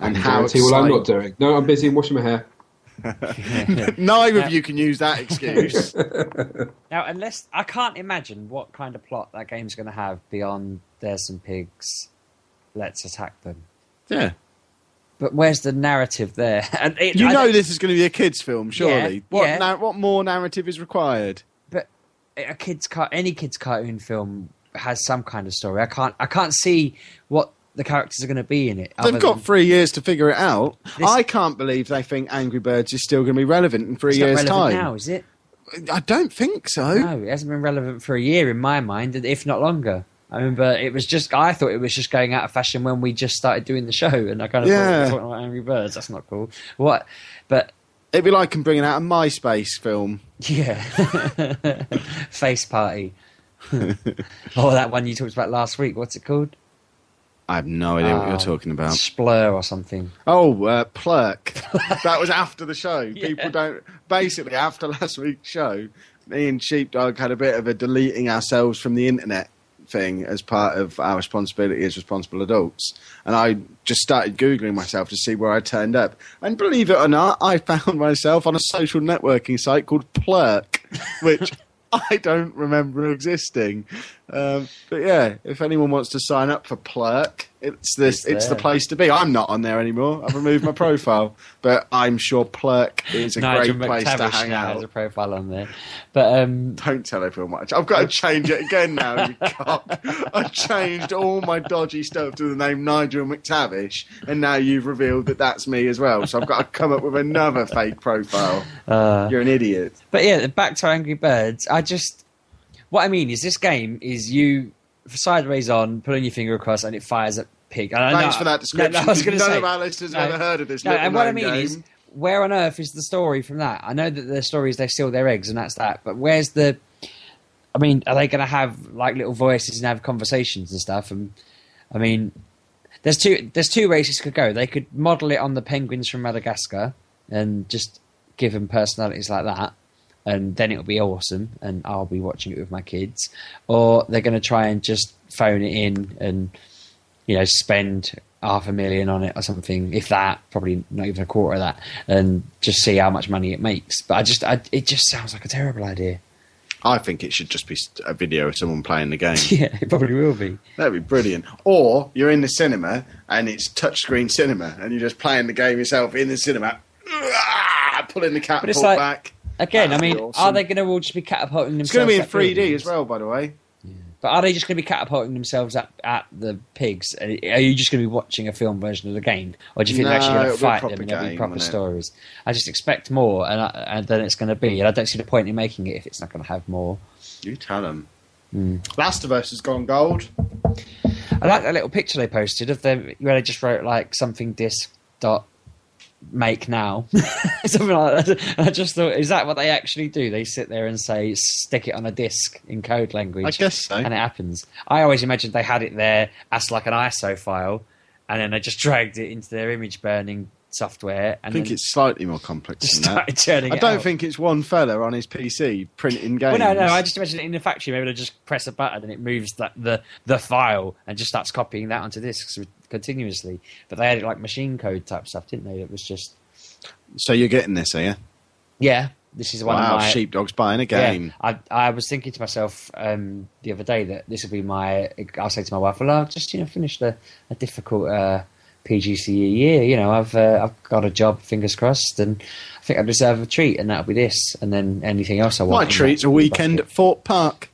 And I how guarantee what I'm not doing. No, I'm busy washing my hair. Neither of you can use that excuse. Now, unless I can't imagine what kind of plot that game's going to have beyond "There's some pigs, let's attack them." yeah. But where's the narrative there? And it, You I know this is going to be a kids' film, surely. Yeah, what yeah. na- what more narrative is required? A kids car- any kids cartoon film has some kind of story. I can't I can't see what the characters are going to be in it. They've got three years to figure it out. This- I can't believe they think Angry Birds is still going to be relevant in three it's not years' relevant time. now, is it? I don't think so. No, it hasn't been relevant for a year in my mind, if not longer. I remember it was just. I thought it was just going out of fashion when we just started doing the show, and I kind of Yeah. thought, Angry Birds. That's not cool. What? But It'd be like them bringing out a MySpace film. Yeah. Face party. oh, that one you talked about last week. What's it called? I have no idea what Oh, you're talking about. Splur or something. Oh, uh, Plurk. that was after the show. People don't. Basically, after last week's show, me and Sheepdog had a bit of a deleting ourselves from the internet thing as part of our responsibility as responsible adults. And I just started Googling myself to see where I turned up. And believe it or not, I found myself on a social networking site called Plurk, which I don't remember existing. Um, but yeah, if anyone wants to sign up for Plurk, It's the It's it's, the place to be. I'm not on there anymore. I've removed my profile, but I'm sure Plurk is a Nigel great place to hang out. has a profile on there, but um, Don't tell everyone much. I've got to change it again now, you cock. I've changed all my dodgy stuff to the name Nigel McTavish, and now you've revealed that that's me as well. So I've got to come up with another fake profile. uh, You're an idiot. But yeah, back to Angry Birds. I just what I mean is this game is you sideways on, pulling your finger across, and it fires at pig. And Thanks know- for that description. No, no, I was because going to none say, of our listeners no, ever heard of this. no, and what I mean game. is, where on earth is the story from that? I know that the story is they steal their eggs, and that's that. But where's the? I mean, are they going to have like little voices and have conversations and stuff? And I mean, there's two there's two ways this could go. They could model it on the penguins from Madagascar and just give them personalities like that, and then it'll be awesome, and I'll be watching it with my kids. Or they're going to try and just phone it in and you know spend half a million on it or something, if that, probably not even a quarter of that, and just see how much money it makes. But I just, I, it just sounds like a terrible idea. I think it should just be a video of someone playing the game. Yeah, it probably will be. That'd be brilliant. Or you're in the cinema and it's touchscreen cinema and you're just playing the game yourself in the cinema, pulling the catapult like- back. Again, I mean, awesome. are they going to all just be catapulting themselves? It's going to be in 3D buildings? as well, by the way. But are they just going to be catapulting themselves at, at the pigs? Are you just going to be watching a film version of the game, or do you think No, they're actually going to fight them and there'll be proper stories? I just expect more, and, I, and then it's going to be. And I don't see the point in making it if it's not going to have more. You tell them. Hmm. Last of Us has gone gold. I like that little picture they posted of them where they just wrote like something disc dot make now something like that. I just thought, is that what they actually do? They sit there and say stick it on a disc in code language. I guess so. and it happens. I always imagined they had it there as like an ISO file, and then they just dragged it into their image burning software. And I think it's slightly more complex than that. I don't out. think it's one fella on his PC printing games. Well, no, no. I just imagine it in the factory. Maybe they just press a button and it moves that, the the file and just starts copying that onto discs continuously. But they had it like machine code type stuff, didn't they? It was just So you're getting this, are you? yeah. This is one wow, of my Sheepdog's buying a Yeah. I I was thinking to myself um, the other day that this would be my. I'll say to my wife, "Well, I've just you know finished a, a difficult uh, PGCE year. You know, I've uh, I've got a job, fingers crossed, and I think I deserve a treat, and that'll be this, and then anything else I want. My treat's a weekend at. Thorpe Park.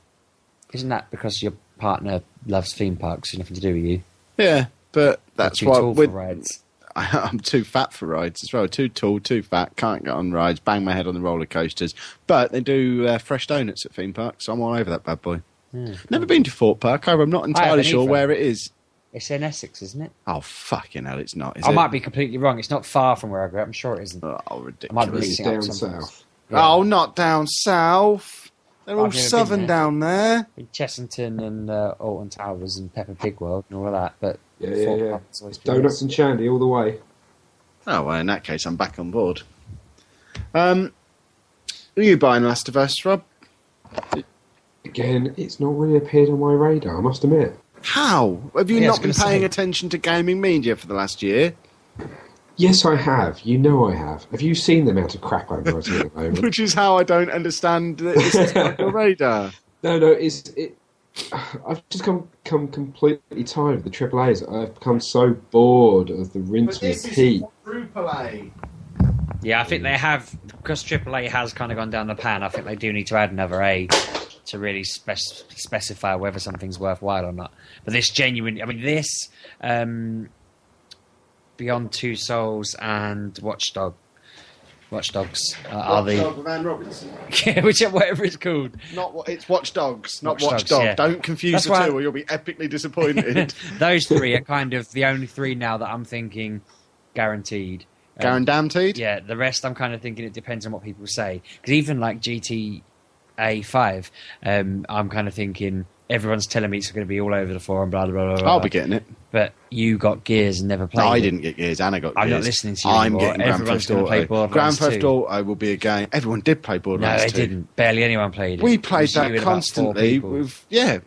Isn't that because your partner loves theme parks? Nothing to do with you. Yeah, but that's too why tall for with- rides. I'm too fat for rides as well. Too tall, too fat. Can't get on rides. Bang my head on the roller coasters. But they do uh, fresh donuts at theme parks. So I'm all over that bad boy. Never been to Thorpe Park. I'm not entirely sure either. where it is. It's in Essex, isn't it? Oh fucking hell! It's not. Is I it? might be completely wrong. It's not far from where I grew up. I'm sure it isn't. Oh, I might be ridiculous. It's mixing it up down with something else. south. Yeah. Oh, not down south. They're all I've never been southern there. down there. with Chessington and uh, Alton Towers and Peppa Pig World and all of that. But Yeah, yeah, Fort yeah. Park's always been Donuts and shandy all the way. Oh well, in that case, I'm back on board. Um, are you buying Last of Us, Rob? Again, it's not really appeared on my radar, I must admit. How have you Yeah, not been paying say. attention to gaming media for the last year? Yes, I have. You know I have. Have you seen the amount of crap I'm writing at the moment? Which is how I don't understand that this is on your radar. No, no, it's it. I've just come come completely tired of the triple A's. I've become so bored of the rinse and repeat. quadruple A. Yeah, I think they have because triple A has kind of gone down the pan. I think they do need to add another A to really spec- specify whether something's worthwhile or not. But this genuine, I mean, this um, Beyond Two Souls and Watchdog, Watchdogs uh, are they? the with Anne Robinson. yeah, whichever whatever it's called. Not what it's Watchdogs, not Watchdogs. Watch, Dogs, Dog. yeah. Don't confuse That's the two, or you'll be epically disappointed. Those three are kind of the only three now that I'm thinking guaranteed. Um, Guaranteed. Yeah, the rest I'm kind of thinking it depends on what people say. Because even like GTA 5, um, I'm kind of thinking everyone's telling me it's going to be all over the forum, blah, blah, blah, blah. I'll be getting it. But you got Gears and never played No, I didn't get Gears. Anna got I'm not listening to you I'm anymore. getting Grand Theft Auto. Grand Theft 2. Auto will be a game. Everyone did play board. No, Borderlands they 2. didn't. Barely anyone played it. We played that constantly. With yeah,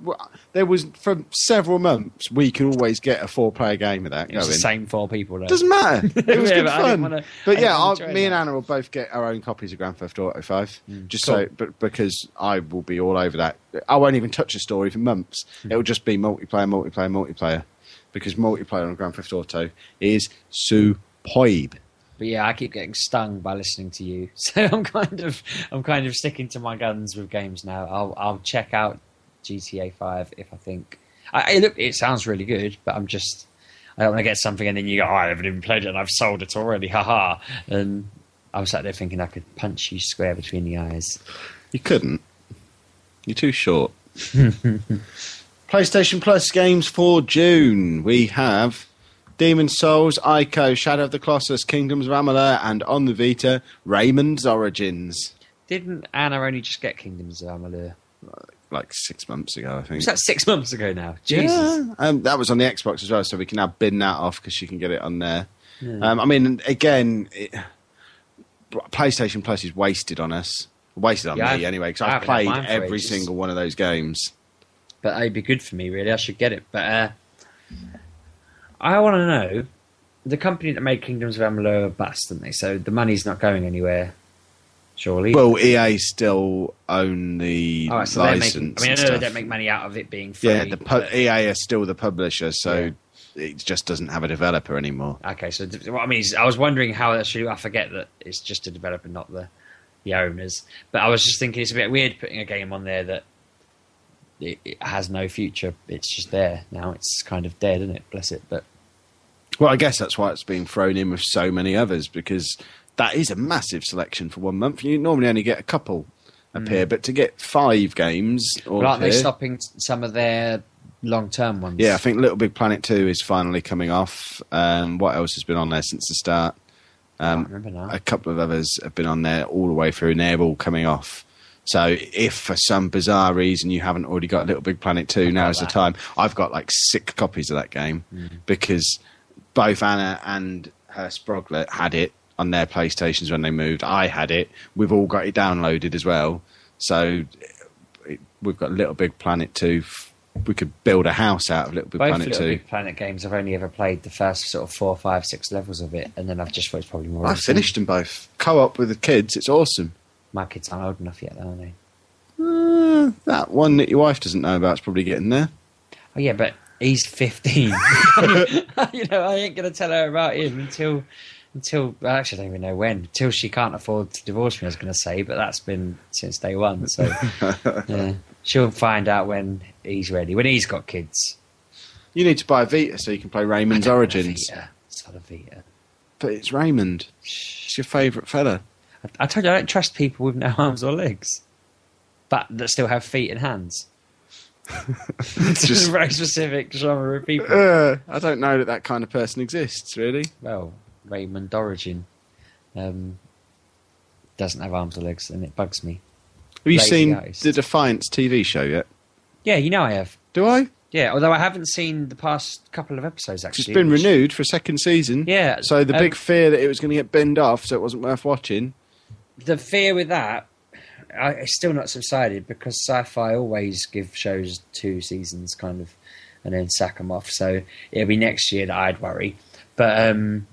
there was for several months. We could always get a four-player game of that It was going. the same four people. Though. Doesn't matter. It was Yeah, good but fun. wanna- but yeah, I'll, join me and. Anna will both get our own copies of Grand Theft Auto Five, just cool. so, but because I will be all over that. I won't even touch a story for months. Hmm. It'll just be multiplayer, multiplayer, multiplayer. Because multiplayer on Grand Theft Auto is superb. But yeah, I keep getting stung by listening to you, so I'm kind of I'm kind of sticking to my guns with games now. I'll I'll check out GTA Five if I think I, it, look, it sounds really good, but I'm just I don't want to get something and then you go, oh, I haven't even played it and I've sold it already, haha. And I was sat there thinking I could punch you square between the eyes. You couldn't. You're too short. PlayStation Plus games for June. We have Demon Souls, Ico, Shadow of the Colossus, Kingdoms of Amalur, and on the Vita, Rayman's Origins. Didn't Anna only just get Kingdoms of Amalur? Like six months ago, I think. Was that six months ago now? Jesus. Yeah, um, that was on the Xbox as well, so we can now bin that off because she can get it on there. Yeah. Um, I mean, again, it, PlayStation Plus is wasted on us. Wasted on Yeah, me I've- anyway, because I I've played every ages. single one of those games. But it'd be good for me really. I should get it. But uh, I want to know the company that made Kingdoms of Amalur are bust, didn't they? So the money's not going anywhere. Surely. Well, EA still own the right, so license. making. I mean, I know they don't make money out of it being free. Yeah, the pu- but- EA is still the publisher, so Yeah. it just doesn't have a developer anymore. Okay, so what I mean is, I was wondering how actually I forget that it's just a developer, not the the owners. But I was just thinking it's a bit weird putting a game on there that it, it has no future. It's just there now. It's kind of dead, isn't it? Bless it. But Well, I guess that's why it's being thrown in with so many others because that is a massive selection for one month. You normally only get a couple appear, but to get five games but aren't they stopping some of their long term ones? Yeah, I think Little Big Planet 2 is finally coming off. Um, what else has been on there since the start? Um, can't remember now. a couple of others have been on there all the way through, and they're all coming off. So, if for some bizarre reason you haven't already got Little Big Planet 2, now is the time. I've got like six copies of that game Mm. because both Anna and her Sproglet had it on their PlayStations when they moved. I had it. We've all got it downloaded as well. So, it, we've got Little Big Planet 2. We could build a house out of Little Big Both Planet Little 2. Big Planet games, I've only ever played the first sort of four, five, six levels of it, and then I've just it's probably more. I of the same. finished them both. Co op with the kids. It's awesome. My kids aren't old enough yet, though, are they? Uh, that one that your wife doesn't know about is probably getting there. Oh yeah, but he's fifteen. you know, I ain't gonna tell her about him until until well, actually I don't even know when. Until she can't afford to divorce me, I was gonna say, but that's been since day one. So yeah, she'll find out when he's ready. When he's got kids. You need to buy a Vita so you can play Rayman's I don't want a Origins. Vita. It's not a Vita. But it's Raymond. It's your favourite fella. I, I told you I don't trust people with no arms or legs, but that still have feet and hands. it's Just- a very specific genre of people. Uh, I don't know that that kind of person exists, really. well, Rayman Origin um, doesn't have arms or legs, and it bugs me. Have you Lazy seen artist. the Defiance TV show yet? Yeah, you know I have. Do I? Yeah, although I haven't seen the past couple of episodes actually. It's been which- renewed for a second season. Yeah, So the um, big fear that it was going to get binned off, so it wasn't worth watching. The fear with that, I, it's still not subsided because Sci-Fi always give shows two seasons, kind of, and then sack them off. So it'll be next year that I'd worry. But um,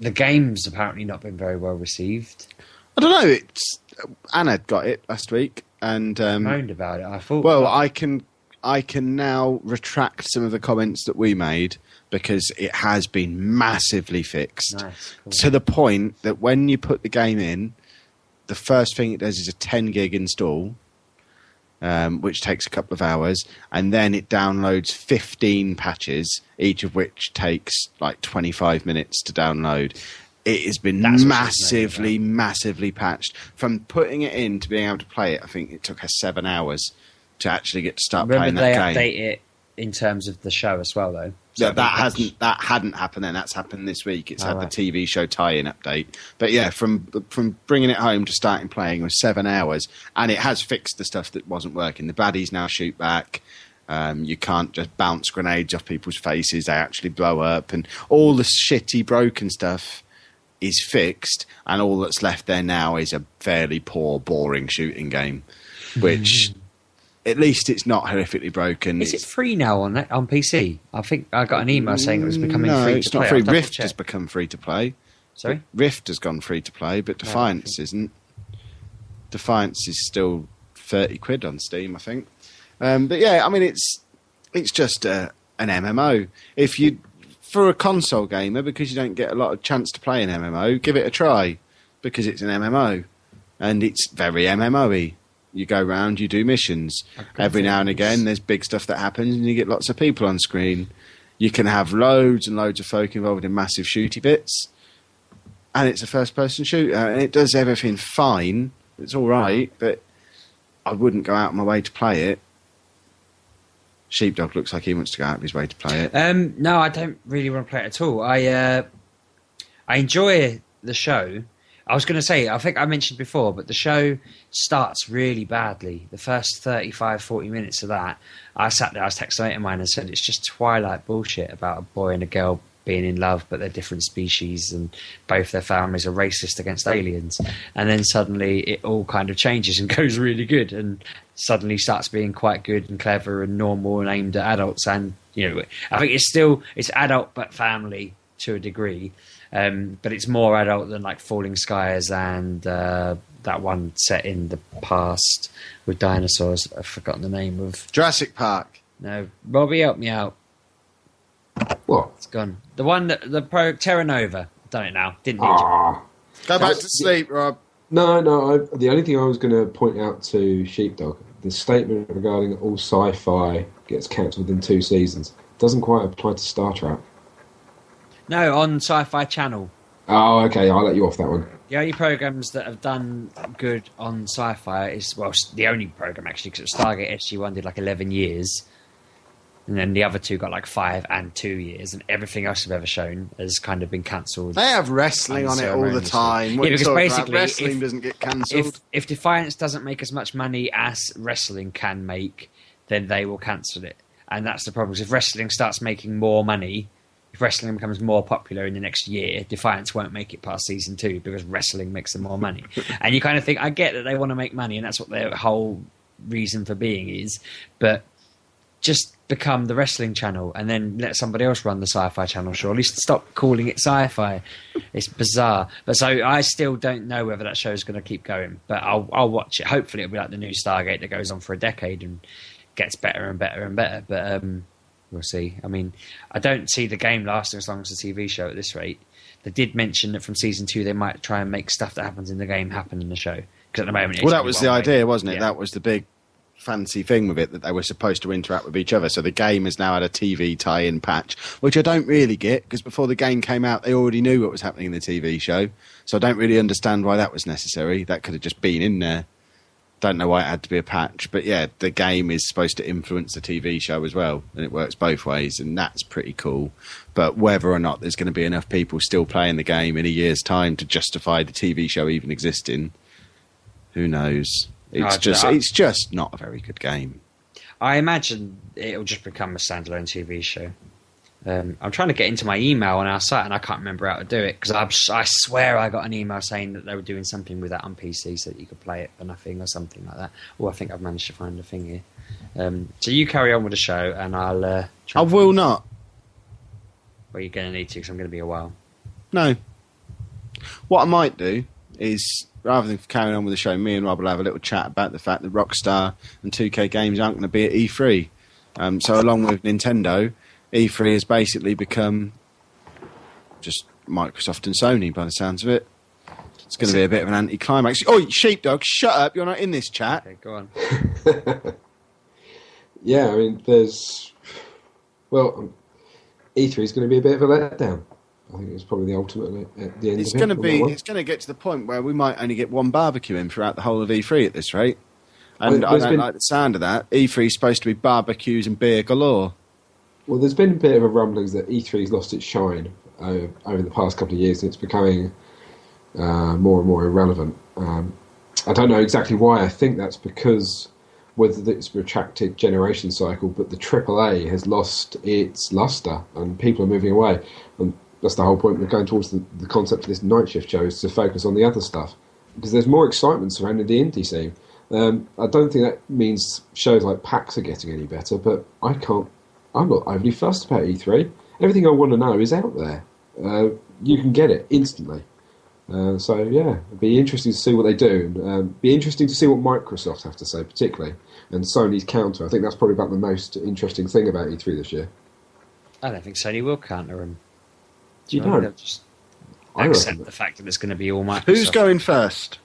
the game's apparently not been very well received. I don't know. It's Anna got it last week, and um, Moaned about it. I thought. Well, I can I can now retract some of the comments that we made because it has been massively fixed nice. Cool. to the point that when you put the game in, the first thing it does is a 10 gig install, um, which takes a couple of hours, and then it downloads 15 patches, each of which takes like 25 minutes to download. It has been That's what she's moaning massively, massively patched. From putting it in to being able to play it, I think it took us seven hours to actually get to start Remember playing they that game. update it in terms of the show as well, though. So Yeah, that hasn't that hadn't happened then. That's happened this week. It's Oh, had right. the TV show tie-in update. But yeah, from from bringing it home to starting playing was seven hours, and it has fixed the stuff that wasn't working. The baddies now shoot back. Um, you can't just bounce grenades off people's faces; they actually blow up, and all the shitty broken stuff is fixed, and all that's left there now is a fairly poor, boring shooting game, which. At least it's not horrifically broken. Is it free now on on PC? I think I got an email saying it was becoming no, free it's to not play. free. Rift check. has become free to play. Sorry. Rift has gone free to play, but Defiance isn't. Defiance is still thirty quid on Steam, I think. Um, but yeah, I mean it's it's just a, an MMO. If you, for a console gamer, because you don't get a lot of chance to play an MMO, give it a try because it's an MMO and it's very MMO-y. You go around, you do missions. Every now and again, there's big stuff that happens, and you get lots of people on screen. You can have loads and loads of folk involved in massive shooty bits, and it's a first-person shooter, and it does everything fine. It's all right, but I wouldn't go out of my way to play it. Sheepdog looks like he wants to go out of his way to play it. Um, no, I don't really want to play it at all. I uh, I enjoy the show. I was going to say, I think I mentioned before, but the show starts really badly. The first 35, 40 minutes of that, I sat there, I was texting mate of mine and said, it's just Twilight bullshit about a boy and a girl being in love, but they're different species and both their families are racist against aliens. And then suddenly it all kind of changes and goes really good and suddenly starts being quite good and clever and normal and aimed at adults. And, you know, I think it's still, it's adult but family to a degree. Um, but it's more adult than like Falling Skies and uh, that one set in the past with dinosaurs. I've forgotten the name of. Jurassic Park. No, Robbie, help me out. What? It's gone. The one that the pro Terra Nova. Done it now. Didn't need you. Ah. Go back That's- to sleep, Rob. No, no. I, the only thing I was going to point out to Sheepdog, the statement regarding all sci-fi gets cancelled within two seasons, doesn't quite apply to Star Trek. No, on Sci-Fi Channel. Oh, okay. I'll let you off that one. The only programs that have done good on Sci-Fi is well, the only program actually because Stargate SG One did like eleven years, and then the other two got like five and two years, and everything else they've ever shown has kind of been cancelled. They have wrestling on it all the time. What Yeah, because talking about? basically, wrestling if- doesn't get cancelled. if if Defiance doesn't make as much money as wrestling can make, then they will cancel it, and that's the problem. 'cause if wrestling starts making more money, if wrestling becomes more popular in the next year, Defiance won't make it past season two because wrestling makes them more money. and you kind of think, I get that they want to make money, and that's what their whole reason for being is, but just become the wrestling channel and then let somebody else run the sci-fi channel show. At least stop calling it sci-fi it's bizarre but so i still don't know whether that show is going to keep going but i'll i'll watch it hopefully it'll be like the new stargate that goes on for a decade and gets better and better and better but um we'll see i mean i don't see the game lasting as long as the tv show at this rate they did mention that from season two they might try and make stuff that happens in the game happen in the show because at the moment it's well, that was the way. idea, wasn't it? Yeah. That was the big fancy thing with it that they were supposed to interact with each other. So the game has now had a TV tie-in patch, which I don't really get because before the game came out, they already knew what was happening in the TV show. So I don't really understand why that was necessary. That could have just been in there. Don't know why it had to be a patch, but yeah, the game is supposed to influence the TV show as well, and it works both ways, and that's pretty cool. But whether or not there's going to be enough people still playing the game in a year's time to justify the TV show even existing, who knows? It's I- just I- it's just not a very good game. I imagine it'll just become a standalone TV show. Um, I'm trying to get into my email on our site and I can't remember how to do it because I swear I got an email saying that they were doing something with that on PC so that you could play it for nothing or something like that. Oh, I think I've managed to find a thing here. Um, so you carry on with the show and I'll. Uh, try I will not. Well, you're going to need to because I'm going to be a while. No. What I might do is rather than carrying on with the show, me and Rob will have a little chat about the fact that Rockstar and 2K Games aren't going to be at E3. Um, so along with Nintendo, E3 has basically become just Microsoft and Sony by the sounds of it. It's going to be a bit of an anticlimax. Oh, sheepdog, shut up! You're not in this chat. Okay, go on. Yeah, I mean, there's. Well, um, E3 is going to be a bit of a letdown. I think it's probably the ultimate at the end It's of it. going to be. It's going to get to the point where we might only get one barbecue in throughout the whole of E3 at this rate. And Well, I there's don't been- like the sound of that. E3 is supposed to be barbecues and beer galore. Well, there's been a bit of a rumblings that E3's lost its shine uh, over the past couple of years, and it's becoming uh, more and more irrelevant. Um, I don't know exactly why. I think that's because whether it's retracted generation cycle, but the AAA has lost its luster, and people are moving away. And that's the whole point. We're going towards the, the concept of this night shift show is to focus on the other stuff because there's more excitement surrounding the indie scene. Um, I don't think that means shows like PAX are getting any better, but I can't. I'm not overly fussed about E3. Everything I want to know is out there. Uh, you can get it instantly. Uh, so yeah, it'd be interesting to see what they do. And, um, be interesting to see what Microsoft have to say, particularly, and Sony's counter. I think that's probably about the most interesting thing about E3 this year. I don't think Sony will counter them. You I don't? they'll just I accept reckon. the fact that it's going to be all Microsoft. Who's going first?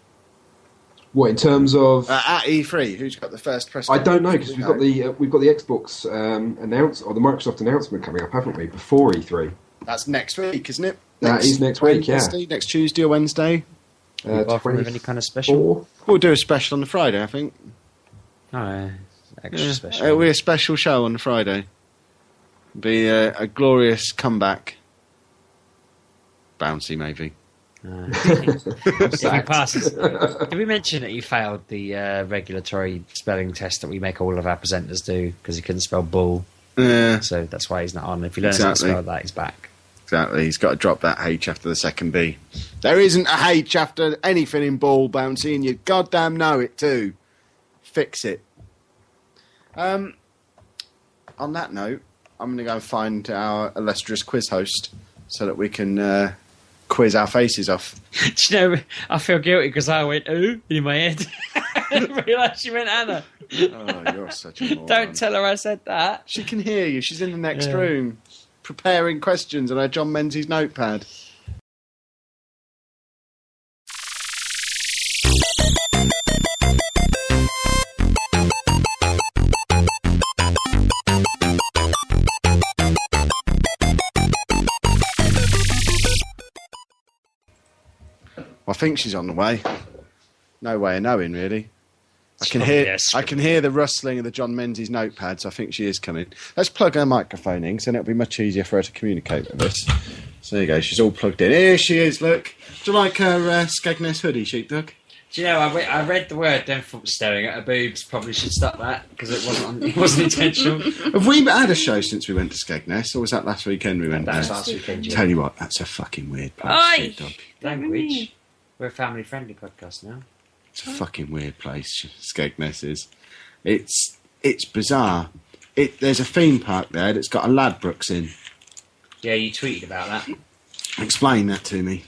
What in terms of? Uh, at E3, who's got the first press I don't know because we've got the uh, we've got the Xbox um, announce or the Microsoft announcement coming up, haven't we? Before E E3. That's next week, isn't it? That is next week, yeah. Next Tuesday or Wednesday. Uh, Apart from with any kind of special? We'll do a special on the Friday, I think. Oh, uh, extra Yeah. special. It'll be a special show on the Friday. Be a, a glorious comeback. Bouncy, maybe. Uh, if he passes, did we mention that he failed the uh, regulatory spelling test that we make all of our presenters do because he couldn't spell bull? Yeah, So that's why he's not on. If he learns how to Exactly. spell that, he's back. exactly. He's got to drop that H after the second B. There isn't a H after anything in ball, Bouncy, and you goddamn know it too. Fix it. Um, on that note, I'm going to go and find our illustrious quiz host so that we can uh, quiz our faces off. Do you know, I feel guilty because I went, ooh, in my head. I didn't realise she meant Anna. Oh, you're such a moron. Don't tell her I said that. She can hear you. She's in the next Yeah. room, preparing questions on her John Menzies notepad. I think she's on the way. No way of knowing, really. I can hear. I can hear the rustling of the John Menzies notepads. I think she is coming. Let's plug her microphone in, so it'll be much easier for her to communicate with us. So there you go. She's all plugged in. Here she is. Look. Do you like her uh, Skegness hoodie, sheepdog? Do you know, I, re- I read the word, then thought staring at her boobs. Probably should stop that because it wasn't on, it wasn't intentional. Have we had a show since we went to Skegness, or was that last weekend we went That was last weekend. Jim. Tell you what, that's a fucking weird place, Oi! sheepdog. Language. We're a family friendly podcast now. It's a fucking weird place. Skegness is. It's it's bizarre. It there's a theme park there that's got a Ladbrokes in. Yeah, you tweeted about that. Explain that to me.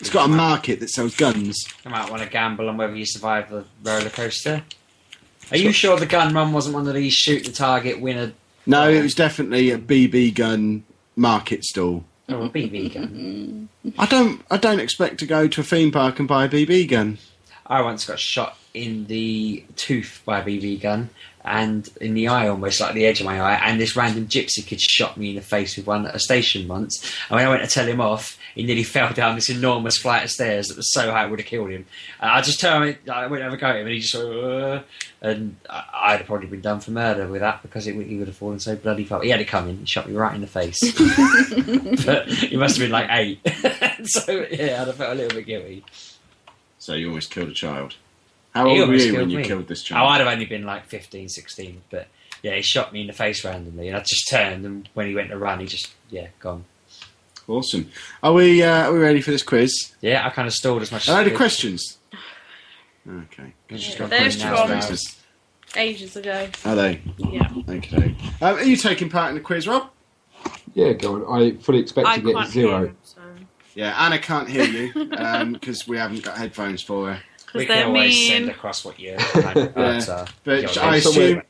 It's got a market that sells guns. I might want to gamble on whether you survive the roller coaster. Are you sure the gun run wasn't one of these shoot the target winner? No, it was definitely a BB gun market stall. A BB gun. I don't I don't expect to go to a theme park and buy a BB gun. I once got shot in the tooth by a BB gun and in the eye almost like the edge of my eye and this random gypsy kid shot me in the face with one at a station once. And when I went to tell him off he nearly fell down this enormous flight of stairs that was so high it would have killed him. And I just turned I went over to go at him and he just sort uh, and I- I'd have probably been done for murder with that because it, he would have fallen so bloody far. He had it coming he shot me right in the face. But he must have been like eight. So yeah I'd have felt a little bit guilty. So you almost killed a child. How He old were you when you me. killed this child? Oh. I'd have only been like 15, 16, but yeah, he shot me in the face randomly, and I just turned, and when he went to run, he just yeah, gone. Awesome. Are we uh, are we ready for this quiz? Yeah, I kind of stalled as much. Are as there I any could. questions? Okay. Just got They're questions now. Ages ago. Are they? Yeah. Okay. Um, are you taking part in the quiz, Rob? Yeah, go on. I fully expect I to get can't zero. hear 'em, so. Yeah, Anna can't hear you because we haven't got headphones for her. We Because can they're always mean. send across what your kind of words are. But I assume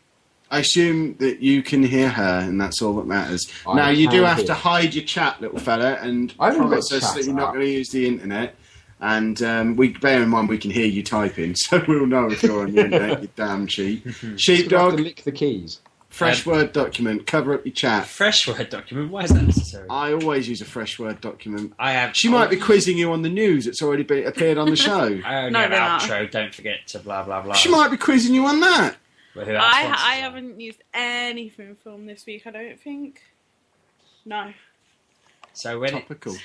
I assume that you can hear her, and that's all that matters. I now you do have hear. to hide your chat, little fella, and I haven't promise us that you're not going to use the internet. And um, we bear in mind we can hear you typing, so we'll know if you're on the internet. You damn cheat, You have to sheepdog. lick the keys. Fresh Um, word document. Cover up your chat. fresh word document. Why is that necessary? I always use a fresh word document. I have. She might be quizzing you on the news that's already been, appeared on the show. I only No, have they're not. outro. Don't forget to blah blah blah. She might be quizzing you on that. But who our I, I haven't used anything from this week, I don't think. No. So when it, Topical.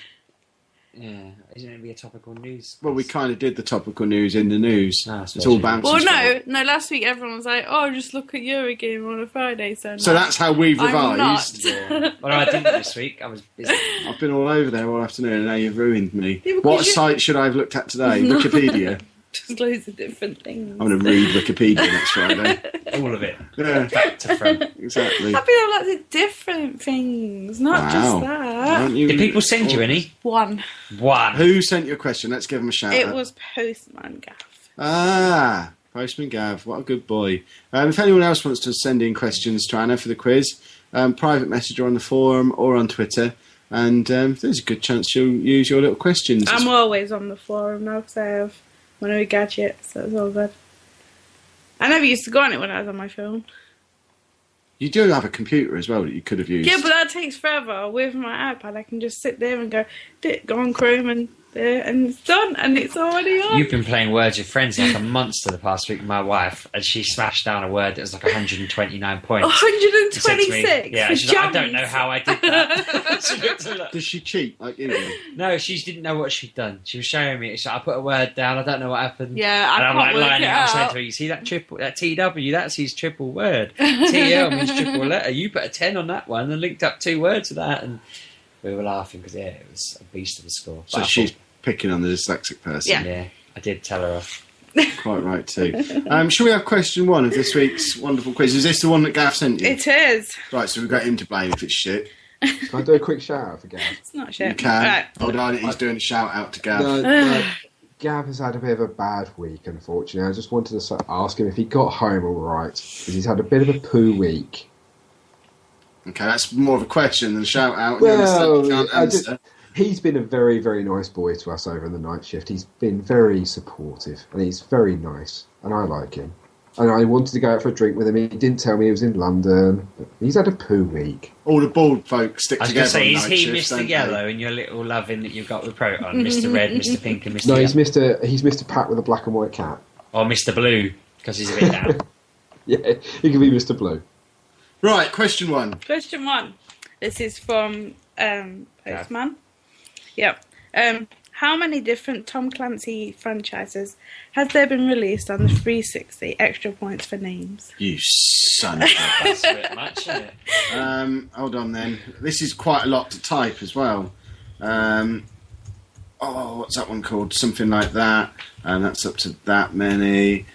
Yeah, isn't it be a topical news? Well, we kind of did the topical news in the news. Ah, it's all we did. bouncing. Well, no, no. Last week everyone was like, "Oh, just look at Eurogamer on a Friday." So, So no. that's how we've I'm revised. not. Yeah. Well, I didn't this week. I was busy. I've been all over there all afternoon, and now you've ruined me. Yeah, what you- site should I have looked at today? Wikipedia. just loads of different things. I'm going to read Wikipedia next Friday. All of it. Yeah, Back to front. exactly. I've been on lots of different things, not Wow. just that. You- Did people send you any? One. One. Who sent you a question? Let's give them a shout It out. was Postman Gaff. Ah, Postman Gav, what a good boy. Um, if anyone else wants to send in questions to Anna for the quiz, um, private message her on the forum or on Twitter, and um, there's a good chance she'll use your little questions. I'm always on the forum now because I have the gadgets, so it's all good. I never used to go on it when I was on my phone. you do have a computer as well that you could have used. Yeah, but that takes forever. With my iPad, I can just sit there and go, "D- go on Chrome and there, and it's done, and it's already on. You've been playing Words with Friends like a monster the past week with my wife, and she smashed down a word that was like 129 points. She said to me- 126. Yeah, she's like, I don't know how I did that. She looked at Does she cheat like you no, she didn't know what she'd done. She was showing me. She's like, I put a word down. I don't know what happened. Yeah, I and I'm can't like work lining it up saying out. to her, you see that triple, that TW, that's his triple word. TL means triple letter. You put a 10 on that one and linked up two words to that. And we were laughing because, yeah, it was a beast of a score. So I she's thought- picking on the dyslexic person. Yeah. yeah, I did tell her off. Quite right too. Um, shall we have question one of this week's wonderful quiz? Is this the one that Gav sent you? It is. Right, so we've got him to blame if it's shit. Can I do a quick shout out for Gav? It's not shit. You can. Right. Hold on, he's doing a shout out to Gav. No, no, Gav has had a bit of a bad week, unfortunately. I just wanted to ask him if he got home all right, because he's had a bit of a poo week. Okay, that's more of a question than a shout out. and you understand Well, you can't I did- answer. He's been a very, very nice boy to us over in the night shift. He's been very supportive, and he's very nice, and I like him. And I wanted to go out for a drink with him. He didn't tell me he was in London. He's had a poo week. All the bald folk stick together. I was going together. to say, is he shifts, Mr. don't Yellow in your little loving that you've got with Proton? Mm-hmm. Mr. Red, Mr. Pink, and Mr. No, Yellow? he's Mister. He's Mister Pat with a black and white cat. Or Mr. Blue, because he's a bit down. Yeah, he could be Mister Blue. Right, question one. Question one. This is from um, Postman. Yep. Um, how many different Tom Clancy franchises has there been released on the 360? Extra points for names. You son of a... That's a bit it? um, hold on then. This is quite a lot to type as well. Um, oh, what's that one called? Something like that. And that's up to that many.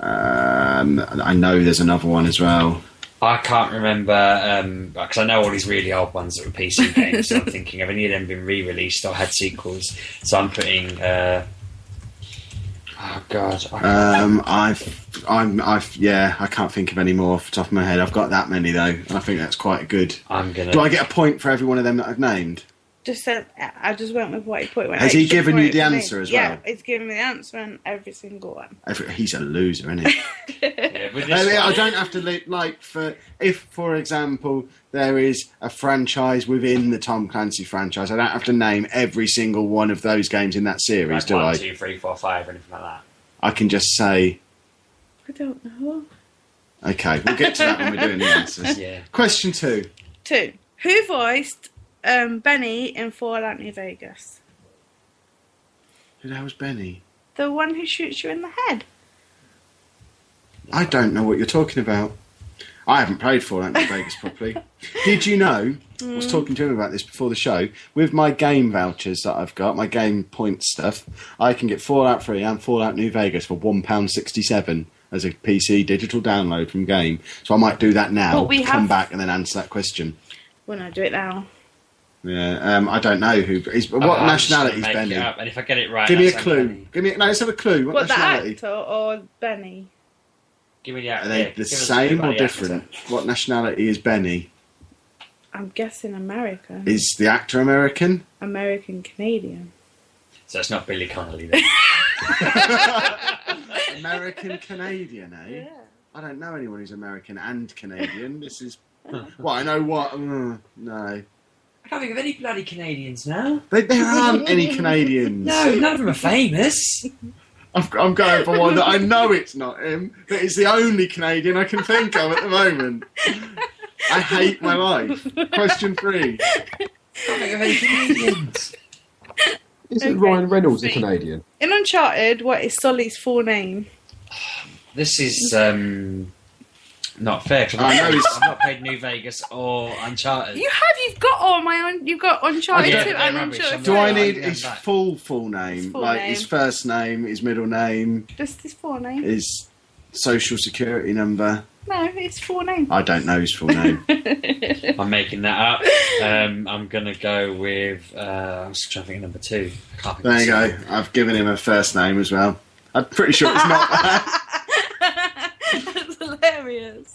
Um, I know there's another one as well. I can't remember, because I know all these really old ones that were PC games, so I'm thinking, have any of them been re released or had sequels? So I'm putting. Uh, oh, God. Um, I've, I'm, I've, yeah, I can't think of any more off the top of my head. I've got that many though, and I think that's quite good. I'm gonna. Do I get a point for every one of them that I've named? Just said, I just went with what he put. went Has he given you the answer names. as Yeah, well? it's given me the answer on every single one. Every, he's a loser, isn't he? Yeah, I, I don't have to li- like for if, for example, there is a franchise within the Tom Clancy franchise. I don't have to name every single one of those games in that series, like do one, I? two, three, four, five, or anything like that. I can just say, I don't know. okay, we'll get to that when we're doing the answers. Yeah. Question two. Two. Who voiced um, Benny in Fallout New Vegas? Who the hell's Benny? The one who shoots you in the head. I don't know what you're talking about. I haven't played Fallout New Vegas properly. Did you know? I was talking to him about this before the show. With my game vouchers that I've got, my game point stuff, I can get Fallout 3 and Fallout New Vegas for £1.67 as a PC digital download from game. So I might do that now, But we come have- back and then answer that question. Well, no, do it now. Yeah, um, I don't know who. Is, what Oh, I'm nationality is just gonna make Benny? up, and if I get it right, Give me a clue. Benny. Give me. No, let's have a clue. What, What, the nationality? actor or Benny? Give me the Are actor. they yeah, the give us a clue same or the different? actor. What nationality is Benny? I'm guessing American. Is the actor American? American Canadian. So it's not Billy Connolly then. American Canadian, eh? I don't know anyone who's American and Canadian. This is. Well, I know what. mm, no. I can't think of any bloody Canadians now. There, there aren't any Canadians. No, none of them are famous. I'm, I'm going for one that I know it's not him, but it's the only Canadian I can think of at the moment. I hate my life. Question three. can't think of any Canadians. Isn't Okay, Ryan Reynolds a. Canadian? In Uncharted, what is Sully's full name? This is um, not fair. 'cause I I've, know not, it's- I've not played New Vegas or Uncharted. You have, you've got all my own. You've got Uncharted I two don't- and rubbish. Uncharted Do. I need his back. full full name? His full like name. his first name, his middle name, Just his full name? his social security number? No, it's full name. I don't know his full name. I'm making that up. Um, I'm gonna go with. Uh, I was trying to think of number two. I can't think There you the go. I've given him a first name as well. I'm pretty sure it's not that. That's hilarious.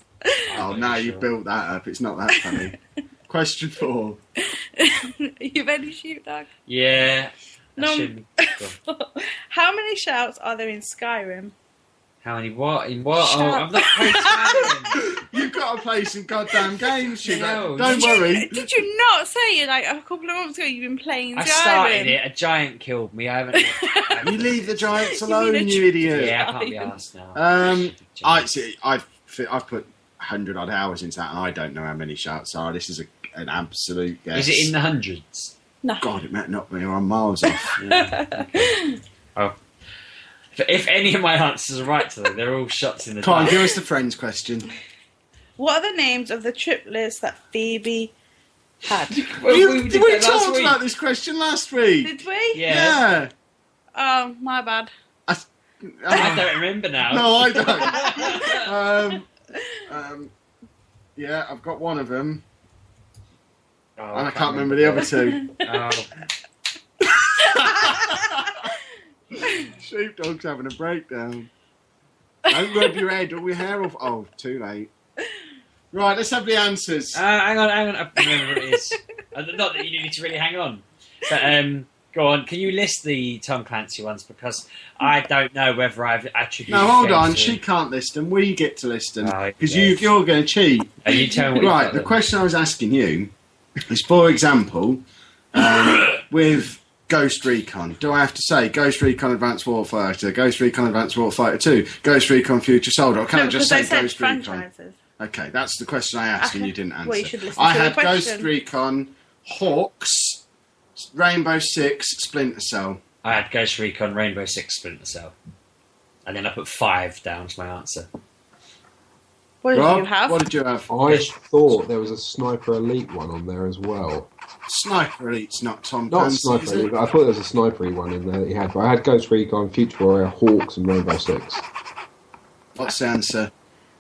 Oh, now you've built that up. It's not that funny. Question four. you ready to shoot, Doug? Yeah. I No. shouldn't- go on. How many shouts are there in Skyrim? How many what? In what? Shut Oh. I'm not playing Skyrim. You've got to play some goddamn games, you know. Don't Did worry. You, did you not say like a couple of months ago you've been playing I Skyrim? started it. A giant killed me. I haven't. I haven't- You leave the giants alone, need a you idiot. Yeah, I can't be asked now. Um, I see. I've I've put hundred odd hours into that, and I don't know how many shouts are. This is a, an absolute guess. Is it in the hundreds? No. God, it might not be. I'm miles off. Yeah. okay. Oh. If, if any of my answers are right today, they're all shots in the Come on, dark. give us the friends question. What are the names of the triplets that Phoebe had? Well, we we we, did that talked week. about this question last week. Did we? Yeah. Yeah. Oh, my bad. I Uh, don't remember now. no, I don't. um, um, yeah, I've got one of them, Oh, and I can't remember the other two. Oh. Sheepdog's having a breakdown. Don't rub your head or your hair off. Oh, too late. Right, let's have the answers. Uh, hang on, hang on. I remember what it is. Uh, Not that you need to really hang on. But um, go on. Can you list the Tom Clancy ones because I don't know whether I've attributed. no, hold on. to- She can't list them. We get to list them Right, because yeah. you, you're going to cheat. Are you telling me? Right, the then? question I was asking you is, for example, um, with Ghost Recon, do I have to say Ghost Recon Advanced Warfighter, Ghost Recon Advanced Warfighter 2, Ghost Recon Future Soldier, or can no, I just because say I said Ghost Recon? franchises. Okay, that's the question I asked and you didn't answer. Well, you should listen I to the had Ghost. Recon, Hawks, Rainbow Six, Splinter Cell. I had Ghost Recon Rainbow Six Splinter Cell, and then I put five down as my answer. What did Rob, you have? what did you have? I thought there was a Sniper Elite one on there as well. Sniper Elite's not Tom Not Clancy, Sniper Elite, but I thought there was a Sniper one in there that he had. But I had Ghost Recon, Future Warrior, Hawks, and Rainbow Six. What's the answer?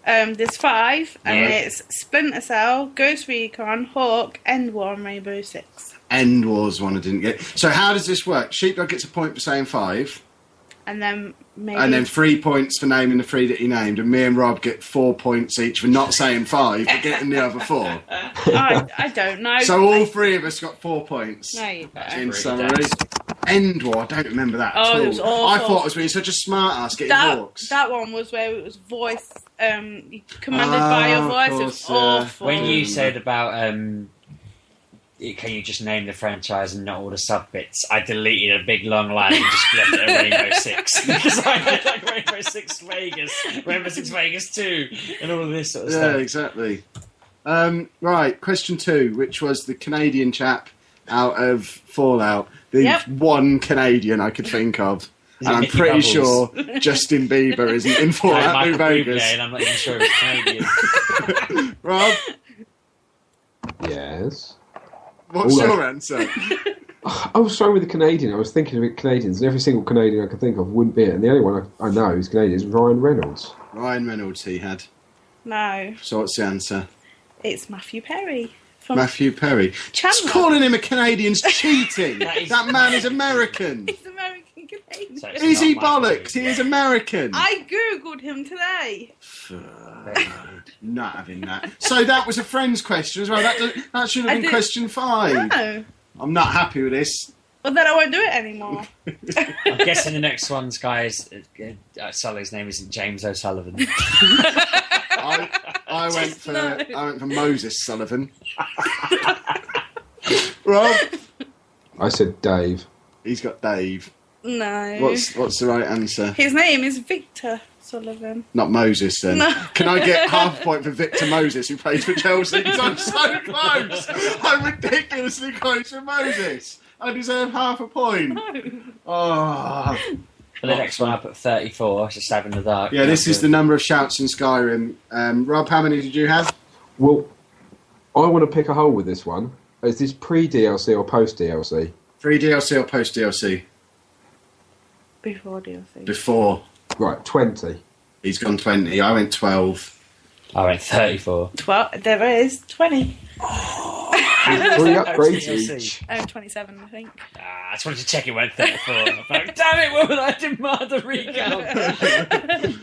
Um, there's five, and Yeah. it's Splinter Cell, Ghost Recon, Hawk, EndWar, and Rainbow Six. End Wars one I didn't get. So how does this work? Sheepdog gets a point for saying five. And then maybe. And then three points for naming the three that he named, and me and Rob get four points each for not saying five, but getting the other four. I, I don't know. So all three of us got four points. No, you don't. In summary. EndWar. I don't remember that Oh, at it was all. I thought I was being such a smart ass getting that, hawks. that one was where it was voice um, commanded by your voice. of voice. It course, was yeah. awful. When you Mm. said about um, it- can you just name the franchise and not all the sub bits? I deleted a big long line and just left it at Rainbow Six because I had like Rainbow Six Vegas, Rainbow Six Vegas Two, and all of this sort of yeah, stuff. Yeah, exactly. Um, right, question two, which was the Canadian chap out of Fallout, the Yep. one Canadian I could think of. And I'm pretty Bubbles? sure Justin Bieber isn't in Fallout New Michael Bublé, Vegas. and I'm not even sure it's Canadian. Rob, Yes. What's All your answer? I was trying with the Canadian. I was thinking of it Canadians, and every single Canadian I could think of wouldn't be it. And the only one I, I know who's Canadian is Ryan Reynolds. Ryan Reynolds, he had. No, So what's the answer? it's Matthew Perry. From Matthew Perry. Chandler. Calling him a Canadian's cheating. That is- that man is American. He's American Canadian. So it's Is he Michael bollocks? He is American. I googled him today. Not having that. So that was a friend's question as well. That, that should have I been did- question five. No, I'm not happy with this. well then I won't do it anymore. I'm guessing the next one's guys. Uh, uh, Sully's name isn't James O'Sullivan. I, I went Just for no. I went for Moses Sullivan. Rob, I said Dave. he's got Dave. no. What's what's the right answer? His name is Victor Sullivan. Not Moses then. No. Can I get half a point for Victor Moses who plays for Chelsea? 'Cause I'm so close. I'm ridiculously close for Moses. I deserve half a point. Oh. For the next one, I put 34. It's a stab in the dark. Yeah, this is the number of shouts in Skyrim. Um, Rob, how many did you have? Well, I want to pick a hole with this one. Is this pre DLC or post DLC? Free DLC or post DLC? Before DLC. Before. Right, 20. He's gone 20. I went 12. I went 34. Twelve. There is twenty. Three upgrades DLC. each. Oh, 27, I think. Ah, I just wanted to check it went 34. I'm like, Damn it, woman, I demand a recount.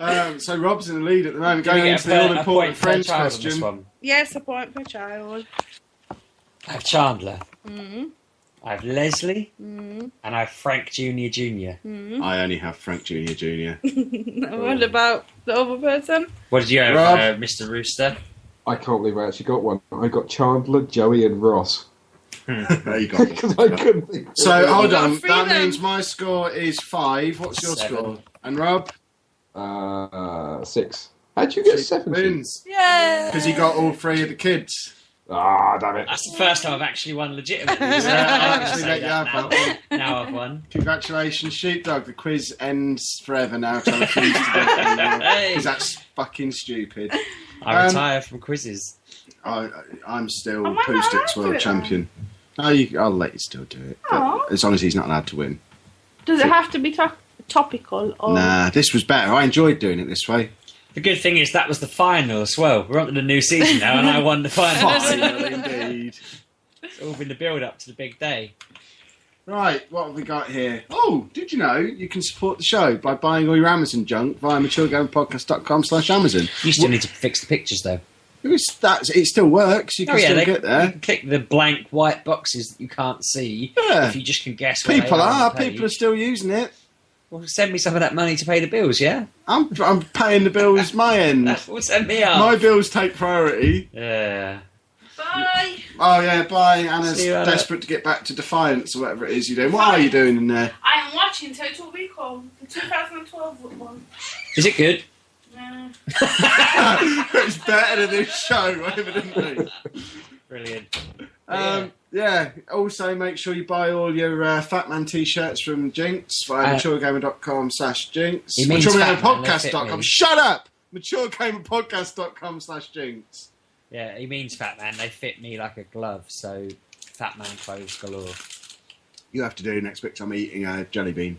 Um, so Rob's in the lead at the moment, going into the all important point French child on question. Yes, a point per child. I have Chandler. Mm. I have Leslie. Mm. And I have Frank Junior Junior. Mm. I only have Frank Junior Junior. what about the other person? What did you have, Rob. uh, Mr. Rooster? I can't believe I actually got one. I got Chandler, Joey, and Ross there you go. I. So hold on, that then. means my score is five. What's your Seven. score? And Rob Uh, six. How'd you get seven? wins Yeah. because he got all three of the kids. Ah, damn it. That's the first time I've actually won legitimately. So actually let you have now. that now I've won. Congratulations, Sheepdog. The quiz ends forever now. So I refuse to do it Hey. because that's fucking stupid. I Um, retire from quizzes. I, I'm still Am I not Pooh allowed Sticks world champion. Oh, you, I'll let you still do it, but as long as he's not allowed to win. Does it have to be to- topical or? Nah, this was better. I enjoyed doing it this way. The good thing is that was the final as well. We're on to the new season now, and I won the final. Finally, indeed. It's all been the build up to the big day. Right, what have we got here? Oh, did you know you can support the show by buying all your Amazon junk via maturegamepodcast.com slash Amazon? You still need to fix the pictures though. It, was, that's, it still works. You oh, can oh yeah, still they, get you there. can click the blank white boxes that you can't see. Yeah. If you just can guess. People are. are. People are still using it. Well, send me some of that money to pay the bills. Yeah. I'm, I'm paying the bills my end. Well, send me up. My bills take priority. Yeah. Bye. Oh yeah, bye. Anna's See you, Anna. desperate to get back to Defiance or whatever it is you're doing. What are you doing in there? I am watching Total Recall, the 2012 one. Is it good? Yeah. it's better than this show, evidently. Brilliant. Um, yeah. Also, make sure you buy all your uh, Fat Man t-shirts from Jinx via Uh, maturegamer.com slash Jinx. He means Fat Man, they fit Maturegamerpodcast.com. me. Shut up! Maturegamerpodcast.com slash Jinx. Yeah, he means fat man. They fit me like a glove. So fat man clothes galore. You have to do next week. I'm eating a jelly bean.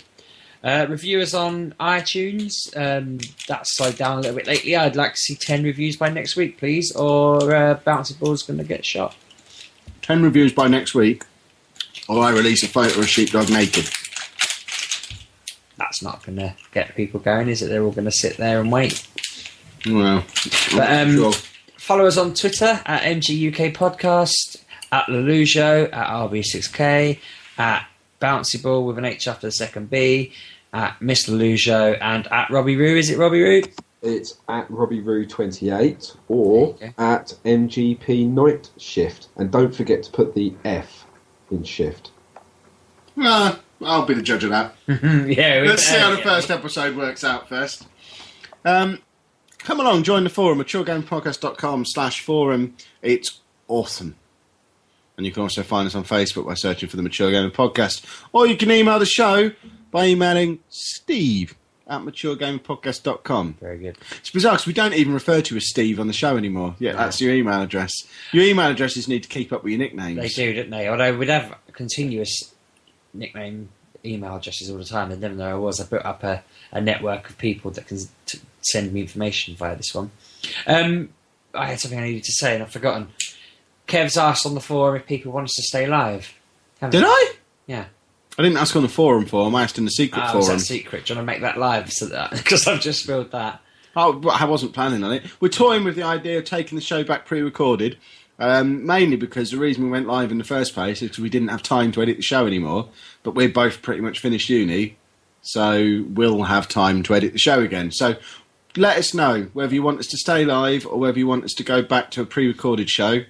Uh, reviewers on iTunes. Um, that's slowed down a little bit lately. I'd like to see 10 reviews by next week, please, or uh, Bouncy Ball's going to get shot. 10 reviews by next week, or I release a photo of Sheepdog naked. That's not going to get people going, is it? They're all going to sit there and wait. Well, But, um, sure. Follow us on Twitter at MGUK Podcast, at Lelujo, at RB6K, at Bouncy Ball with an H after the second B, at Miss Lelujo, and at Robbie Roo. Is it Robbie Roo? It's at Robbie Roo 28 or at MGP Night Shift. And don't forget to put the F in shift. Ah, I'll be the judge of that. yeah. Let's see how the yeah. first episode works out first. Um, come along, join the forum, maturegamepodcast.com slash forum. It's awesome. And you can also find us on Facebook by searching for the Mature Gamer Podcast. Or you can email the show by emailing steve at maturegamerpodcast.com. Very good. It's bizarre because we don't even refer to you as Steve on the show anymore. Yeah, that's your email address. Your email addresses need to keep up with your nicknames. They do, don't they? Although we'd have continuous nickname email addresses all the time, and then there I was. I built up a, a network of people that can t- send me information via this one. Um, I had something I needed to say and I've forgotten. Kev's asked on the forum if people want us to stay live. Did? I? Yeah. I didn't ask on the forum form. I asked in the secret was forum. that secret? Do you want to make that live? So that because I've just spilled that. Oh, I wasn't planning on it. We're toying with the idea of taking the show back pre-recorded, um, mainly because the reason we went live in the first place is because we didn't have time to edit the show anymore. But we're both pretty much finished uni, so we'll have time to edit the show again. So let us know whether you want us to stay live or whether you want us to go back to a pre-recorded show.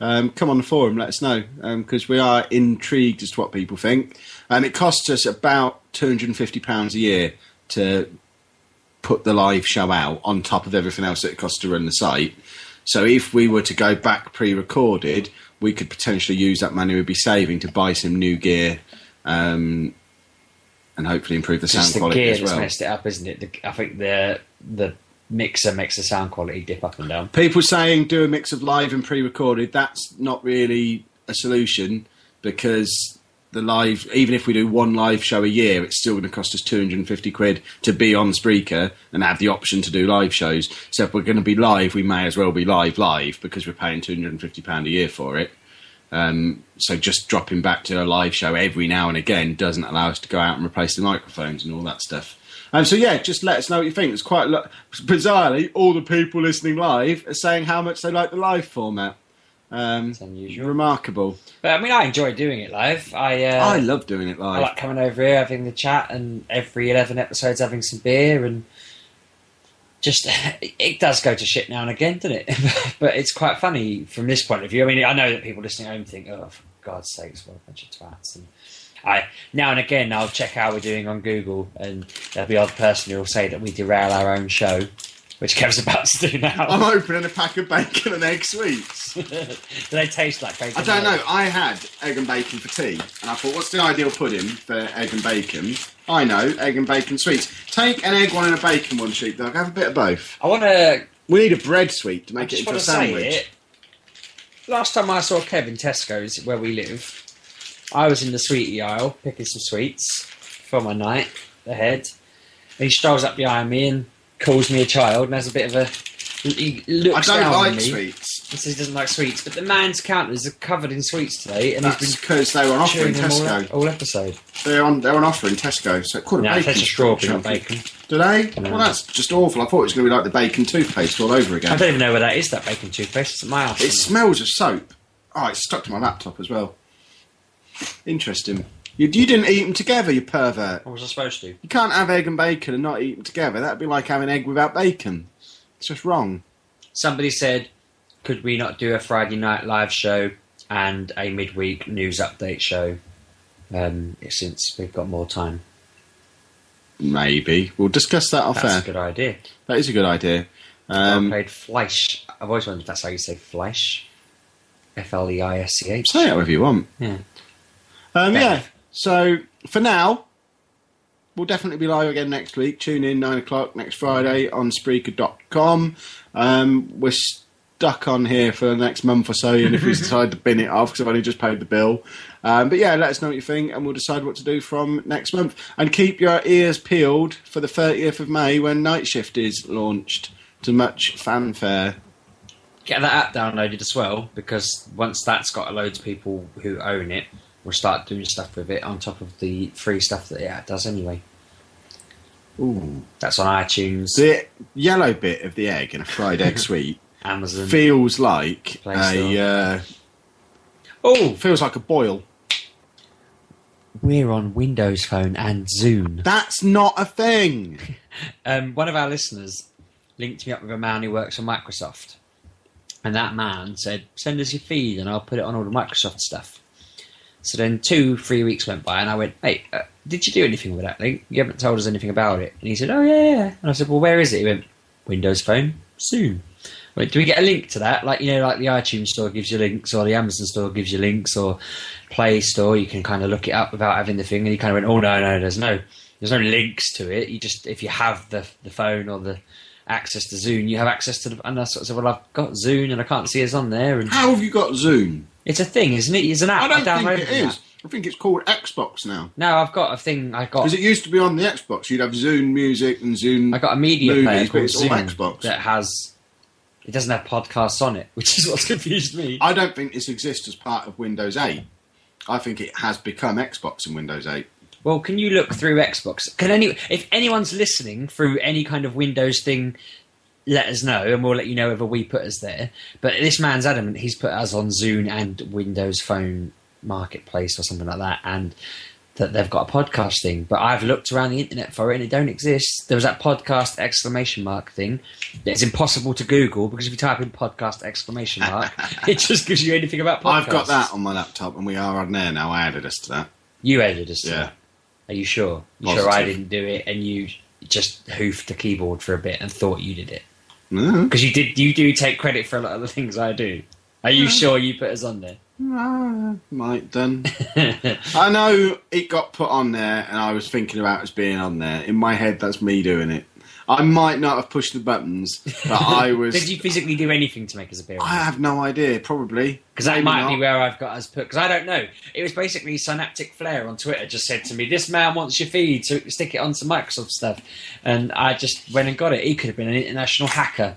Um, come on the forum, let us know because we are intrigued as to what people think. Um, it costs us about two hundred and fifty pounds a year to put the live show out on top of everything else that it costs to run the site. So if we were to go back pre-recorded, we could potentially use that money we'd be saving to buy some new gear, um, and hopefully improve the sound Just the quality gear as that's messed it up, isn't it? The, I think the the mixer makes the sound quality dip up and down. People saying do a mix of live and pre-recorded. That's not really a solution because the live, even if we do one live show a year, it's still going to cost us 250 quid to be on Spreaker and have the option to do live shows. So if we're going to be live, we may as well be live live because we're paying 250 pound a year for it. Um, so just dropping back to a live show every now and again doesn't allow us to go out and replace the microphones and all that stuff. And so, yeah, just let us know what you think. It's quite lo- bizarrely, all the people listening live are saying how much they like the live format. Um, It's unusual. remarkable. But I mean, I enjoy doing it live. I uh, I love doing it live. I like coming over here, having the chat, and every eleven episodes having some beer, and just it does go to shit now and again, doesn't it? but it's quite funny from this point of view. I mean, I know that people listening at home think, "Oh, for God's sakes, what a bunch of twats!" And I now and again I'll check how we're doing on Google, and there'll be odd person who will say that we derail our own show, which Kev's about to do now. I'm opening a pack of bacon and egg sweets. Do they taste like bacon? I don't know. I had egg and bacon for tea, and I thought, what's the ideal pudding for egg and bacon? I know, egg and bacon sweets. Take an egg one and a bacon one, sheepdog. Have a bit of both. I want to We need a bread sweet to make it into a sandwich. Last time I saw Kev in Tesco's, where we live, I was in the sweetie aisle picking some sweets for my night ahead. And he strolls up behind me and calls me a child and has a bit of a. He I don't down on like me sweets. and says he doesn't like sweets. But the man's counters are covered in sweets today, and That's he's because they were on offer in chewing them all, Tesco. all episode. They're on they're on offer in Tesco. So called a No, bacon. that's a strawberry, not chunky. bacon. Do they? No. Well, that's just awful. I thought it was going to be like the bacon toothpaste all over again. I again. don't even know where that is. That bacon toothpaste. It's at my house. It smells of soap. Oh, it's stuck to my laptop as well. Interesting. You, you didn't eat them together, you pervert. What was I supposed to? You can't have egg and bacon and not eat them together. That'd be like having egg without bacon. It's just wrong. somebody said, could we not do a Friday night live show and a midweek news update show um, since we've got more time? Maybe we'll discuss that off That's air. a good idea. That is a good idea. I Um, played Fleisch. I've always wondered if that's how you say Fleisch. F L E I S C H. say it however you want. Yeah. Um, yeah. So for now, we'll definitely be live again next week. Tune in nine o'clock next Friday on Spreaker.com. Um, we're stuck on here for the next month or so, and if we decide to bin it off because I've only just paid the bill. Um, but yeah, let us know what you think, and we'll decide what to do from next month. And keep your ears peeled for the 30th of May when Night Shift is launched to much fanfare. Get that app downloaded as well because once that's got loads of people who own it, we'll start doing stuff with it on top of the free stuff that app does anyway. Ooh. That's on iTunes, The yellow bit of the egg in a fried egg sweet Amazon. feels like a uh, oh, feels like a boil. We're on Windows Phone and Zune. That's not a thing. Um, one of our listeners linked me up with a man who works for Microsoft. And that man said, send us your feed and I'll put it on all the Microsoft stuff. So then two, three weeks went by and I went, hey, uh, did you do anything with that link? You haven't told us anything about it. And he said, oh, yeah, yeah. And I said, well, where is it? He went, Windows Phone, soon. I went, do we get a link to that? Like, you know, like the iTunes store gives you links or the Amazon store gives you links or Play Store, you can kind of look it up without having the thing. And he kind of went, oh, no, no, there's no, there's no links to it. You just, if you have the, the phone or the access to Zune, you have access to the, and I sort of said, well, I've got Zune and I can't see us on there. And How have you got Zoom? It's a thing, isn't it? It's an app. I don't downloaded think it an I think it's called Xbox now. No, I've got a thing. I got Because it used to be on the Xbox. You'd have Zune Music and Zune. I got a media movies, player called Zoom Xbox. that has. It doesn't have podcasts on it, which is what's confused me. I don't think this exists as part of Windows 8. I think it has become Xbox in Windows 8. Well, can you look through Xbox? Can any if anyone's listening through any kind of Windows thing, let us know, and we'll let you know whether we put us there. But this man's adamant he's put us on Zune and Windows Phone Marketplace or something like that, and that they've got a podcast thing. But I've looked around the internet for it, and it don't exist. There was that podcast exclamation mark thing. It's impossible to Google because if you type in podcast exclamation mark, it just gives you anything about podcasts. I've got that on my laptop, and we are on there now. I added us to that. You added us. to Yeah. that. Are you sure? You sure I didn't do it and you just hoofed the keyboard for a bit and thought you did it? Because you did. You do take credit for a lot of the things I do. Are you sure you put us on there? Ah, might done. I know it got put on there, and I was thinking about us being on there. In my head, that's me doing it. I might not have pushed the buttons, but I was. Did you physically do anything to make us appear? I have no idea. Probably Because that might be where I've got us put. Because I don't know. It was basically Synaptic Flare on Twitter just said to me, "This man wants your feed, so stick it onto Microsoft stuff." And I just went and got it. He could have been an international hacker.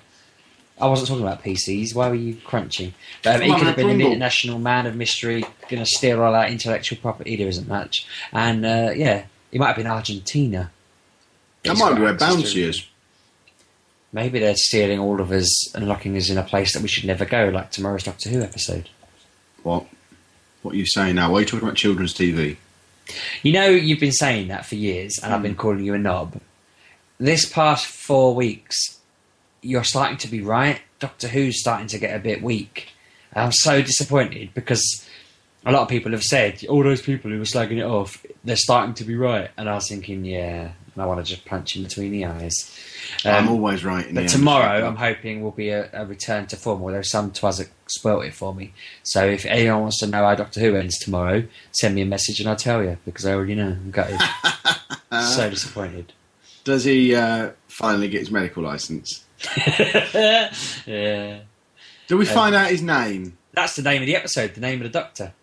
I wasn't talking about PCs. Why were you crunching? But um, he could have been an international man of mystery, going to steal all our intellectual property. There isn't much. And uh, yeah, he might have been Argentina. That He's might be where access to- Bouncy is. Maybe they're stealing all of us and locking us in a place that we should never go, like tomorrow's Doctor Who episode. What? What are you saying now? Why are you talking about children's TV? You know, you've been saying that for years, and I've been hmm. calling you a knob. This past four weeks, you're starting to be right. Doctor Who's starting to get a bit weak. And I'm so disappointed because a lot of people have said, all those people who were slagging it off, they're starting to be right. And I was thinking, yeah, and I want to just punch him between the eyes. I'm Um, always right. But tomorrow, I'm hoping will be a, a return to form. Although some twaz have spoilt it for me. So if anyone wants to know how Doctor Who ends tomorrow, send me a message and I'll tell you because I already know. I'm gutted. so disappointed. Does he uh, finally get his medical license? yeah, Do we Um, find out his name? that's the name of the episode. The name of the Doctor.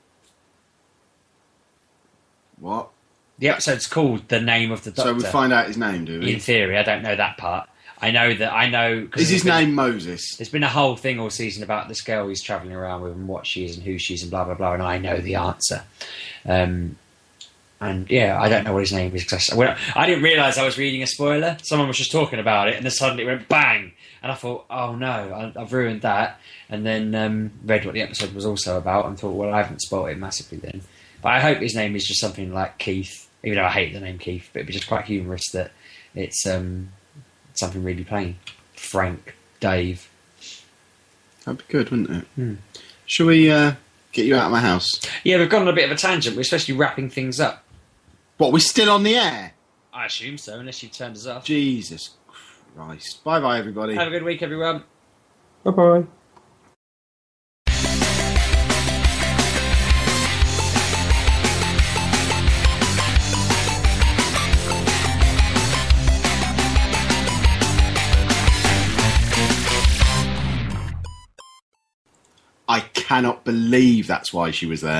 What? The episode's called "The Name of the Doctor." So we find out his name, do we? In theory, I don't know that part. I know that I know. 'cause Is his been- name Moses? There's been a whole thing all season about this girl he's travelling around with and what she is and who she is and blah blah blah, and I know the answer. Um, and yeah, I don't know what his name is because I, I, I didn't realise I was reading a spoiler. Someone was just talking about it, and then suddenly it went bang, and I thought, oh no, I, I've ruined that. And then um, read what the episode was also about and thought, well, I haven't spoiled it massively then. But I hope his name is just something like Keith, even though I hate the name Keith, but it'd be just quite humorous that it's um, something really plain. Frank, Dave. That'd be good, wouldn't it? Hmm. Shall we uh, get you out of my house? Yeah, we've gone on a bit of a tangent. We're supposed to be wrapping things up. What? We're still on the air? I assume so, unless you've turned us off. Jesus Christ! Bye bye, everybody. Have a good week, everyone. Bye bye. I cannot believe that's why she was there.